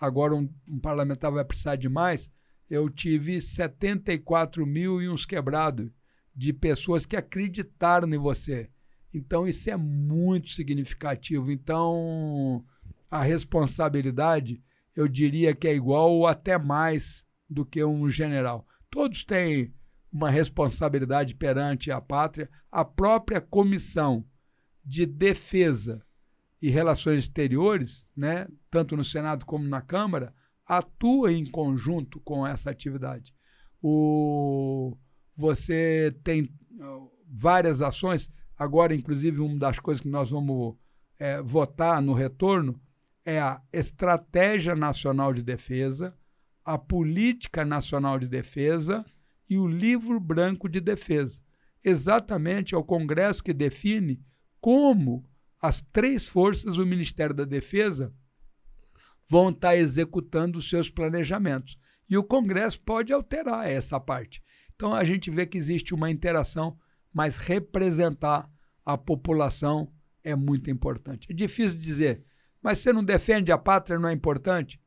C: agora um, um parlamentar vai precisar de mais, eu tive 74 mil e uns quebrados de pessoas que acreditaram em você então, isso é muito significativo. Então, a responsabilidade, eu diria que é igual ou até mais do que um general. Todos têm uma responsabilidade perante a pátria. A própria comissão de defesa e relações exteriores, né, tanto no Senado como na Câmara, atua em conjunto com essa atividade. O, você tem uh, várias ações. Agora, inclusive, uma das coisas que nós vamos é, votar no retorno é a Estratégia Nacional de Defesa, a Política Nacional de Defesa e o Livro Branco de Defesa. Exatamente é o Congresso que define como as três forças do Ministério da Defesa vão estar executando os seus planejamentos. E o Congresso pode alterar essa parte. Então a gente vê que existe uma interação, mas representar a população é muito importante. É difícil dizer, mas você não defende a pátria, não é importante?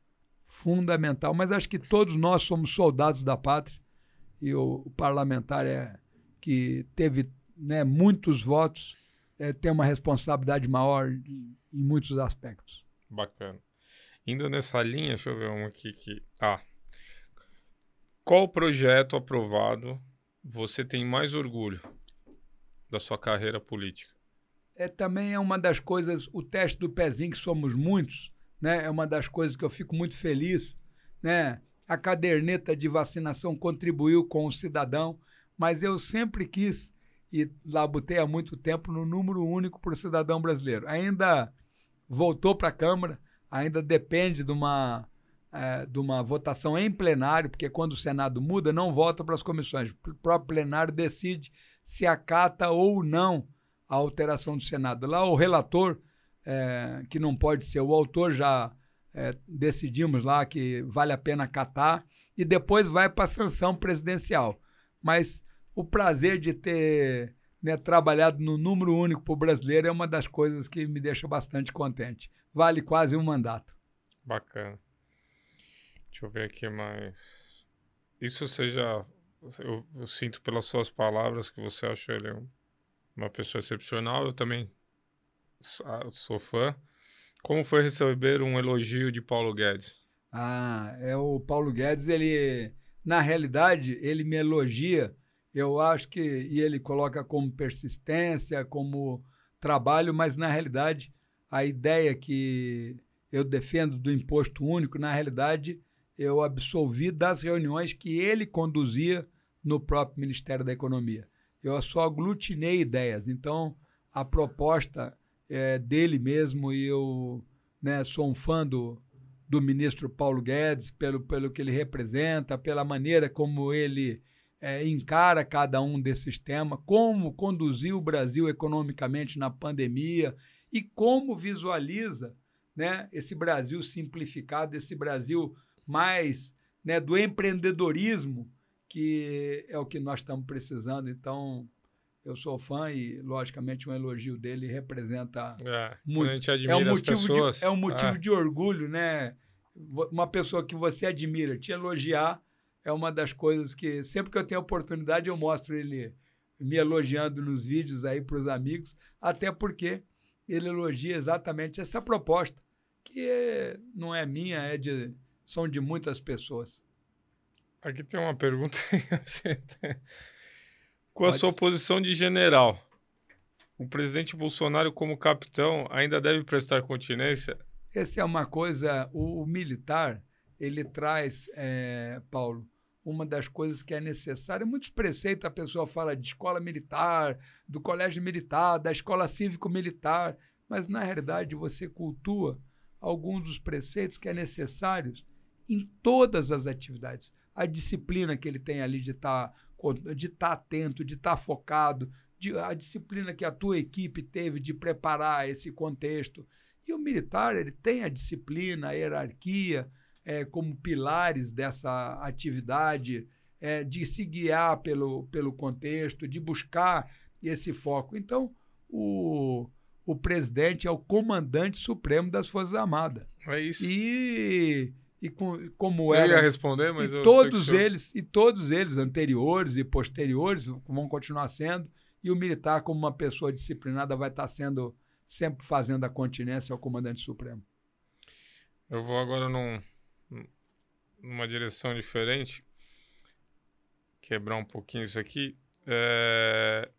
C: Fundamental. Mas acho que todos nós somos soldados da pátria e o, o parlamentar é que teve né, muitos votos é, tem uma responsabilidade maior em, em muitos aspectos.
B: Bacana. Indo nessa linha, deixa eu ver uma aqui que. Ah. Qual projeto aprovado você tem mais orgulho da sua carreira política?
C: É também é uma das coisas, o teste do pezinho que somos muitos, né? É uma das coisas que eu fico muito feliz, né? A caderneta de vacinação contribuiu com o cidadão, mas eu sempre quis e labutei há muito tempo no número único para o cidadão brasileiro. Ainda voltou para a Câmara, ainda depende de uma, é, de uma votação em plenário, porque quando o Senado muda, não volta para as comissões. O próprio plenário decide se acata ou não a alteração do Senado. Lá o relator, é, que não pode ser o autor, já é, decidimos lá que vale a pena acatar, e depois vai para a sanção presidencial. Mas o prazer de ter né, trabalhado no número único para o brasileiro é uma das coisas que me deixa bastante contente. Vale quase um mandato.
B: Bacana. Deixa eu ver aqui mais. Isso seja. Eu, eu sinto pelas suas palavras que você acha ele um, uma pessoa excepcional. Eu também sou fã. Como foi receber um elogio de Paulo Guedes?
C: Ah, é o Paulo Guedes, ele, na realidade, ele me elogia eu acho que e ele coloca como persistência, como trabalho, mas na realidade a ideia que eu defendo do imposto único, na realidade eu absolvi das reuniões que ele conduzia no próprio Ministério da Economia. Eu só aglutinei ideias. Então a proposta é dele mesmo e eu né, sou um fã do, do ministro Paulo Guedes pelo, pelo que ele representa, pela maneira como ele é, encara cada um desses temas, como conduzir o Brasil economicamente na pandemia e como visualiza né, esse Brasil simplificado, esse Brasil mais né, do empreendedorismo, que é o que nós estamos precisando. Então, eu sou fã e, logicamente, um elogio dele representa
B: é,
C: muito.
B: A gente admira é um motivo
C: as
B: pessoas.
C: De, é um motivo é. de orgulho, né? Uma pessoa que você admira te elogiar é uma das coisas que sempre que eu tenho oportunidade eu mostro ele me elogiando nos vídeos aí para os amigos, até porque ele elogia exatamente essa proposta, que é, não é minha, é de são de muitas pessoas.
B: Aqui tem uma pergunta. Com a Pode. sua posição de general, o presidente Bolsonaro, como capitão, ainda deve prestar continência?
C: Essa é uma coisa. O, o militar ele traz, é, Paulo, uma das coisas que é necessária. Muitos preceitos a pessoa fala de escola militar, do colégio militar, da escola cívico-militar, mas na realidade você cultua alguns dos preceitos que é necessários em todas as atividades. A disciplina que ele tem ali de estar tá, de estar tá atento, de estar tá focado, de, a disciplina que a tua equipe teve de preparar esse contexto. E o militar, ele tem a disciplina, a hierarquia, é, como pilares dessa atividade, é, de se guiar pelo, pelo contexto, de buscar esse foco. Então, o, o presidente é o comandante supremo das Forças Armadas.
B: É isso.
C: E, e com, como
B: eu
C: era.
B: Eu ia responder, mas
C: e todos eles E todos eles, anteriores e posteriores, vão continuar sendo. E o militar, como uma pessoa disciplinada, vai estar sendo sempre fazendo a continência ao comandante supremo.
B: Eu vou agora num, numa direção diferente, quebrar um pouquinho isso aqui. É...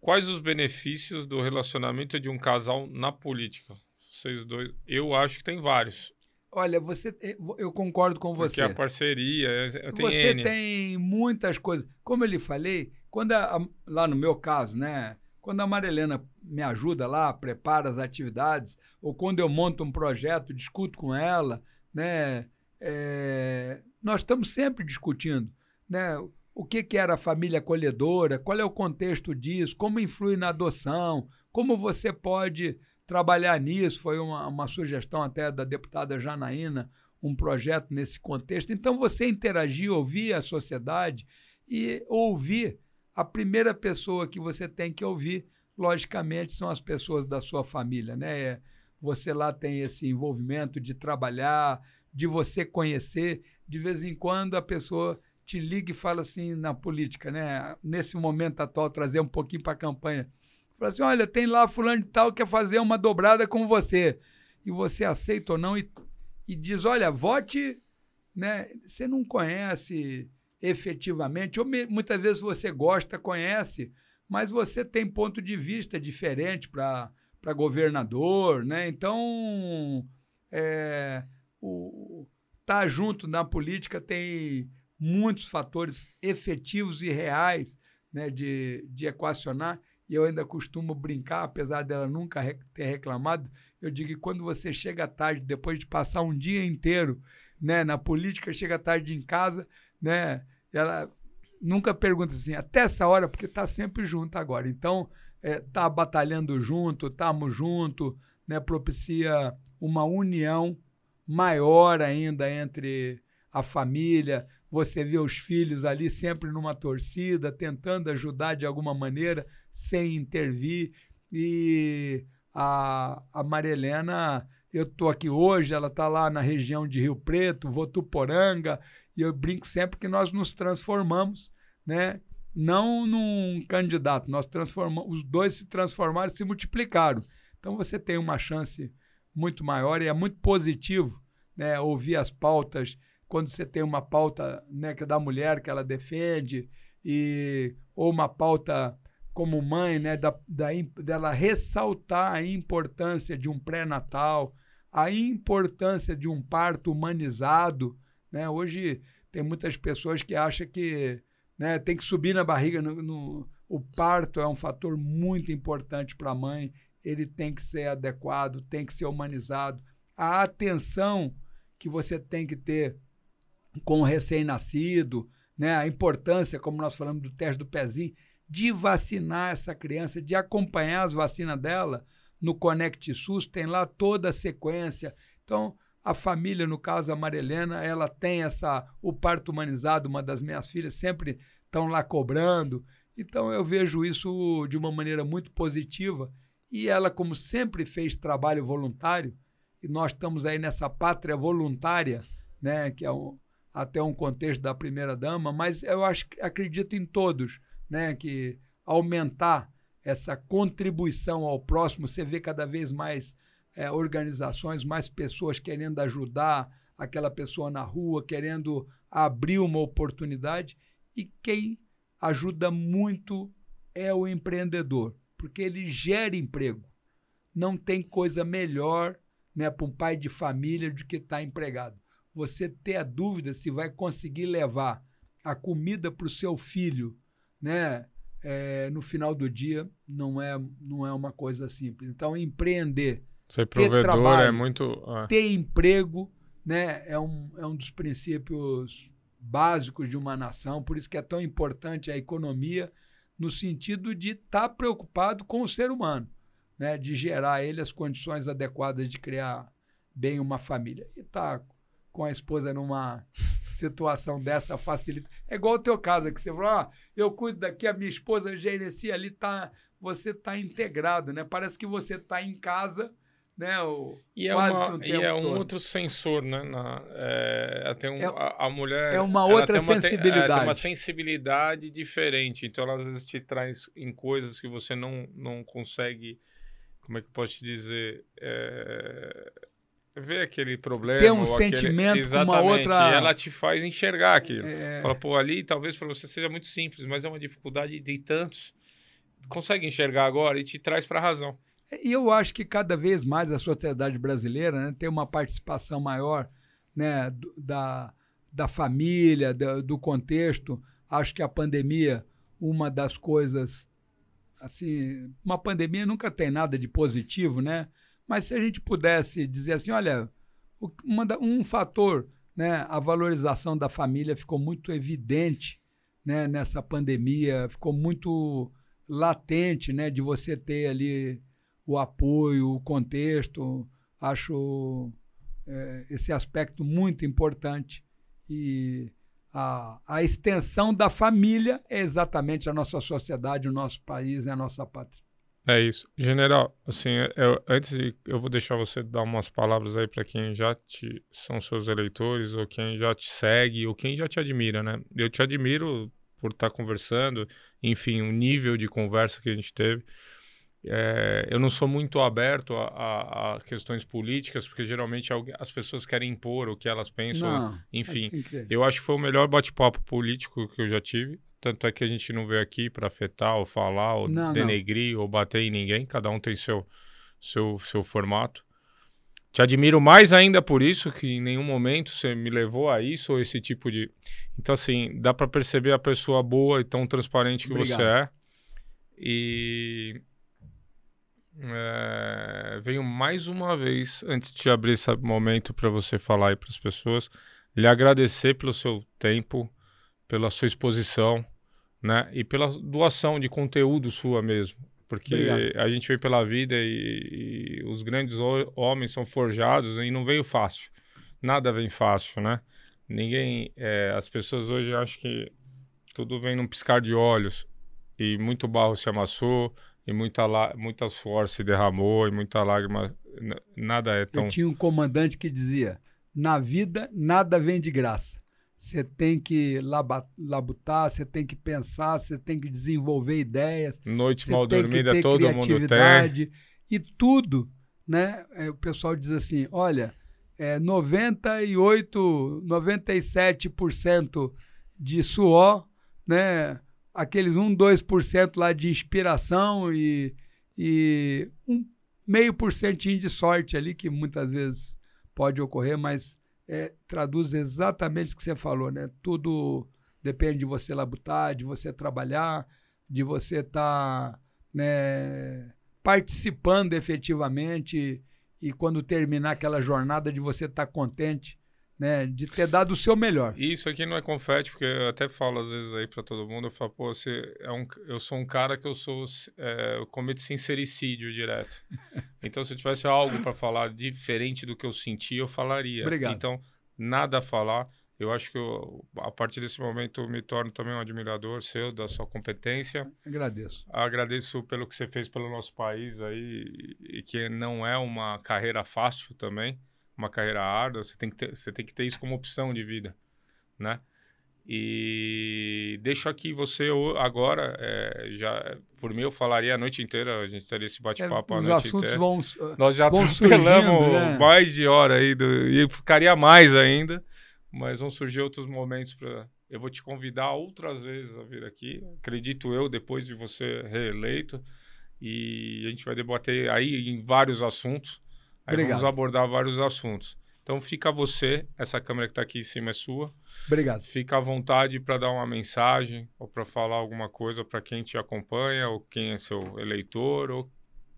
B: Quais os benefícios do relacionamento de um casal na política? Vocês dois, eu acho que tem vários.
C: Olha, você, eu concordo com você.
B: Porque a parceria tem
C: Você
B: N.
C: tem muitas coisas. Como eu lhe falei, quando a- a- lá no meu caso, né? Quando a Marilena me ajuda lá, prepara as atividades, ou quando eu monto um projeto, discuto com ela, né? é, nós estamos sempre discutindo, né? O que, que era a família acolhedora, qual é o contexto disso, como influi na adoção, como você pode trabalhar nisso. Foi uma, uma sugestão até da deputada Janaína, um projeto nesse contexto. Então, você interagir, ouvir a sociedade e ouvir a primeira pessoa que você tem que ouvir, logicamente, são as pessoas da sua família, né? Você lá tem esse envolvimento de trabalhar, de você conhecer, de vez em quando a pessoa te liga e fala assim na política, né? Nesse momento atual, trazer um pouquinho para a campanha. Fala assim: olha, tem lá fulano de tal que quer fazer uma dobrada com você. E você aceita ou não e, e diz: olha, vote, né? Você não conhece efetivamente, ou me- muitas vezes você gosta, conhece, mas você tem ponto de vista diferente para governador, né? Então, é, o, tá junto na política tem muitos fatores efetivos e reais né, de, de equacionar. E eu ainda costumo brincar, apesar dela nunca re- ter reclamado, eu digo que quando você chega tarde, depois de passar um dia inteiro né, na política, chega tarde em casa, né, ela nunca pergunta assim, até essa hora, porque está sempre junto agora. Então, está batalhando junto, estamos junto, né, propicia uma união maior ainda entre a família. Você vê os filhos ali sempre numa torcida, tentando ajudar de alguma maneira, sem intervir. E a, a Maria Helena, eu estou aqui hoje, ela está lá na região de Rio Preto, Votuporanga, e eu brinco sempre que nós nos transformamos, né? não num candidato, nós transformamos, os dois se transformaram se multiplicaram. Então você tem uma chance muito maior e é muito positivo né, ouvir as pautas quando você tem uma pauta né, que é da mulher que ela defende e ou uma pauta como mãe, né, da, da, dela ressaltar a importância de um pré-natal, a importância de um parto humanizado. Né? Hoje tem muitas pessoas que acham que né, tem que subir na barriga. No, no- o parto é um fator muito importante para a mãe, ele tem que ser adequado, tem que ser humanizado. A atenção que você tem que ter com o recém-nascido, né? a importância, como nós falamos do teste do pezinho, de vacinar essa criança, de acompanhar as vacinas dela no Conect SUS, tem lá toda a sequência. Então, a família, no caso a Marilena, ela tem essa o parto humanizado, uma das minhas filhas sempre estão lá cobrando. Então eu vejo isso de uma maneira muito positiva e ela como sempre fez trabalho voluntário e nós estamos aí nessa pátria voluntária, né, que é um, até um contexto da primeira dama, mas eu acho acredito em todos, né, que aumentar essa contribuição ao próximo, você vê cada vez mais é, organizações, mais pessoas querendo ajudar aquela pessoa na rua, querendo abrir uma oportunidade. E quem ajuda muito é o empreendedor, porque ele gera emprego. Não tem coisa melhor né, para um pai de família do que estar empregado. Você ter a dúvida se vai conseguir levar a comida para o seu filho né, é, no final do dia não é, não é uma coisa simples. Então, empreender,
B: Ser provedor é
C: trabalho.
B: muito. ah,
C: ter emprego né, é, um, é um dos princípios básicos de uma nação, por isso que é tão importante a economia, no sentido de estar preocupado com o ser humano, né, de gerar a ele as condições adequadas de criar bem uma família. E estar com a esposa numa situação dessa facilita. É igual o teu caso, que você falou, ah, eu cuido daqui, a minha esposa gerencia ali, tá, você está integrado, né? Parece que você está em casa, né? O,
B: E é,
C: quase
B: uma- e é um
C: todo.
B: outro sensor, né? Na, é, tem um,
C: É-
B: a, a mulher.
C: é uma outra
B: tem uma, te- é,
C: sensibilidade.
B: tem uma sensibilidade diferente. Então, ela às vezes te traz em coisas que você não, não consegue. Como é que eu posso te dizer? É, ver aquele problema.
C: Ter um
B: aquele-
C: sentimento com uma outra-
B: E ela te faz enxergar aquilo.
C: É,
B: Fala, pô, ali talvez para você seja muito simples, mas é uma dificuldade de tantos. Consegue enxergar agora e te traz para a razão.
C: E eu acho que cada vez mais a sociedade brasileira né, tem uma participação maior né, da, da família, do contexto. Acho que a pandemia, uma das coisas, assim, uma pandemia nunca tem nada de positivo, né? Mas se a gente pudesse dizer assim, olha, um fator, né, a valorização da família ficou muito evidente, né, nessa pandemia, ficou muito latente, né, de você ter ali o apoio, o contexto. Acho eh, esse aspecto muito importante e a, a extensão da família é exatamente a nossa sociedade, o nosso país, é a nossa pátria.
B: É isso. General, assim, eu- antes de, eu vou deixar você dar umas palavras aí para quem já te são seus eleitores ou quem já te segue ou quem já te admira, né? Eu te admiro por estar conversando, enfim, o nível de conversa que a gente teve. É, eu não sou muito aberto a, a- a questões políticas, porque geralmente as pessoas querem impor o que elas pensam.
C: Não,
B: enfim,
C: que-
B: Eu acho que foi o melhor bate-papo político que eu já tive. Tanto é que a gente não veio aqui para afetar, ou falar, ou
C: Não, não.
B: denegrir, ou bater em ninguém. Cada um tem seu, seu, seu formato. Te admiro mais ainda por isso, que em nenhum momento você me levou a isso, ou esse tipo de. Então, assim, dá para perceber a pessoa boa e tão transparente que você
C: Obrigado.
B: é. E. é, venho mais uma vez, antes de abrir esse momento para você falar aí para as pessoas, lhe agradecer pelo seu tempo, pela sua exposição, né? E pela doação de conteúdo sua mesmo. Porque
C: Obrigado.
B: a gente vem pela vida e, e os grandes ho- homens são forjados e não veio fácil. Nada vem fácil, né? Ninguém. é, as pessoas hoje acham que tudo vem num piscar de olhos. E muito barro se amassou, e muita, muita suor se derramou, e muita lágrima. Nada é tão.
C: Eu tinha um comandante que dizia: na vida nada vem de graça. Você tem que labutar, você tem que pensar, você tem que desenvolver ideias,
B: Noite mal dormida todo mundo tem.
C: criatividade e tudo, né? É, o pessoal diz assim, olha, é 98, 97% de suor, né? Aqueles 1, 2% lá de inspiração e, e um meio por centinho de sorte ali que muitas vezes pode ocorrer, mas é, traduz exatamente o que você falou, né? Tudo depende de você labutar, de você trabalhar, de você estar né, participando efetivamente e quando terminar aquela jornada de você estar contente, né, de ter dado o seu melhor.
B: Isso aqui não é confete, porque eu até falo às vezes aí pra todo mundo, eu falo, pô, você é um, eu sou um cara que eu sou, é, eu cometo sincericídio direto. Então, se eu tivesse algo pra falar diferente do que eu senti, eu falaria.
C: Obrigado.
B: Então, nada a falar. Eu acho que eu, a partir desse momento eu me torno também um admirador seu, da sua competência.
C: Agradeço.
B: Agradeço pelo que você fez pelo nosso país aí, e que não é uma carreira fácil também, uma carreira árdua, você tem que ter, você tem que ter isso como opção de vida, né? E deixo aqui você agora, é, já por mim eu falaria a noite inteira, a gente teria esse bate-papo
C: É,
B: a noite inteira.
C: vão uh,
B: Nós já atropelamos
C: né?
B: mais de hora aí, do, e ficaria mais ainda, mas vão surgir outros momentos para. Eu vou te convidar outras vezes a vir aqui, acredito eu, depois de você reeleito, e a gente vai debater aí em vários assuntos. Aí
C: Obrigado.
B: vamos abordar vários assuntos. Então fica você, essa câmera que está aqui em cima é sua.
C: Obrigado.
B: Fica à vontade para dar uma mensagem ou para falar alguma coisa para quem te acompanha ou quem é seu eleitor ou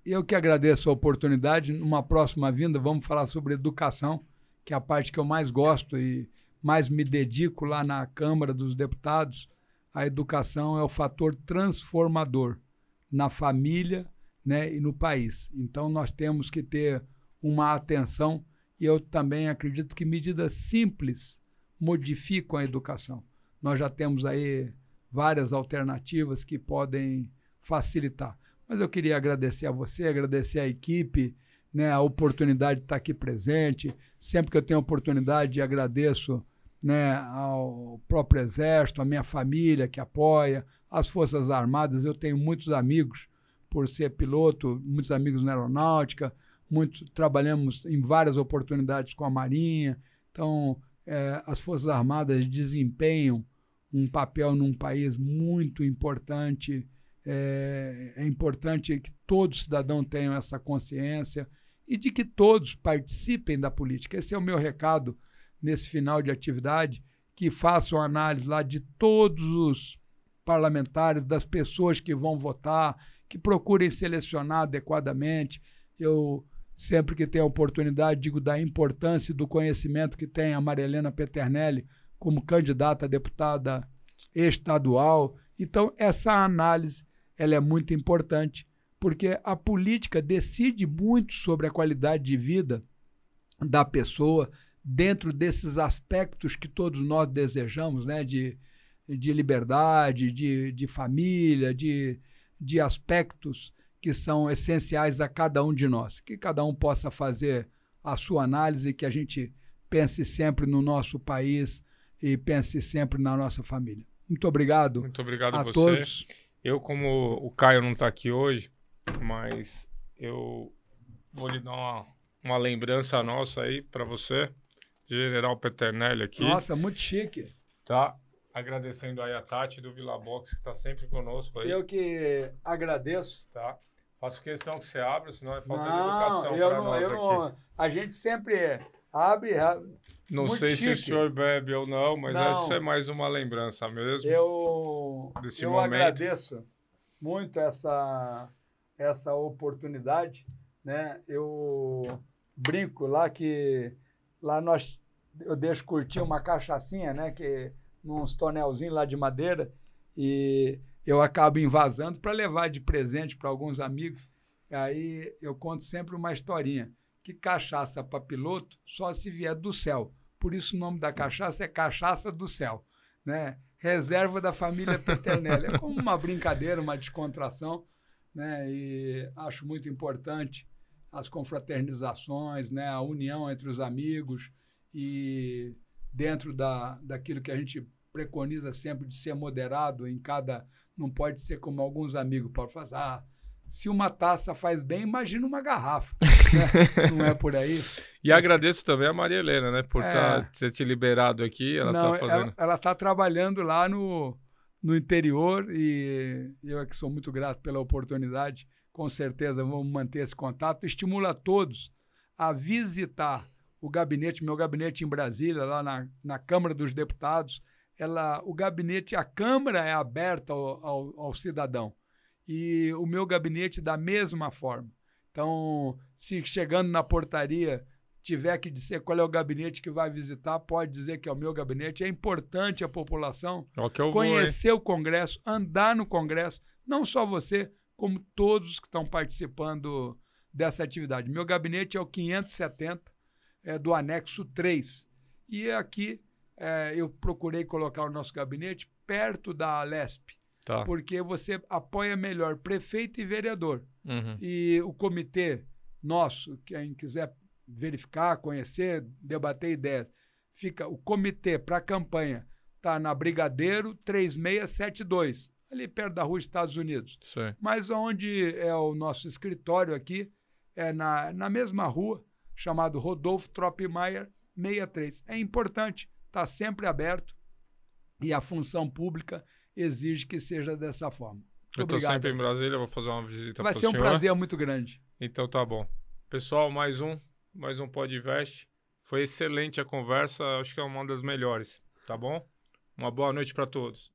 C: Eu que agradeço a oportunidade. Numa próxima vinda, vamos falar sobre educação, que é a parte que eu mais gosto e mais me dedico lá na Câmara dos Deputados. A educação é o fator transformador na família né, e no país. Então, nós temos que ter uma atenção e eu também acredito que medidas simples modificam a educação. Nós já temos aí várias alternativas que podem facilitar. Mas eu queria agradecer a você, agradecer a equipe, né, a oportunidade de estar aqui presente. Sempre que eu tenho oportunidade, agradeço né, ao próprio Exército, à minha família que apoia, às Forças Armadas. Eu tenho muitos amigos por ser piloto, muitos amigos na aeronáutica, muito, trabalhamos em várias oportunidades com a Marinha. Então, eh, as Forças Armadas desempenham um papel num país muito importante É, é importante que todo cidadão tenha essa consciência e de que todos participem da política. Esse é o meu recado nesse final de atividade, que façam análise lá de todos os parlamentares, das pessoas que vão votar, que procurem selecionar adequadamente. Eu sempre que tenho a oportunidade digo da importância e do conhecimento que tem a Marilena Peternelli como candidata a deputada estadual. Então, essa análise ela é muito importante, porque a política decide muito sobre a qualidade de vida da pessoa dentro desses aspectos que todos nós desejamos, né? de, de liberdade, de, de família, de, de aspectos que são essenciais a cada um de nós. Que cada um possa fazer a sua análise, que a gente pense sempre no nosso país e pense sempre na nossa família. Muito obrigado.
B: Muito obrigado
C: a
B: você.
C: todos.
B: Eu, como o Caio não está aqui hoje, mas eu vou lhe dar uma, uma lembrança nossa aí para você, General Peternelli aqui.
C: Nossa, muito chique.
B: Tá? Agradecendo aí a Tati do Vila Box, que está sempre conosco aí.
C: Eu que agradeço.
B: Tá? Faço questão que você abra, senão é falta de
C: Não,
B: educação
C: eu
B: para nós
C: eu
B: aqui.
C: não. A gente sempre abre. a-
B: Não sei se o
C: chique.
B: senhor bebe ou não, mas
C: Não.
B: essa é mais uma lembrança mesmo.
C: Eu,
B: Desse
C: eu
B: momento.
C: agradeço muito essa, essa oportunidade. Né? Eu brinco lá que lá nós eu deixo curtir uma cachaçinha, né? Que nos tonelzinhos lá de madeira e eu acabo invasando para levar de presente para alguns amigos. Aí eu conto sempre uma historinha que cachaça para piloto só se vier do céu. Por isso o nome da cachaça é cachaça do céu, né? Reserva da família Peternelli. É como uma brincadeira, uma descontração, né? E acho muito importante as confraternizações, né? A união entre os amigos e dentro da, daquilo que a gente preconiza sempre de ser moderado em cada não pode ser como alguns amigos podem fazer. Ah, se uma taça faz bem, imagina uma garrafa. né? Não é por aí.
B: E agradeço também a Maria Helena, né, por
C: É.
B: tá, ter te liberado aqui. Ela
C: Não,
B: tá fazendo.
C: ela está trabalhando lá no, no interior e eu é que sou muito grato pela oportunidade. Com certeza vamos manter esse contato. Estimula a todos a visitar o gabinete, meu gabinete em Brasília, lá na, na Câmara dos Deputados. Ela, o gabinete, a Câmara é aberta ao, ao, ao cidadão. E o meu gabinete da mesma forma. Então, se chegando na portaria tiver que dizer qual é o gabinete que vai visitar, pode dizer que é o meu gabinete. É importante a população
B: hein?
C: conhecer o Congresso, andar no Congresso, não só você, como todos que estão participando dessa atividade. Meu gabinete é o 570, é do anexo 3. E aqui é, eu procurei colocar o nosso gabinete perto da Lesp,
B: Tá.
C: porque você apoia melhor prefeito e vereador.
B: Uhum.
C: E o comitê nosso, quem quiser verificar, conhecer, debater ideias, fica o comitê para a campanha está na Brigadeiro 3672, ali perto da rua Estados Unidos. Mas onde é o nosso escritório aqui, é na, na mesma rua, chamado Rodolfo Tropmeier 63. É importante, está sempre aberto e a função pública exige que seja dessa forma. Muito
B: Eu
C: obrigado.
B: sempre em Brasília, vou fazer uma visita
C: Vai
B: pro
C: ser um
B: senhor.
C: prazer muito grande.
B: Então tá bom. Pessoal, mais um, mais um Podvest. Foi excelente a conversa, acho que é uma das melhores, tá bom? Uma boa noite para todos.